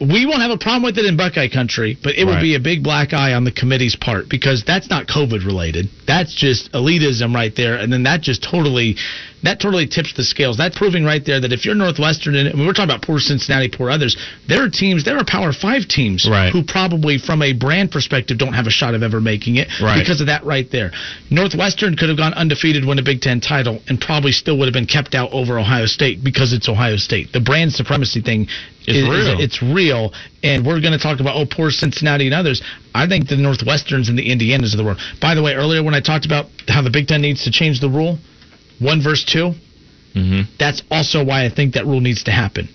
we won't have a problem with it in Buckeye country, but it would Right. be a big black eye on the committee's part because that's not COVID related. That's just elitism right there, and then that just totally, that totally tips the scales. That's proving right there that if you're Northwestern, and we're talking about poor Cincinnati, poor others, there are teams, there are Power Five teams Right. who probably, from a brand perspective, don't have a shot of ever making it Right. because of that right there. Northwestern could have gone undefeated, win a Big Ten title, and probably still would have been kept out over Ohio State because it's Ohio State. The brand supremacy thing It's is- is- real. it's real, and we're going to talk about oh poor Cincinnati and others. I think the Northwesterns and the Indianas of the world. By the way, earlier when I talked about how the Big Ten needs to change the rule, one verse two, Mm-hmm. that's also why I think that rule needs to happen.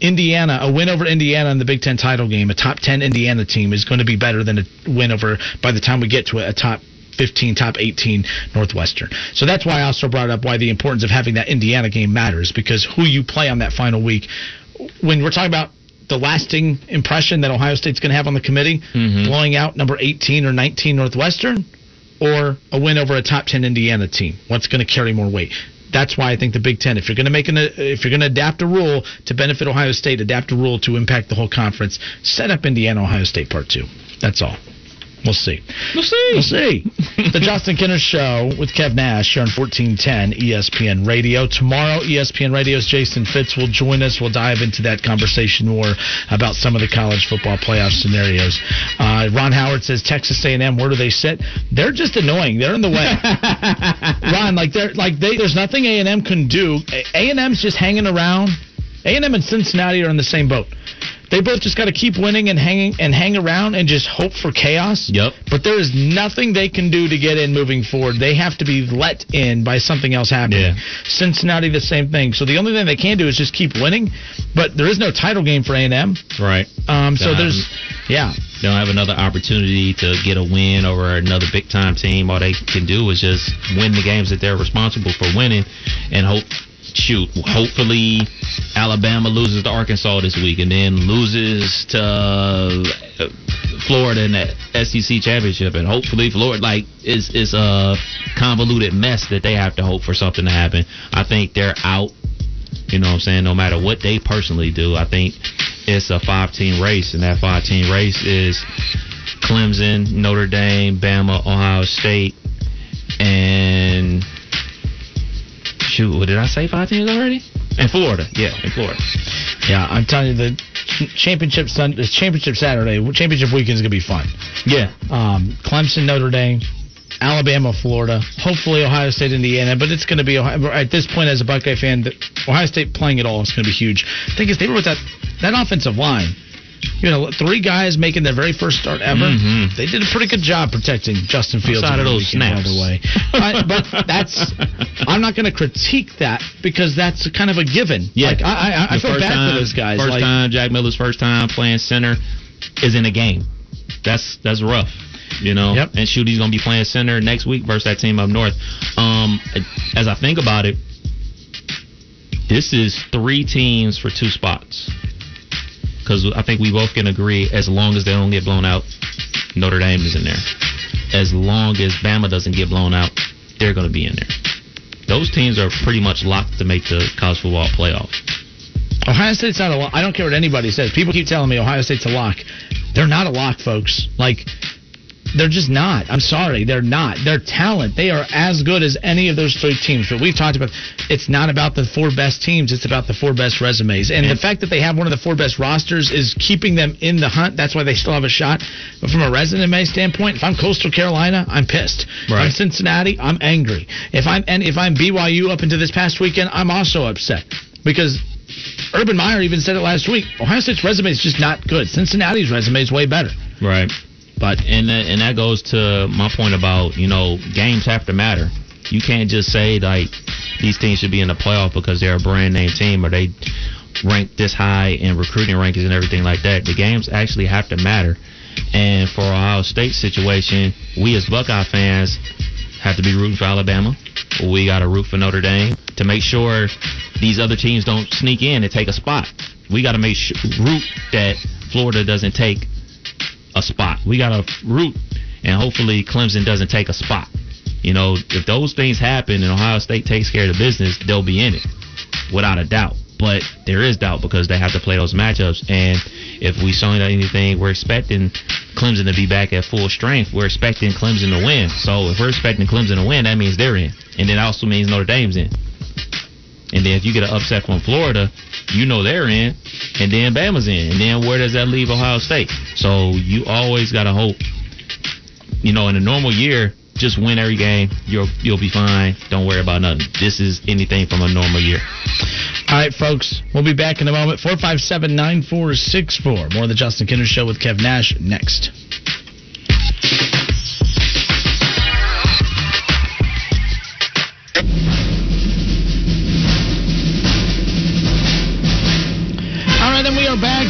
Indiana, a win over Indiana in the Big Ten title game, a top 10 Indiana team is going to be better than a win over, by the time we get to a, a top 15, top 18 Northwestern. So that's why I also brought up why the importance of having that Indiana game matters because who you play on that final week, when we're talking about the lasting impression that Ohio State's going to have on the committee, Mhm. blowing out number 18 or 19 Northwestern, or a win over a top 10 Indiana team? What's going to carry more weight? That's why I think the Big Ten. If you're going to make an, if you're going to adapt a rule to benefit Ohio State, adapt a rule to impact the whole conference. Set up Indiana Ohio State Part Two. That's all. We'll see. We'll see. We'll see. the Justin Kinner Show with Kev Nash here on 1410 ESPN Radio. Tomorrow, ESPN Radio's Jason Fitz will join us. We'll dive into that conversation more about some of the college football playoff scenarios. Uh, Ron Howard says Texas A&M. Where do they sit? They're just annoying. They're in the way. Ron, like they're like they. There's nothing A&M can do. A&M's just hanging around. A&M and Cincinnati are in the same boat. They both just got to keep winning and hanging and hang around and just hope for chaos. Yep. But there is nothing they can do to get in moving forward. They have to be let in by something else happening. Yeah. Cincinnati, the same thing. So the only thing they can do is just keep winning. But there is no title game for A&M. Right. Um, so Yeah. there's, yeah, They don't have another opportunity to get a win over another big time team. All they can do is just win the games that they're responsible for winning, and hope. Shoot, hopefully Alabama loses to Arkansas this week, and then loses to uh, Florida in that SEC championship, and hopefully Florida like is is a convoluted mess that they have to hope for something to happen. I think they're out you know what I'm saying? No matter what they personally do, I think it's a five team race, and that five team race is Clemson, Notre Dame, Bama, Ohio State, and shoot, what did I say? Five teams already? In Florida, yeah, in Florida. yeah. I'm telling you, the championship Sun, the championship Saturday, championship weekend is gonna be fun. Yeah, um, Clemson, Notre Dame, Alabama, Florida, hopefully Ohio State, Indiana. But it's going to be Ohio, at this point as a Buckeye fan, Ohio State playing it all is going to be huge. thing is, they were with that that offensive line. You know, three guys making their very first start ever. Mhm. They did a pretty good job protecting Justin Fields. Outside of those snaps. By the way, I- but that's I'm not going to critique that because that's kind of a given. yeah. like, I, I, I feel bad time- for those guys. First like, time Jack Miller's first time playing center is in a game. That's that's rough. You know, Yep. and shoot, he's gonna be playing center next week versus that team up north. Um, as I think about it, this is three teams for two spots. Because I think we both can agree, as long as they don't get blown out, Notre Dame is in there. As long as Bama doesn't get blown out, they're going to be in there. Those teams are pretty much locked to make the college football playoff. Ohio State's not a lock. I don't care what anybody says. People keep telling me Ohio State's a lock. They're not a lock, folks. Like, they're just not. I'm sorry. They're not. They're talent. They are as good as any of those three teams. But we've talked about it's not about the four best teams. It's about the four best resumes. And the fact that they have one of the four best rosters is keeping them in the hunt. That's why they still have a shot. But from a resume standpoint, if I'm Coastal Carolina, I'm pissed. If I'm Cincinnati, I'm angry. If I'm and if I'm BYU up into this past weekend, I'm also upset because Urban Meyer even said it last week. Ohio State's resume is just not good. Cincinnati's resume is way better. Right. But and that, and that goes to my point about you know games have to matter. You can't just say like these teams should be in the playoff because they're a brand name team or they rank this high in recruiting rankings and everything like that. The games actually have to matter. And for Ohio State situation, we as Buckeye fans have to be rooting for Alabama. We got to root for Notre Dame to make sure these other teams don't sneak in and take a spot. We got to make sure, root that Florida doesn't take a spot. We got to root, and hopefully Clemson doesn't take a spot. You know, if those things happen and Ohio State takes care of the business, they'll be in it, without a doubt. but there is doubt because they have to play those matchups. And if we saw anything, we're expecting Clemson to be back at full strength. We're expecting Clemson to win. So if we're expecting Clemson to win, that means they're in, and then also means Notre Dame's in. And then if you get an upset from Florida, you know they're in, and then Bama's in, and then where does that leave Ohio State? So you always got to hope. You know, in a normal year, just win every game. You'll you'll be fine. Don't worry about nothing. This is anything from a normal year. All right, folks. We'll be back in a moment. 457 9464. More of the Justin Kinner Show with Kev Nash next.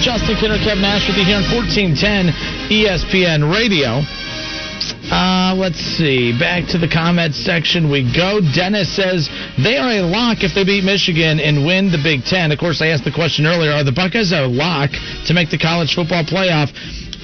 Justin Kinner, Kev Nash with you here on 1410 ESPN Radio. Uh, let's see. Back to the comments section we go. Dennis says they are a lock if they beat Michigan and win the Big Ten. Of course, I asked the question earlier: Are the Buckeyes a lock to make the college football playoff?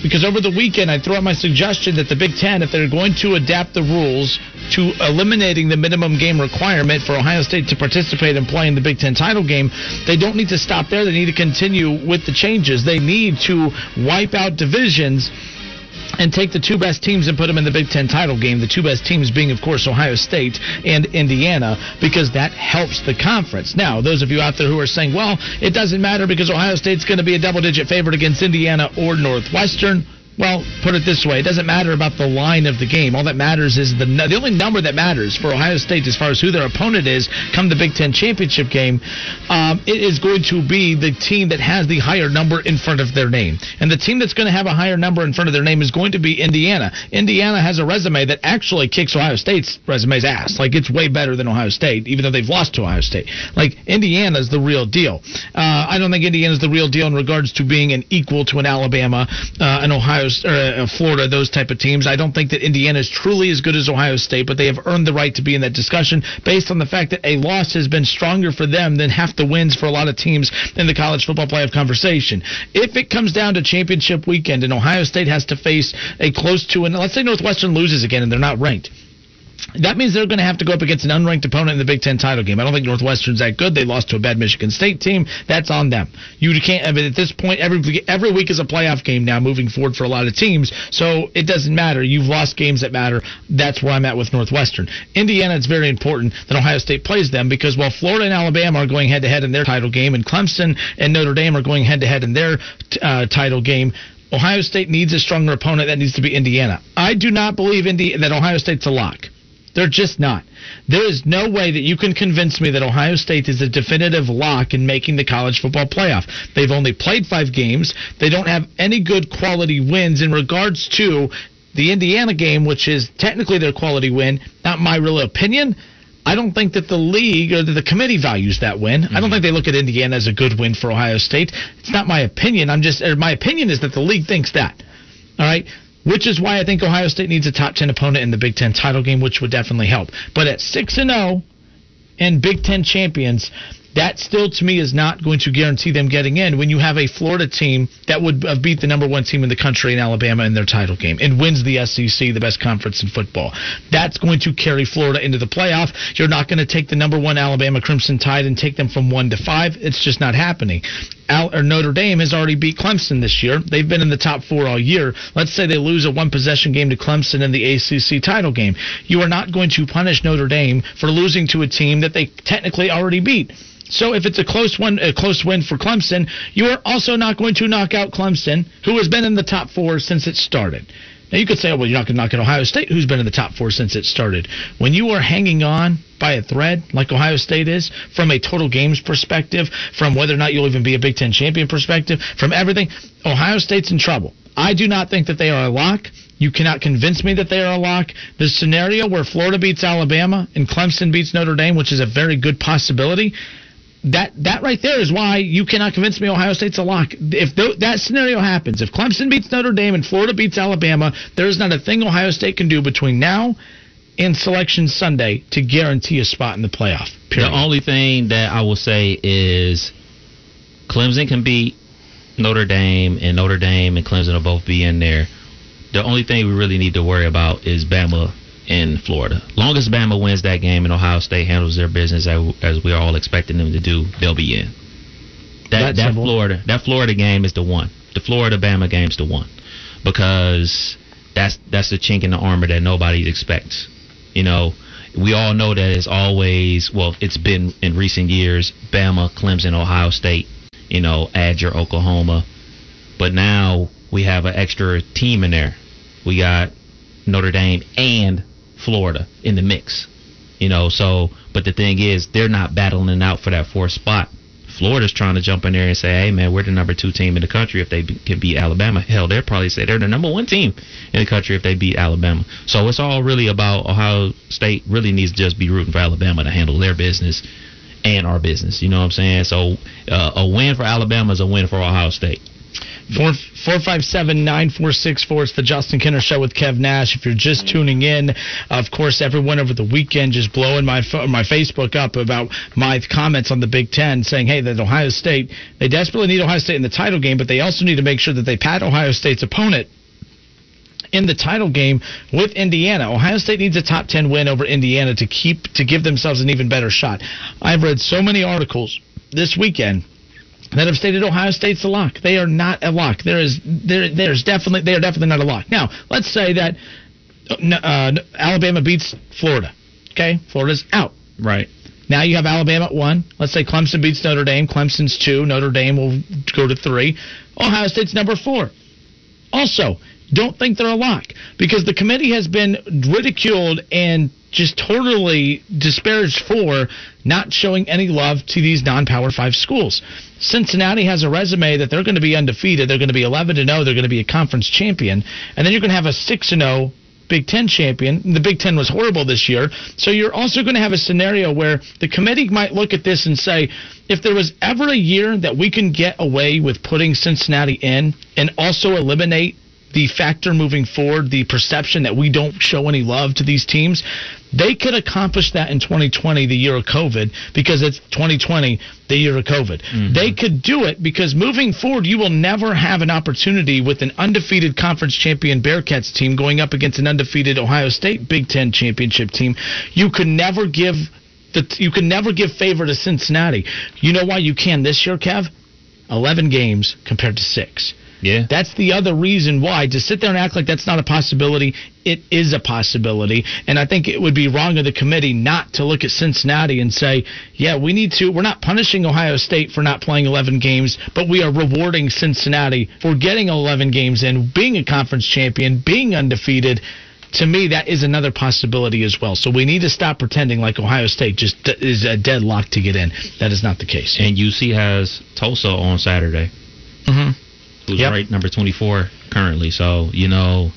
Because over the weekend, I threw out my suggestion that the Big Ten, if they're going to adapt the rules to eliminating the minimum game requirement for Ohio State to participate and play in the Big Ten title game, they don't need to stop there. They need to continue with the changes. They need to wipe out divisions and take the two best teams and put them in the Big Ten title game. The two best teams being, of course, Ohio State and Indiana, because that helps the conference. Now, those of you out there who are saying, well, it doesn't matter because Ohio State's going to be a double digit favorite against Indiana or Northwestern. Well, put it this way: it doesn't matter about the line of the game. All that matters is the the only number that matters for Ohio State as far as who their opponent is come the Big Ten championship game. Um, it is going to be the team that has the higher number in front of their name, and the team that's going to have a higher number in front of their name is going to be Indiana. Indiana has a resume that actually kicks Ohio State's resume's ass. Like it's way better than Ohio State, even though they've lost to Ohio State. Like Indiana is the real deal. Uh, I don't think Indiana is the real deal in regards to being an equal to an Alabama, uh, an Ohio, or uh, Florida, those type of teams. I don't think that Indiana is truly as good as Ohio State, but they have earned the right to be in that discussion based on the fact that a loss has been stronger for them than half the wins for a lot of teams in the college football playoff conversation. If it comes down to championship weekend and Ohio State has to face a close to, and let's say Northwestern loses again and they're not ranked. That means they're going to have to go up against an unranked opponent in the Big Ten title game. I don't think Northwestern's that good. They lost to a bad Michigan State team. That's on them. You can't. I mean, at this point, every every week is a playoff game now, moving forward for a lot of teams. So it doesn't matter. You've lost games that matter. That's where I'm at with Northwestern. Indiana, it's very important that Ohio State plays them because while Florida and Alabama are going head to head in their title game, and Clemson and Notre Dame are going head to head in their uh, title game. Ohio State needs a stronger opponent. That needs to be Indiana. I do not believe that Ohio State's a lock. They're just not. There is no way that you can convince me that Ohio State is a definitive lock in making the college football playoff. They've only played five games. They don't have any good quality wins in regards to the Indiana game, which is technically their quality win. Not my real opinion. I don't think that the league or the committee values that win. Mm-hmm. I don't think they look at Indiana as a good win for Ohio State. It's not my opinion. I'm just, my opinion is that the league thinks that. All right which is why I think Ohio State needs a top 10 opponent in the Big 10 title game, which would definitely help. But at 6 and 0 and Big 10 champions, that still to me is not going to guarantee them getting in when you have a Florida team that would have beat the number one team in the country in Alabama in their title game and wins the SEC, the best conference in football. That's going to carry Florida into the playoff. You're not going to take the number one Alabama Crimson Tide and take them from one to five. It's just not happening. Al, or Notre Dame has already beat Clemson this year. They've been in the top four all year. Let's say they lose a one possession game to Clemson in the ACC title game. You are not going to punish Notre Dame for losing to a team that they technically already beat. So if it's a close one, a close win for Clemson, you are also not going to knock out Clemson, who has been in the top four since it started. Now you could say, oh, well, you're not going to knock out Ohio State, who's been in the top four since it started. When you are hanging on by a thread, like Ohio State is, from a total games perspective, from whether or not you'll even be a Big Ten champion perspective, from everything, Ohio State's in trouble. I do not think that they are a lock. You cannot convince me that they are a lock. The scenario where Florida beats Alabama and Clemson beats Notre Dame, which is a very good possibility, that that right there is why you cannot convince me Ohio State's a lock. If th- that scenario happens, if Clemson beats Notre Dame and Florida beats Alabama, there is not a thing Ohio State can do between now and Selection Sunday to guarantee a spot in the playoff. Period. The only thing that I will say is Clemson can beat Notre Dame, and Notre Dame and Clemson will both be in there. The only thing we really need to worry about is Bama in Florida. Long as Bama wins that game and Ohio State handles their business as, as we're all expecting them to do, they'll be in. That That that simple. Florida that Florida game is the one. The Florida Bama game's the one because that's that's the chink in the armor that nobody expects. You know, we all know that it's always well, it's been in recent years Bama, Clemson, Ohio State. You know, add your Oklahoma, but now we have an extra team in there. We got Notre Dame and Florida in the mix. You know, so but the thing is, they're not battling out for that fourth spot. Florida's trying to jump in there and say, "Hey, man, we're the number two team in the country. If they be, can beat Alabama, hell, they'll probably say they're the number one team in the country if they beat Alabama." So it's all really about Ohio State. Really needs to just be rooting for Alabama to handle their business and our business. You know what I'm saying? So uh, a win for Alabama is a win for Ohio State. Four four five seven nine four six four. It's the Justin Kinner Show with Kev Nash. If you're just tuning in, of course, everyone over the weekend just blowing my my Facebook up about my comments on the Big Ten, saying, "Hey, that Ohio State they desperately need Ohio State in the title game, but they also need to make sure that they pat Ohio State's opponent." In the title game with Indiana, Ohio State needs a top ten win over Indiana to keep to give themselves an even better shot. I've read so many articles this weekend that have stated Ohio State's a lock. They are not a lock. There is there there's definitely they are definitely not a lock. Now let's say that uh, Alabama beats Florida. Okay, Florida's out. Right. Now you have Alabama at one. Let's say Clemson beats Notre Dame. Clemson's two. Notre Dame will go to three. Ohio State's number four. Also, don't think they're a lock because the committee has been ridiculed and just totally disparaged for not showing any love to these non-power five schools. Cincinnati has a resume that they're going to be undefeated. They're going to be 11 to 0. They're going to be a conference champion, and then you're going to have a 6 to 0 Big Ten champion. The Big Ten was horrible this year. So you're also going to have a scenario where the committee might look at this and say, if there was ever a year that we can get away with putting Cincinnati in and also eliminate the factor moving forward, the perception that we don't show any love to these teams, they could accomplish that in 2020, the year of COVID, because it's 2020, the year of COVID. Mm-hmm. They could do it because moving forward, you will never have an opportunity with an undefeated conference champion Bearcats team going up against an undefeated Ohio State Big Ten championship team. You could never give the you can never give favor to Cincinnati. You know why you can this year, Kev? 11 games compared to six. Yeah. That's the other reason why. To sit there and act like that's not a possibility, it is a possibility. And I think it would be wrong of the committee not to look at Cincinnati and say, yeah, we need to. We're not punishing Ohio State for not playing 11 games, but we are rewarding Cincinnati for getting 11 games in, being a conference champion, being undefeated. To me, that is another possibility as well. So we need to stop pretending like Ohio State just d- is a deadlock to get in. That is not the case. And UC has Tulsa on Saturday. Mm-hmm. Who's Yep. ranked number 24 currently. So you know,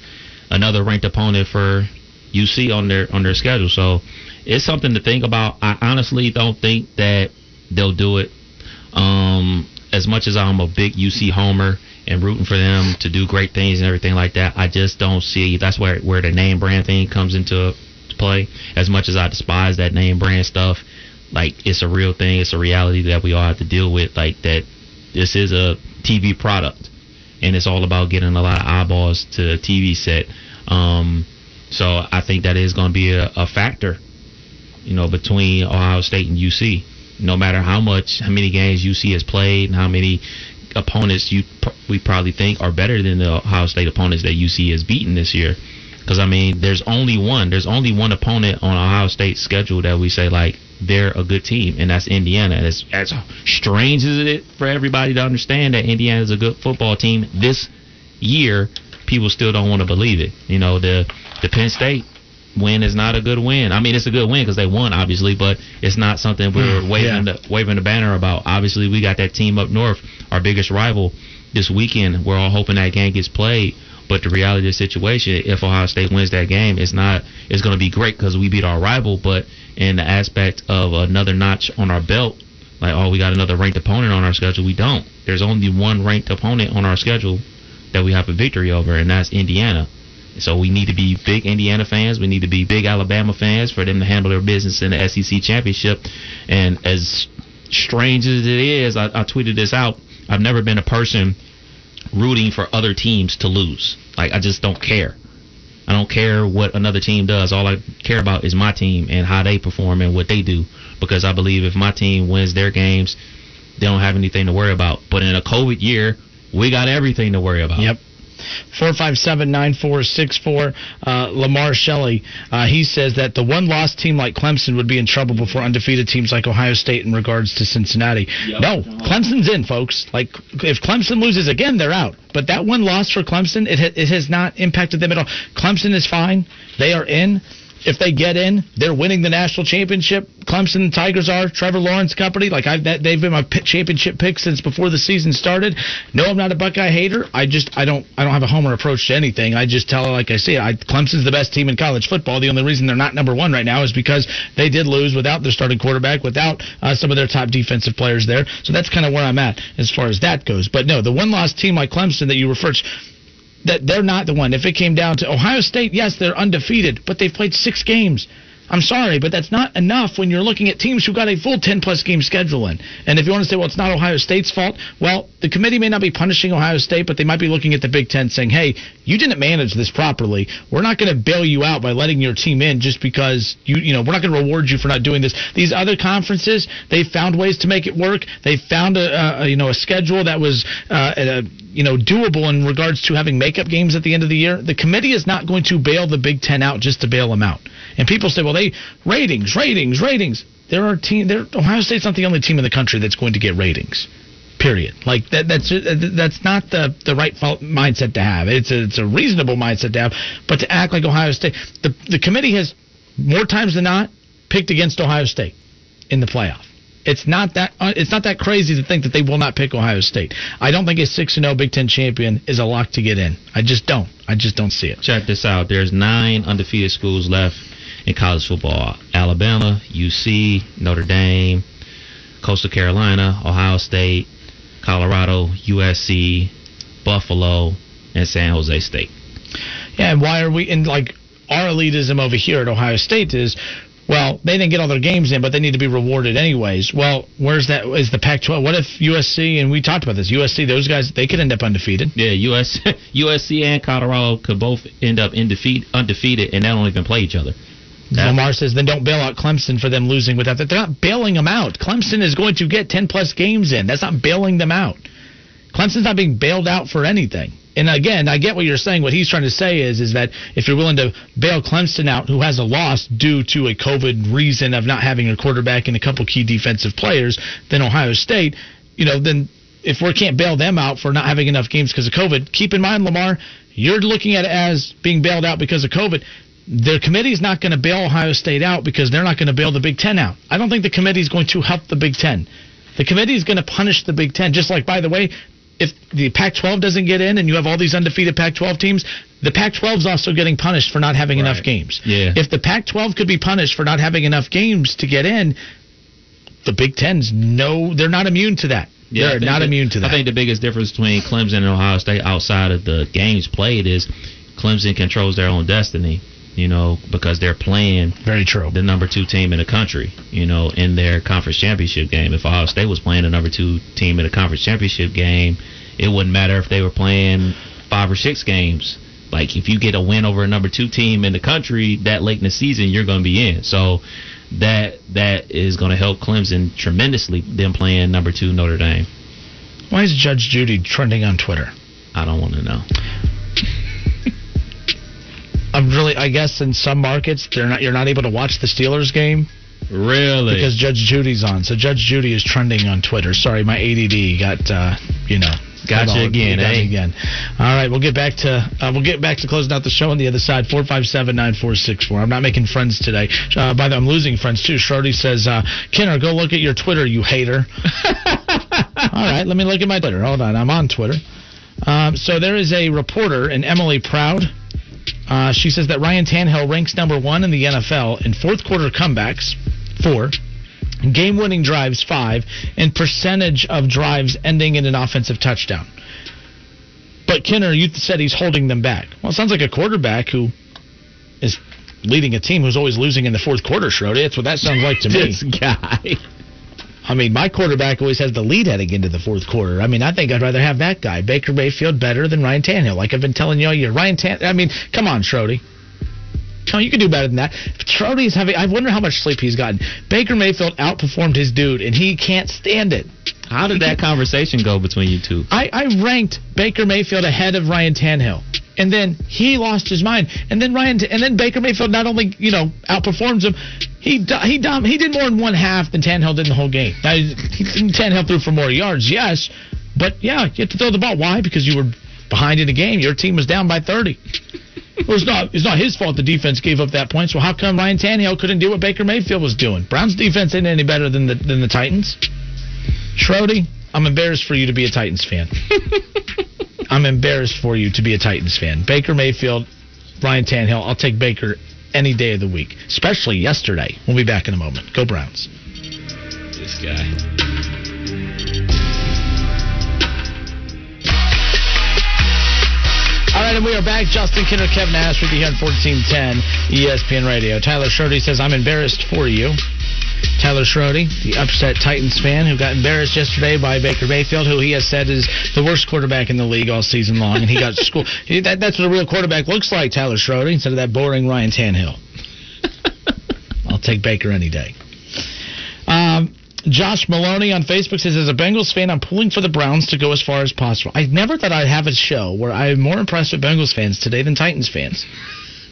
another ranked opponent for UC on their on their schedule. So it's something to think about. I honestly don't think that they'll do it. Um, as much as I'm a big UC homer and rooting for them to do great things and everything like that, I just don't see. That's where where the name brand thing comes into play. As much as I despise that name brand stuff, like it's a real thing. It's a reality that we all have to deal with. Like that, this is a TV product, and it's all about getting a lot of eyeballs to a TV set. Um, so I think that is going to be a, a factor, you know, between Ohio State and UC. No matter how much, how many games UC has played, and how many opponents you we probably think are better than the Ohio State opponents that UC has beaten this year. Because I mean, there's only one. There's only one opponent on Ohio State's schedule that we say like they're a good team, and that's Indiana. And As as strange as it is for everybody to understand that Indiana is a good football team this year, people still don't want to believe it. You know, the the Penn State win is not a good win. I mean, it's a good win because they won, obviously, but it's not something we're Mm, waving yeah. the waving the banner about. Obviously, we got that team up north, our biggest rival, this weekend. We're all hoping that game gets played. But the reality of the situation, if Ohio State wins that game, it's not. It's going to be great because we beat our rival. But in the aspect of another notch on our belt, like oh, we got another ranked opponent on our schedule. We don't. There's only one ranked opponent on our schedule that we have a victory over, and that's Indiana. So we need to be big Indiana fans. We need to be big Alabama fans for them to handle their business in the SEC championship. And as strange as it is, I, I tweeted this out. I've never been a person rooting for other teams to lose. Like I just don't care. I don't care what another team does. All I care about is my team and how they perform and what they do. Because I believe if my team wins their games, they don't have anything to worry about. But in a COVID year, we got everything to worry about. Yep. 457-9464. Uh, Lamar Shelley, uh, he says that the one loss team like Clemson would be in trouble before undefeated teams like Ohio State in regards to Cincinnati. No, Clemson's in, folks. Like if Clemson loses again, they're out. But that one loss for Clemson, it ha- it has not impacted them at all. Clemson is fine. They are in. If they get in, they're winning the national championship. Clemson Tigers are Trevor Lawrence company. Like I've they've been my championship pick since before the season started. No, I'm not a Buckeye hater. I just I don't I don't have a homer approach to anything. I just tell it like I see. I, Clemson's the best team in college football. The only reason they're not number one right now is because they did lose without their starting quarterback, without uh, some of their top defensive players there. So that's kind of where I'm at as far as that goes. But no, the one loss team like Clemson that you referred to that they're not the one. If it came down to Ohio State, yes, they're undefeated, but they've played six games. I'm sorry, but that's not enough when you're looking at teams who got a full 10 plus game schedule in. And if you want to say, well, it's not Ohio State's fault, well, the committee may not be punishing Ohio State, but they might be looking at the Big Ten saying, hey, you didn't manage this properly. We're not going to bail you out by letting your team in just because you, you know, we're not going to reward you for not doing this. These other conferences, they found ways to make it work. They found a, a you know, a schedule that was, uh, a, you know, doable in regards to having makeup games at the end of the year. The committee is not going to bail the Big Ten out just to bail them out. And people say, well, they ratings, ratings, ratings. There are team. There, Ohio State's not the only team in the country that's going to get ratings. Period. Like that. That's that's not the the right mindset to have. It's a it's a reasonable mindset to have, but to act like Ohio State, the the committee has more times than not picked against Ohio State in the playoff. It's not that uh, it's not that crazy to think that they will not pick Ohio State. I don't think a six and zero Big Ten champion is a lock to get in. I just don't. I just don't see it. Check this out. There's nine undefeated schools left in college football: Alabama, UC, Notre Dame, Coastal Carolina, Ohio State, Colorado, USC, Buffalo, and San Jose State. Yeah, and why are we in like our elitism over here at Ohio State is well, they didn't get all their games in, but they need to be rewarded anyways. Well, where's that? Is the Pac-12? What if USC and we talked about this? USC, those guys, they could end up undefeated. Yeah, US, USC and Colorado could both end up in defeat, undefeated, and they don't even play each other. That- Lamar says, then don't bail out Clemson for them losing without that. They're not bailing them out. Clemson is going to get 10 plus games in. That's not bailing them out. Clemson's not being bailed out for anything. And again, I get what you're saying. What he's trying to say is, is that if you're willing to bail Clemson out, who has a loss due to a COVID reason of not having a quarterback and a couple key defensive players, then Ohio State, you know, then if we can't bail them out for not having enough games because of COVID, keep in mind, Lamar, you're looking at it as being bailed out because of COVID. The committee's not going to bail Ohio State out because they're not going to bail the Big Ten out. I don't think the committee's going to help the Big Ten. The committee is going to punish the Big Ten. Just like, by the way, if the Pac-12 doesn't get in and you have all these undefeated Pac-12 teams, the Pac-12 is also getting punished for not having enough games. Yeah. If the Pac-12 could be punished for not having enough games to get in, the Big Ten's no, they're not immune to that. I they're not that- immune to that. I think the biggest difference between Clemson and Ohio State outside of the games played is Clemson controls their own destiny. You know, because they're playing very true the number two team in the country. You know, in their conference championship game. If Ohio State was playing the number two team in the conference championship game, it wouldn't matter if they were playing five or six games. Like if you get a win over a number two team in the country that late in the season, you're going to be in. So that that is going to help Clemson tremendously. Them playing number two Notre Dame. Why is Judge Judy trending on Twitter? I don't want to know. I'm really, I guess, in some markets, they're not. You're not able to watch the Steelers game. Really? Because Judge Judy's on. So Judge Judy is trending on Twitter. Sorry, my ADD got, uh, you know. Gotcha got all- again, eh? Again. All right, we'll get back to uh, we'll get back to closing out the show on the other side. Four five seven nine four six four. I'm not making friends today. Uh, by the way, I'm losing friends too. Schrody says, uh, "Kinner, go look at your Twitter, you hater." all right, let me look at my Twitter. Hold on, I'm on Twitter. Um, so there is a reporter, and Emily Proud. Uh, she says that Ryan Tannehill ranks number one in the NFL in fourth quarter comebacks, four, game winning drives, five, and percentage of drives ending in an offensive touchdown. But Kinner, you said he's holding them back. Well, it sounds like a quarterback who is leading a team who's always losing in the fourth quarter, Schrody. That's what that sounds like to me. This guy. I mean, my quarterback always has the lead heading into the fourth quarter. I mean, I think I'd rather have that guy, Baker Mayfield, better than Ryan Tannehill. Like I've been telling you all year, Ryan Tan. I mean, come on, Schrody. No, you can do better than that. Schrody's having. I wonder how much sleep he's gotten. Baker Mayfield outperformed his dude, and he can't stand it. How did that conversation go between you two? I, I ranked Baker Mayfield ahead of Ryan Tannehill, and then he lost his mind, and then Ryan, and then Baker Mayfield not only you know outperforms him, he he dom- he did more in one half than Tannehill did in the whole game. Now, he, Tannehill threw for more yards, yes, but yeah, you have to throw the ball. Why? Because you were behind in the game. Your team was down by thirty. Well, it's not it's not his fault the defense gave up that point. So how come Ryan Tannehill couldn't do what Baker Mayfield was doing? Browns defense ain't any better than the than the Titans. Schrody, I'm embarrassed for you to be a Titans fan. I'm embarrassed for you to be a Titans fan. Baker Mayfield, Ryan Tannehill. I'll take Baker any day of the week, especially yesterday. We'll be back in a moment. Go Browns. This guy. All right, and we are back. Justin Kinner, Kevin Nash with you here on 1410 ESPN Radio. Tyler Schrody says, I'm embarrassed for you. Tyler Schrody, the upset Titans fan who got embarrassed yesterday by Baker Mayfield, who he has said is the worst quarterback in the league all season long, and he got school. That, that's what a real quarterback looks like, Tyler Schrody, instead of that boring Ryan Tannehill. I'll take Baker any day. Um, Josh Maloney on Facebook says, as a Bengals fan, I'm pulling for the Browns to go as far as possible. I never thought I'd have a show where I'm more impressed with Bengals fans today than Titans fans.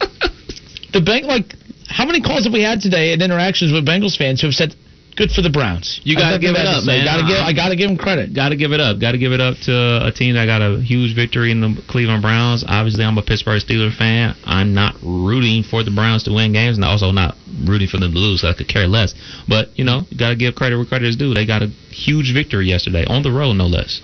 the bank, like, how many calls have we had today and interactions with Bengals fans who have said, "Good for the Browns"? You gotta I've give it nothing bad to up, man. Gotta give, I gotta give them credit. Got to give it up. Got to give it up to a team that got a huge victory in the Cleveland Browns. Obviously, I'm a Pittsburgh Steelers fan. I'm not rooting for the Browns to win games, and also not rooting for them to lose. So I could care less. But you know, you got to give credit where credit is due. They got a huge victory yesterday on the road, no less.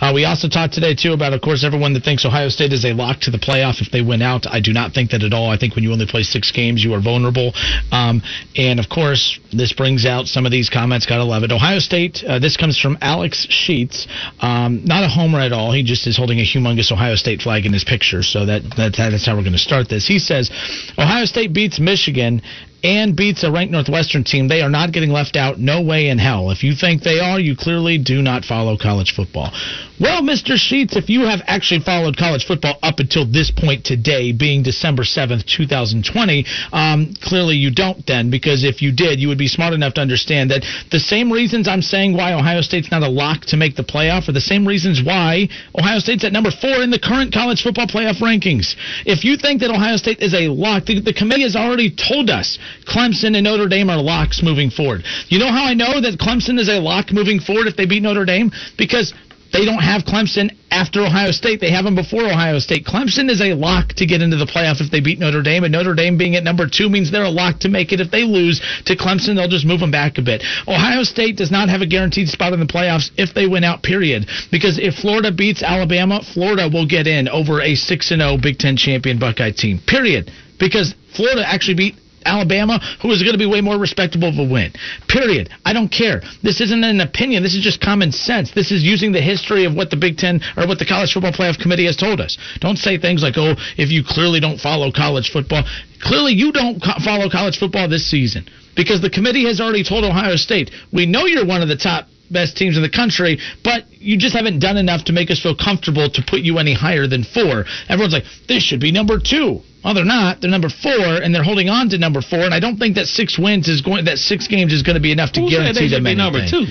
Uh, we also talked today too about, of course, everyone that thinks Ohio State is a lock to the playoff if they win out. I do not think that at all. I think when you only play six games, you are vulnerable. Um, and of course, this brings out some of these comments. Gotta love it. Ohio State. Uh, this comes from Alex Sheets. Um, not a homer at all. He just is holding a humongous Ohio State flag in his picture. So that, that that's how we're going to start this. He says, Ohio State beats Michigan and beats a ranked Northwestern team, they are not getting left out. No way in hell. If you think they are, you clearly do not follow college football. Well, Mr. Sheets, if you have actually followed college football up until this point today, being December 7th, 2020, um, clearly you don't then, because if you did, you would be smart enough to understand that the same reasons I'm saying why Ohio State's not a lock to make the playoff are the same reasons why Ohio State's at number four in the current college football playoff rankings. If you think that Ohio State is a lock, the, the committee has already told us Clemson and Notre Dame are locks moving forward. You know how I know that Clemson is a lock moving forward if they beat Notre Dame? Because they don't have Clemson after Ohio State. They have them before Ohio State. Clemson is a lock to get into the playoff if they beat Notre Dame, and Notre Dame being at number two means they're a lock to make it. If they lose to Clemson, they'll just move them back a bit. Ohio State does not have a guaranteed spot in the playoffs if they win out, period. Because if Florida beats Alabama, Florida will get in over a 6 0 Big Ten champion Buckeye team, period. Because Florida actually beat Alabama, who is going to be way more respectable of a win. Period. I don't care. This isn't an opinion. This is just common sense. This is using the history of what the Big Ten or what the College Football Playoff Committee has told us. Don't say things like, oh, if you clearly don't follow college football. Clearly, you don't co- follow college football this season because the committee has already told Ohio State, we know you're one of the top best teams in the country, but you just haven't done enough to make us feel comfortable to put you any higher than four. Everyone's like, this should be number two. Well, they're not. They're number four, and they're holding on to number four. And I don't think that six wins is going. That six games is going to be enough to Who guarantee them be anything. number two?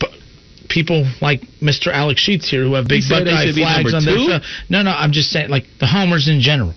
But people like Mr. Alex Sheets here who have big He said they Buckeye flags on their. No, no. I'm just saying, like the homers in general.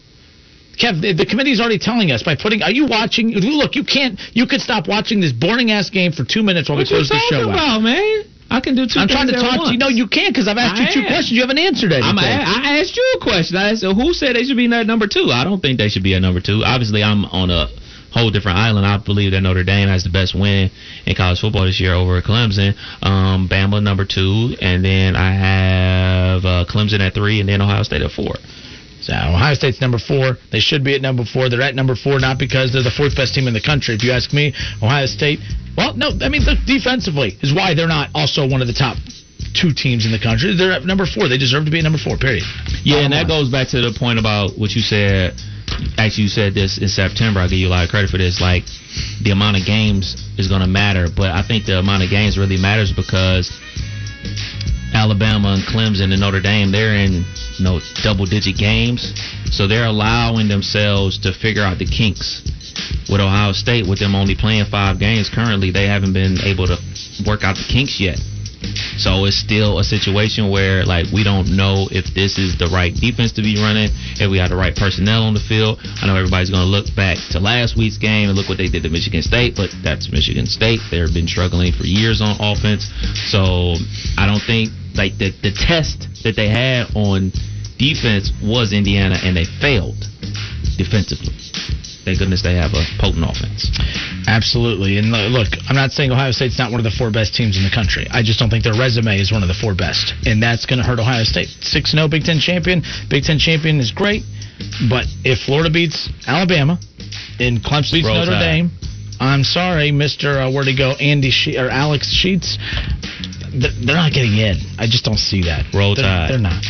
Kev, the, the committee's already telling us by putting. Are you watching? Look, you can't. You could stop watching this boring ass game for two minutes while What we close the show What talking out. about, man? I can do two I'm trying to talk to you. No, you can't because I've asked I you two am. questions. You haven't answered anything. I'm a, I asked you a question. I asked who said they should be at number two. I don't think they should be at number two. Obviously, I'm on a whole different island. I believe that Notre Dame has the best win in college football this year over Clemson. Um, Bama number two, and then I have uh, Clemson at three, and then Ohio State at four. So Ohio State's number four. They should be at number four. They're at number four not because they're the fourth best team in the country. If you ask me, Ohio State. Well, no, I mean look, defensively is why they're not also one of the top two teams in the country. They're at number four. They deserve to be at number four. Period. Yeah, and that line. goes back to the point about what you said. Actually, you said this in September. I give you a lot of credit for this. Like the amount of games is going to matter, but I think the amount of games really matters because Alabama and Clemson and Notre Dame, they're in know double digit games, so they're allowing themselves to figure out the kinks. With Ohio State, with them only playing five games currently, they haven't been able to work out the kinks yet. So it's still a situation where like we don't know if this is the right defense to be running, if we have the right personnel on the field. I know everybody's going to look back to last week's game and look what they did to Michigan State, but that's Michigan State. They've been struggling for years on offense. So I don't think like the the test that they had on defense was Indiana and they failed defensively. Thank goodness they have a potent offense. Absolutely. And uh, look, I'm not saying Ohio State's not one of the four best teams in the country. I just don't think their resume is one of the four best. And that's going to hurt Ohio State. 6 0 Big Ten champion. Big Ten champion is great. But if Florida beats Alabama and Clemson beats Roll Notre. Dame, I'm sorry, Mr. Uh, where to go? Andy she- or Alex Sheets. Th- They're not getting in. I just don't see that. Roll they're, Tide. They're not.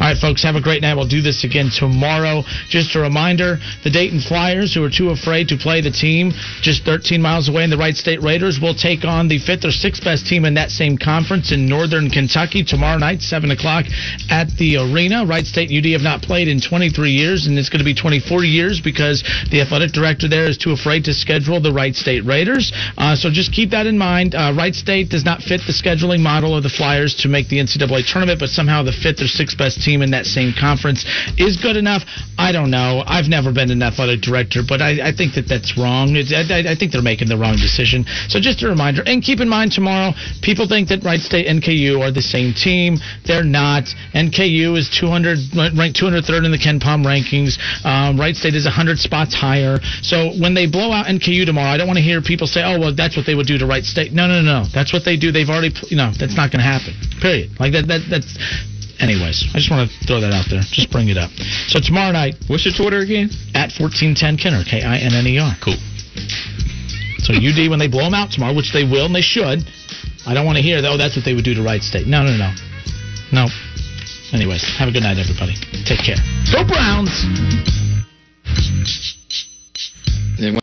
All right, folks, have a great night. We'll do this again tomorrow. Just a reminder the Dayton Flyers, who are too afraid to play the team just 13 miles away in the Wright State Raiders, will take on the fifth or sixth best team in that same conference in Northern Kentucky tomorrow night, 7 o'clock at the arena. Wright State and UD have not played in 23 years, and it's going to be 24 years because the athletic director there is too afraid to schedule the Wright State Raiders. Uh, so just keep that in mind. Uh, Wright State does not fit the scheduling model of the Flyers to make the NCAA tournament, but somehow the fifth or sixth best team in that same conference is good enough. I don't know. I've never been an athletic director, but I, I think that that's wrong. I- I think they're making the wrong decision. So just a reminder, and keep in mind tomorrow, people think that Wright State and KU are the same team. They're not. NKU is 200 ranked 203rd in the KenPom rankings. Um, Wright State is 100 spots higher. So when they blow out NKU tomorrow, I don't want to hear people say, "Oh, well, that's what they would do to Wright State." No, no, no. That's what they do. They've already, you know, that's not going to happen. Period. Like that. That. That's. Anyways, I just want to throw that out there. Just bring it up. So tomorrow night, What's your Twitter again? at 1410 Kinner, K I N N E R. Cool. So UD, when they blow them out tomorrow, which they will and they should, I don't want to hear, oh, that's what they would do to Wright State. No, no, no. No. Anyways, have a good night, everybody. Take care. Go Browns!